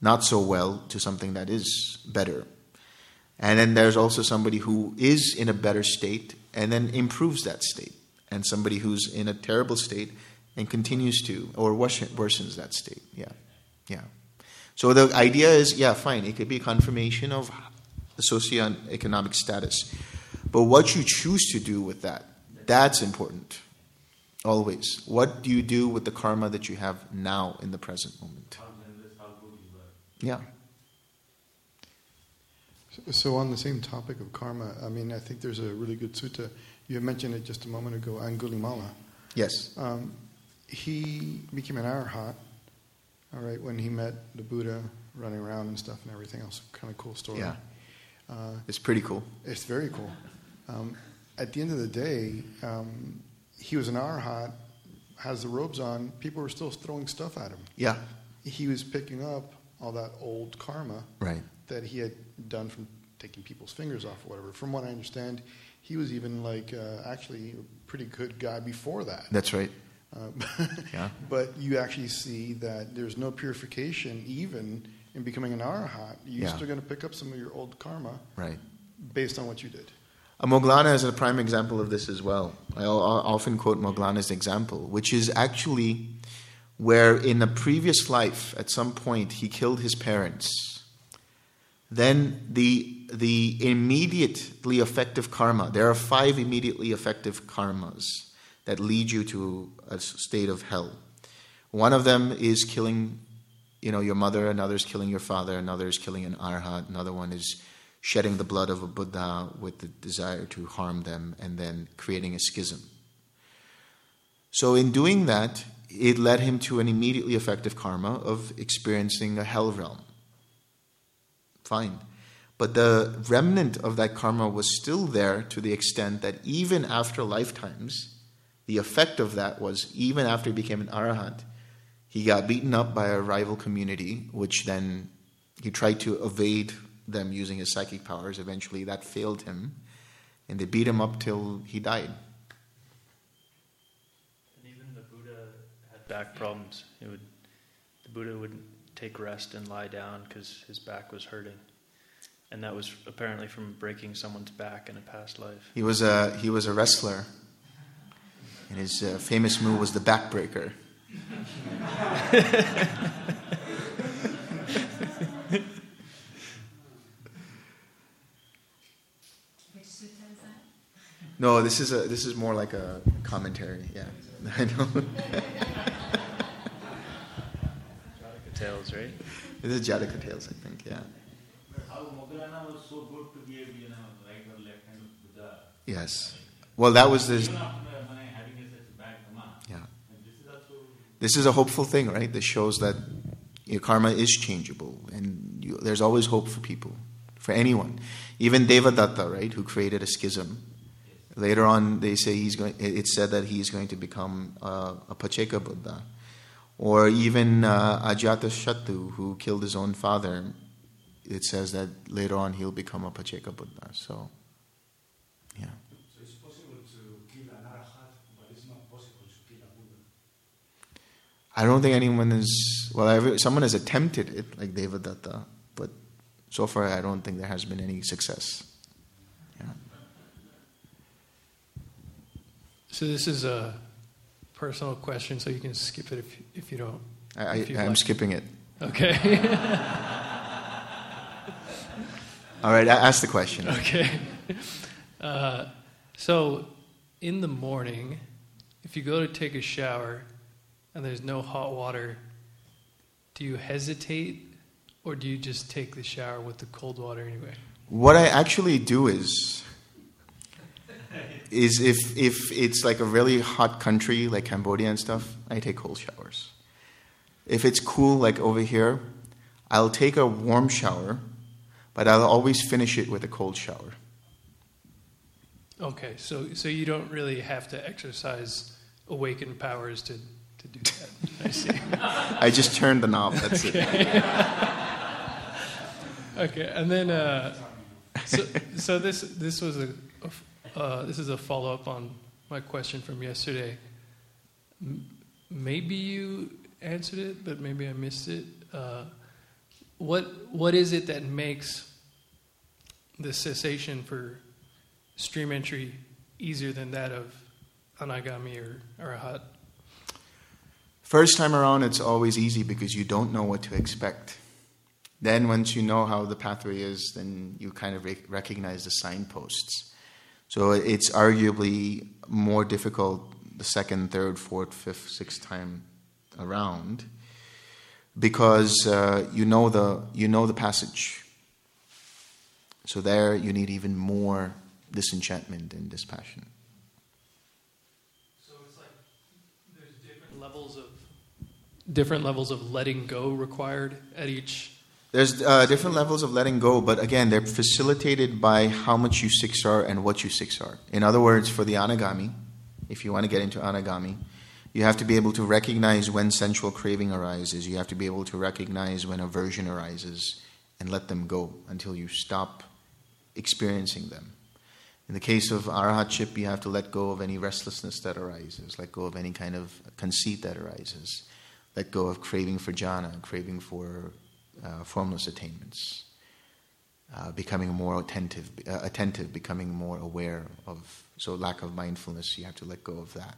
S1: not so well to something that is better. And then there's also somebody who is in a better state and then improves that state, and somebody who's in a terrible state and continues to or worsens that state. Yeah, yeah. So the idea is, yeah, fine. It could be a confirmation of the socioeconomic status, but what you choose to do with that, that's important. Always. What do you do with the karma that you have now in the present moment? Yeah.
S6: So on the same topic of karma, I mean, I think there's a really good sutta. You mentioned it just a moment ago, Angulimala.
S1: Yes.
S6: Um, he became an arhat, all right, when he met the Buddha running around and stuff and everything else. Kind of cool story.
S1: Yeah.
S6: Uh,
S1: It's pretty cool.
S6: it's very cool. Um, at the end of the day, um, he was an arhat, has the robes on. People were still throwing stuff at him.
S1: Yeah.
S6: He was picking up all that old karma
S1: Right.
S6: that he had done from taking people's fingers off or whatever. From what I understand, he was even like uh, actually a pretty good guy before that.
S1: That's right.
S6: Uh,
S1: Yeah.
S6: But you actually see that there's no purification even in becoming an arhat. You're
S1: Yeah.
S6: still going to pick up some of your old karma
S1: Right.
S6: based on what you did.
S1: Uh, Moggallana is a prime example of this as well. I often quote Moggallana's example, which is actually where in a previous life, at some point, he killed his parents. Then the, the immediately effective karma, there are five immediately effective karmas that lead you to a state of hell. One of them is killing you know, your mother, another is killing your father, another is killing an arhat, another one is shedding the blood of a Buddha with the desire to harm them, and then creating a schism. So, in doing that, it led him to an immediately effective karma of experiencing a hell realm. Fine. But the remnant of that karma was still there to the extent that even after lifetimes, the effect of that was even after he became an arahant, he got beaten up by a rival community, which then he tried to evade them using his psychic powers. Eventually, that failed him, and they beat him up till he died.
S8: And even the Buddha had back problems. It would, the Buddha would take rest and lie down because his back was hurting, and that was apparently from breaking someone's back in a past life.
S1: He was a he was a wrestler, and his uh, famous move was the backbreaker. No, this is a this is more like a commentary. Yeah, I know.
S8: Jataka Tales, right?
S1: This is Jataka Tales, I think. Yeah.
S21: How Moggallana was so good to give, you know, right hand.
S1: Yes. Well, that was this. Yeah. This is a hopeful thing, right? This shows that your karma is changeable, and you, there's always hope for people, for anyone. Even Devadatta, right, who created a schism Later on, they say he's going. It's said that he's going to become a Pacceka Buddha, or even uh, Ajatashattu, who killed his own father. It says that later on he'll become a Pacceka Buddha. So, yeah.
S14: So it's possible to kill an arahat, but it's not possible to kill a Buddha.
S1: I don't think anyone is. Well, every, someone has attempted it, like Devadatta, but so far I don't think there has been any success. Yeah.
S10: So this is a personal question, so you can skip it if, if you don't.
S1: I, am like. skipping it.
S10: Okay.
S1: All right, ask the question.
S10: Okay. Uh, so, in the morning, if you go to take a shower and there's no hot water, do you hesitate or do you just take the shower with the cold water anyway?
S1: What I actually do is is if if it's like a really hot country like Cambodia and stuff, I take cold showers. If it's cool like over here, I'll take a warm shower, but I'll always finish it with a cold shower.
S10: Okay, so so you don't really have to exercise awakened powers to to do that. I see.
S1: I just turned the knob. That's okay. it.
S10: okay, and then uh, so so this this was a, uh, this is a follow up on my question from yesterday. M- maybe you answered it, but maybe I missed it. Uh, what what is it that makes the cessation for stream entry easier than that of anagami or a arahat?
S1: First time around, it's always easy because you don't know what to expect. Then, once you know how the pathway is, then you kind of re- recognize the signposts. So it's arguably more difficult the second, third, fourth, fifth, sixth time around because uh, you know the you know the passage. So there you need even more disenchantment and dispassion.
S10: So it's like there's different levels of different levels of letting go required at each
S1: there's uh, different levels of letting go, but again, they're facilitated by how much you six R and what you six R. In other words, for the anagami, if you want to get into anagami, you have to be able to recognize when sensual craving arises. You have to be able to recognize when aversion arises and let them go until you stop experiencing them. In the case of arahatship, you have to let go of any restlessness that arises, let go of any kind of conceit that arises, let go of craving for jhana, craving for uh, formless attainments. uh, becoming more attentive, uh, attentive, becoming more aware of. So lack of mindfulness, you have to let go of that.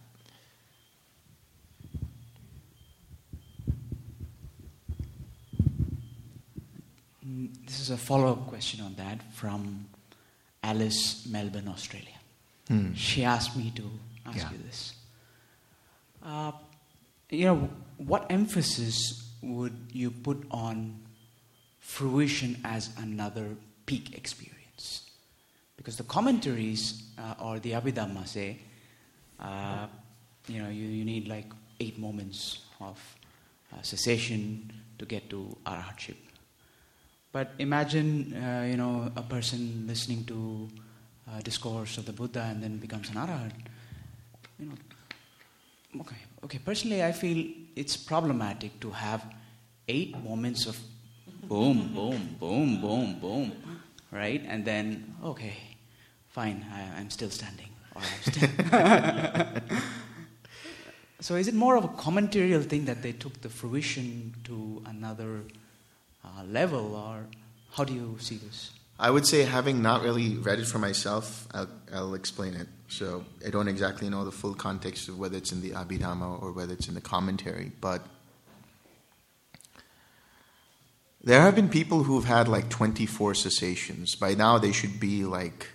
S9: Mm, This is a follow up question on that from Alice, Melbourne, Australia.
S1: Hmm.
S9: She asked me to ask
S1: Yeah.
S9: you this. Uh, you know, what emphasis would you put on fruition as another peak experience? Because the commentaries uh, or the Abhidhamma say, uh, you know, you, you need like eight moments of uh, cessation to get to arhatship. But imagine, uh, you know, a person listening to uh, discourse of the Buddha and then becomes an arhat. You know, okay, okay. Personally, I feel it's problematic to have eight moments of boom, boom, boom, boom, boom, right? And then, okay, fine, I, I'm still standing. Or I'm still so is it more of a commentarial thing that they took the fruition to another uh, level, or how do you see this?
S1: I would say, having not really read it for myself, I'll, I'll explain it. So I don't exactly know the full context of whether it's in the Abhidhamma or whether it's in the commentary, but there have been people who've had like 24 cessations. By now, they should be like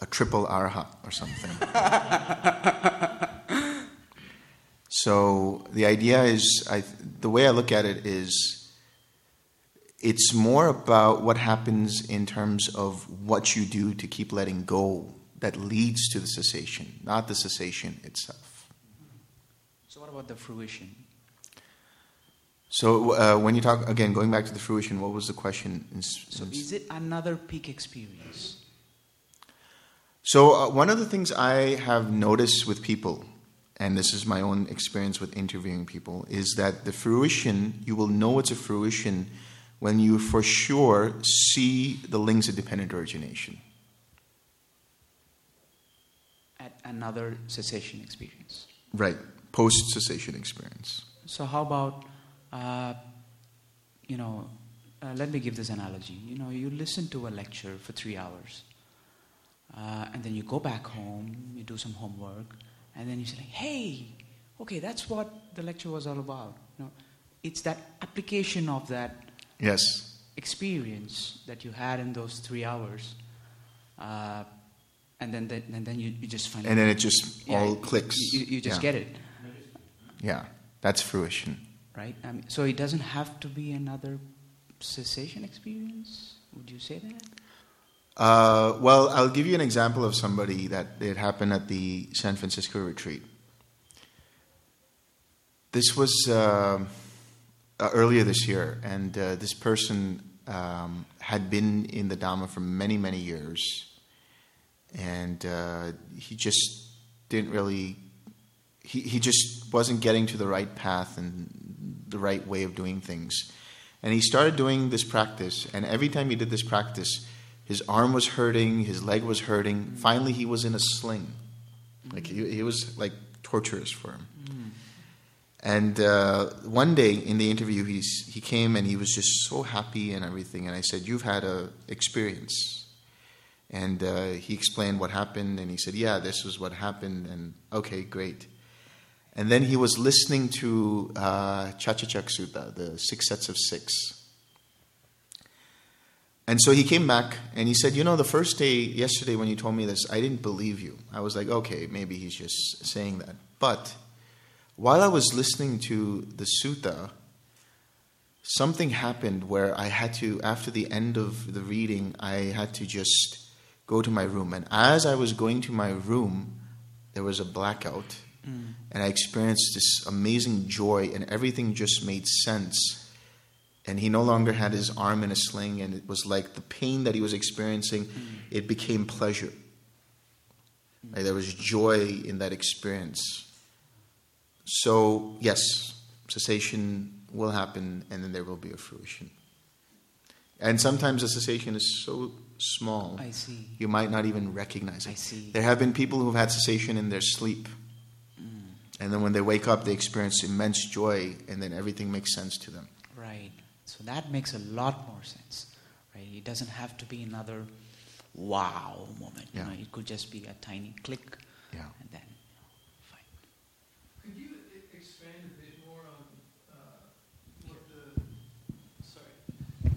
S1: a triple arhat or something. so the idea is, I, the way I look at it is, it's more about what happens in terms of what you do to keep letting go that leads to the cessation, not the cessation itself.
S9: So what about the fruition?
S1: So uh, when you talk again, going back to the fruition, what was the question? In, s-
S9: So
S1: in-
S9: is it another peak experience?
S1: So, uh, one of the things I have noticed with people, and this is my own experience with interviewing people, is that the fruition, you will know it's a fruition when you for sure see the links of dependent origination.
S9: At another cessation experience.
S1: Right, post cessation experience.
S9: So how about, uh, you know, uh, let me give this analogy. You know, you listen to a lecture for three hours, uh, and then you go back home, you do some homework, and then you say, like, "Hey, okay, that's what the lecture was all about." You know, it's that application of that
S1: Yes.
S9: experience that you had in those three hours, uh, and then, then and then you, you just find
S1: And then it just all
S9: you-
S1: clicks.
S9: You, you just
S1: Yeah.
S9: get it.
S1: Yeah, that's fruition.
S9: right? I mean, so it doesn't have to be another cessation experience. Would you say that?
S1: Uh, well, I'll give you an example of somebody that it happened at the San Francisco retreat. This was uh, uh, earlier this year, and uh, this person um, had been in the Dhamma for many, many years, and uh, he just didn't really. He, he just wasn't getting to the right path and the right way of doing things. And he started doing this practice, and every time he did this practice, his arm was hurting, his leg was hurting. Finally, he was in a sling. Like, he, he was like torturous for him. And uh, one day in the interview, he's, he came and he was just so happy and everything. And I said, You've had a experience. And uh, he explained what happened, and he said, Yeah, this was what happened. And okay, great. And then he was listening to uh, Sutta, the six sets of six. And so he came back and he said, You know, the first day, yesterday, when you told me this, I didn't believe you. I was like, Okay, maybe he's just saying that. But while I was listening to the sutta, something happened where I had to, after the end of the reading, I had to just go to my room. And as I was going to my room, there was a blackout.
S9: Mm.
S1: And I experienced this amazing joy, and everything just made sense. And he no longer had his arm in a sling, and it was like the pain that he was experiencing, it became pleasure. Like there was joy in that experience. So, yes, cessation will happen, and then there will be a fruition. And sometimes the cessation is so small,
S9: I see.
S1: you might not even recognize it.
S9: I see.
S1: There have been people who've had cessation in their sleep. Mm. And then when they wake up, they experience immense joy, and then everything makes sense to them.
S9: Right. So that makes a lot more sense, right? It doesn't have to be another wow moment.
S1: Yeah.
S9: You know, it could just be a tiny click,
S1: Yeah.
S9: and then
S10: Could you e- expand a bit more on uh, what the sorry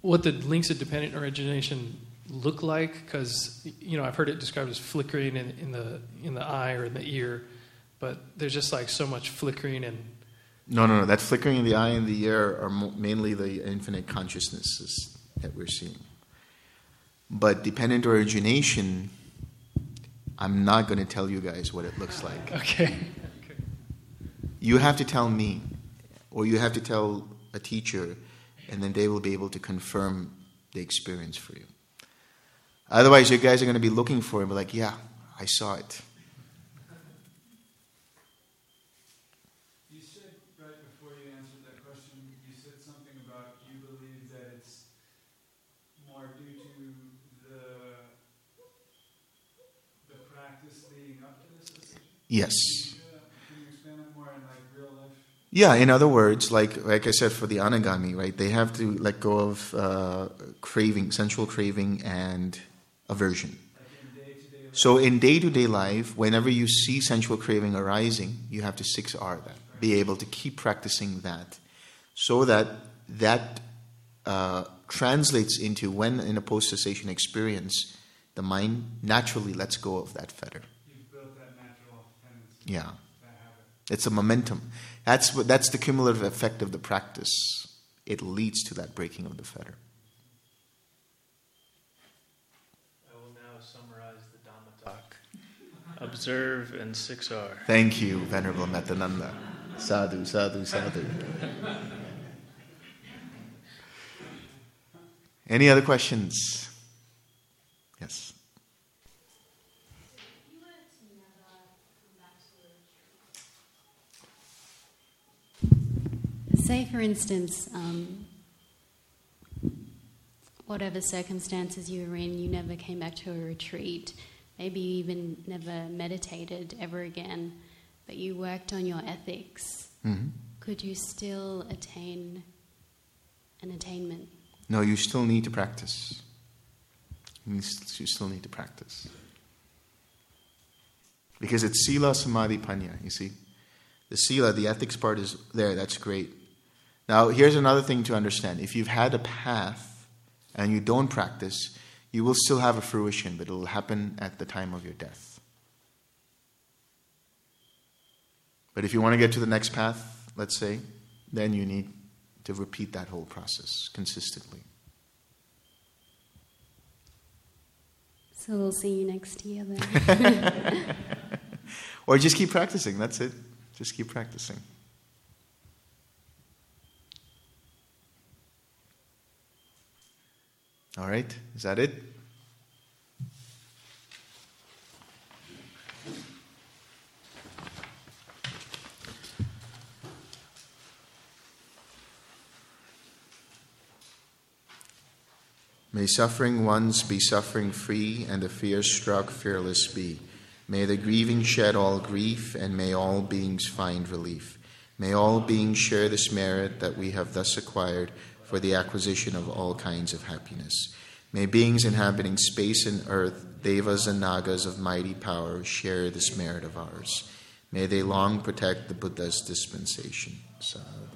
S10: what the links of dependent origination look like? Because you know I've heard it described as flickering in, in the in the eye or in the ear, but there's just like so much flickering and
S1: No, no, no. That flickering in the eye and the ear are mainly the infinite consciousnesses that we're seeing. But dependent origination, I'm not going to tell you guys what it looks like.
S10: okay.
S1: You have to tell me, or you have to tell a teacher, and then they will be able to confirm the experience for you. Otherwise, you guys are going to be looking for it and be like, yeah, I saw it.
S5: You said right before you answered that question, you said something about you believe that it's more due to the the practice leading up to this.
S1: Yes.
S5: Can you, uh, can you expand that more in like real life?
S1: Yeah, in other words, like like I said for the anagami, right? They have to let go of uh, craving, sensual craving, and aversion. So in day-to-day life, whenever you see sensual craving arising, you have to six R that, be able to keep practicing that, so that that uh, translates into when in a post-cessation experience, the mind naturally lets go of that fetter.
S5: You've built that natural tendency.
S1: Yeah.
S5: That habit.
S1: It's a momentum. That's what, that's the cumulative effect of the practice. It leads to that breaking of the fetter.
S8: I will now summarize the Dhamma talk. Observe and 6R.
S1: Thank you, Venerable Metananda. Sadhu, sadhu, sadhu. Any other questions? Yes.
S23: Say, for instance, um, whatever circumstances you were in, you never came back to a retreat. Maybe you even never meditated ever again, but you worked on your ethics.
S1: Mhm.
S23: Could you still attain an attainment?
S1: No, you still need to practice. You you still need to practice. Because it's sila, samadhi, panya, you see. The sila, the ethics part is there, that's great. Now, here's another thing to understand. If you've had a path and you don't practice, you will still have a fruition, but it will happen at the time of your death. But if you want to get to the next path, let's say, then you need to repeat that whole process consistently.
S23: So we'll see you next year then.
S1: or just keep practicing, that's it. Just keep practicing. All right, is that it? May suffering ones be suffering free, and the fear struck fearless be. May the grieving shed all grief, and may all beings find relief. May all beings share this merit that we have thus acquired for the acquisition of all kinds of happiness. May beings inhabiting space and earth, devas and nagas of mighty power, share this merit of ours. May they long protect the Buddha's dispensation. Sadhu.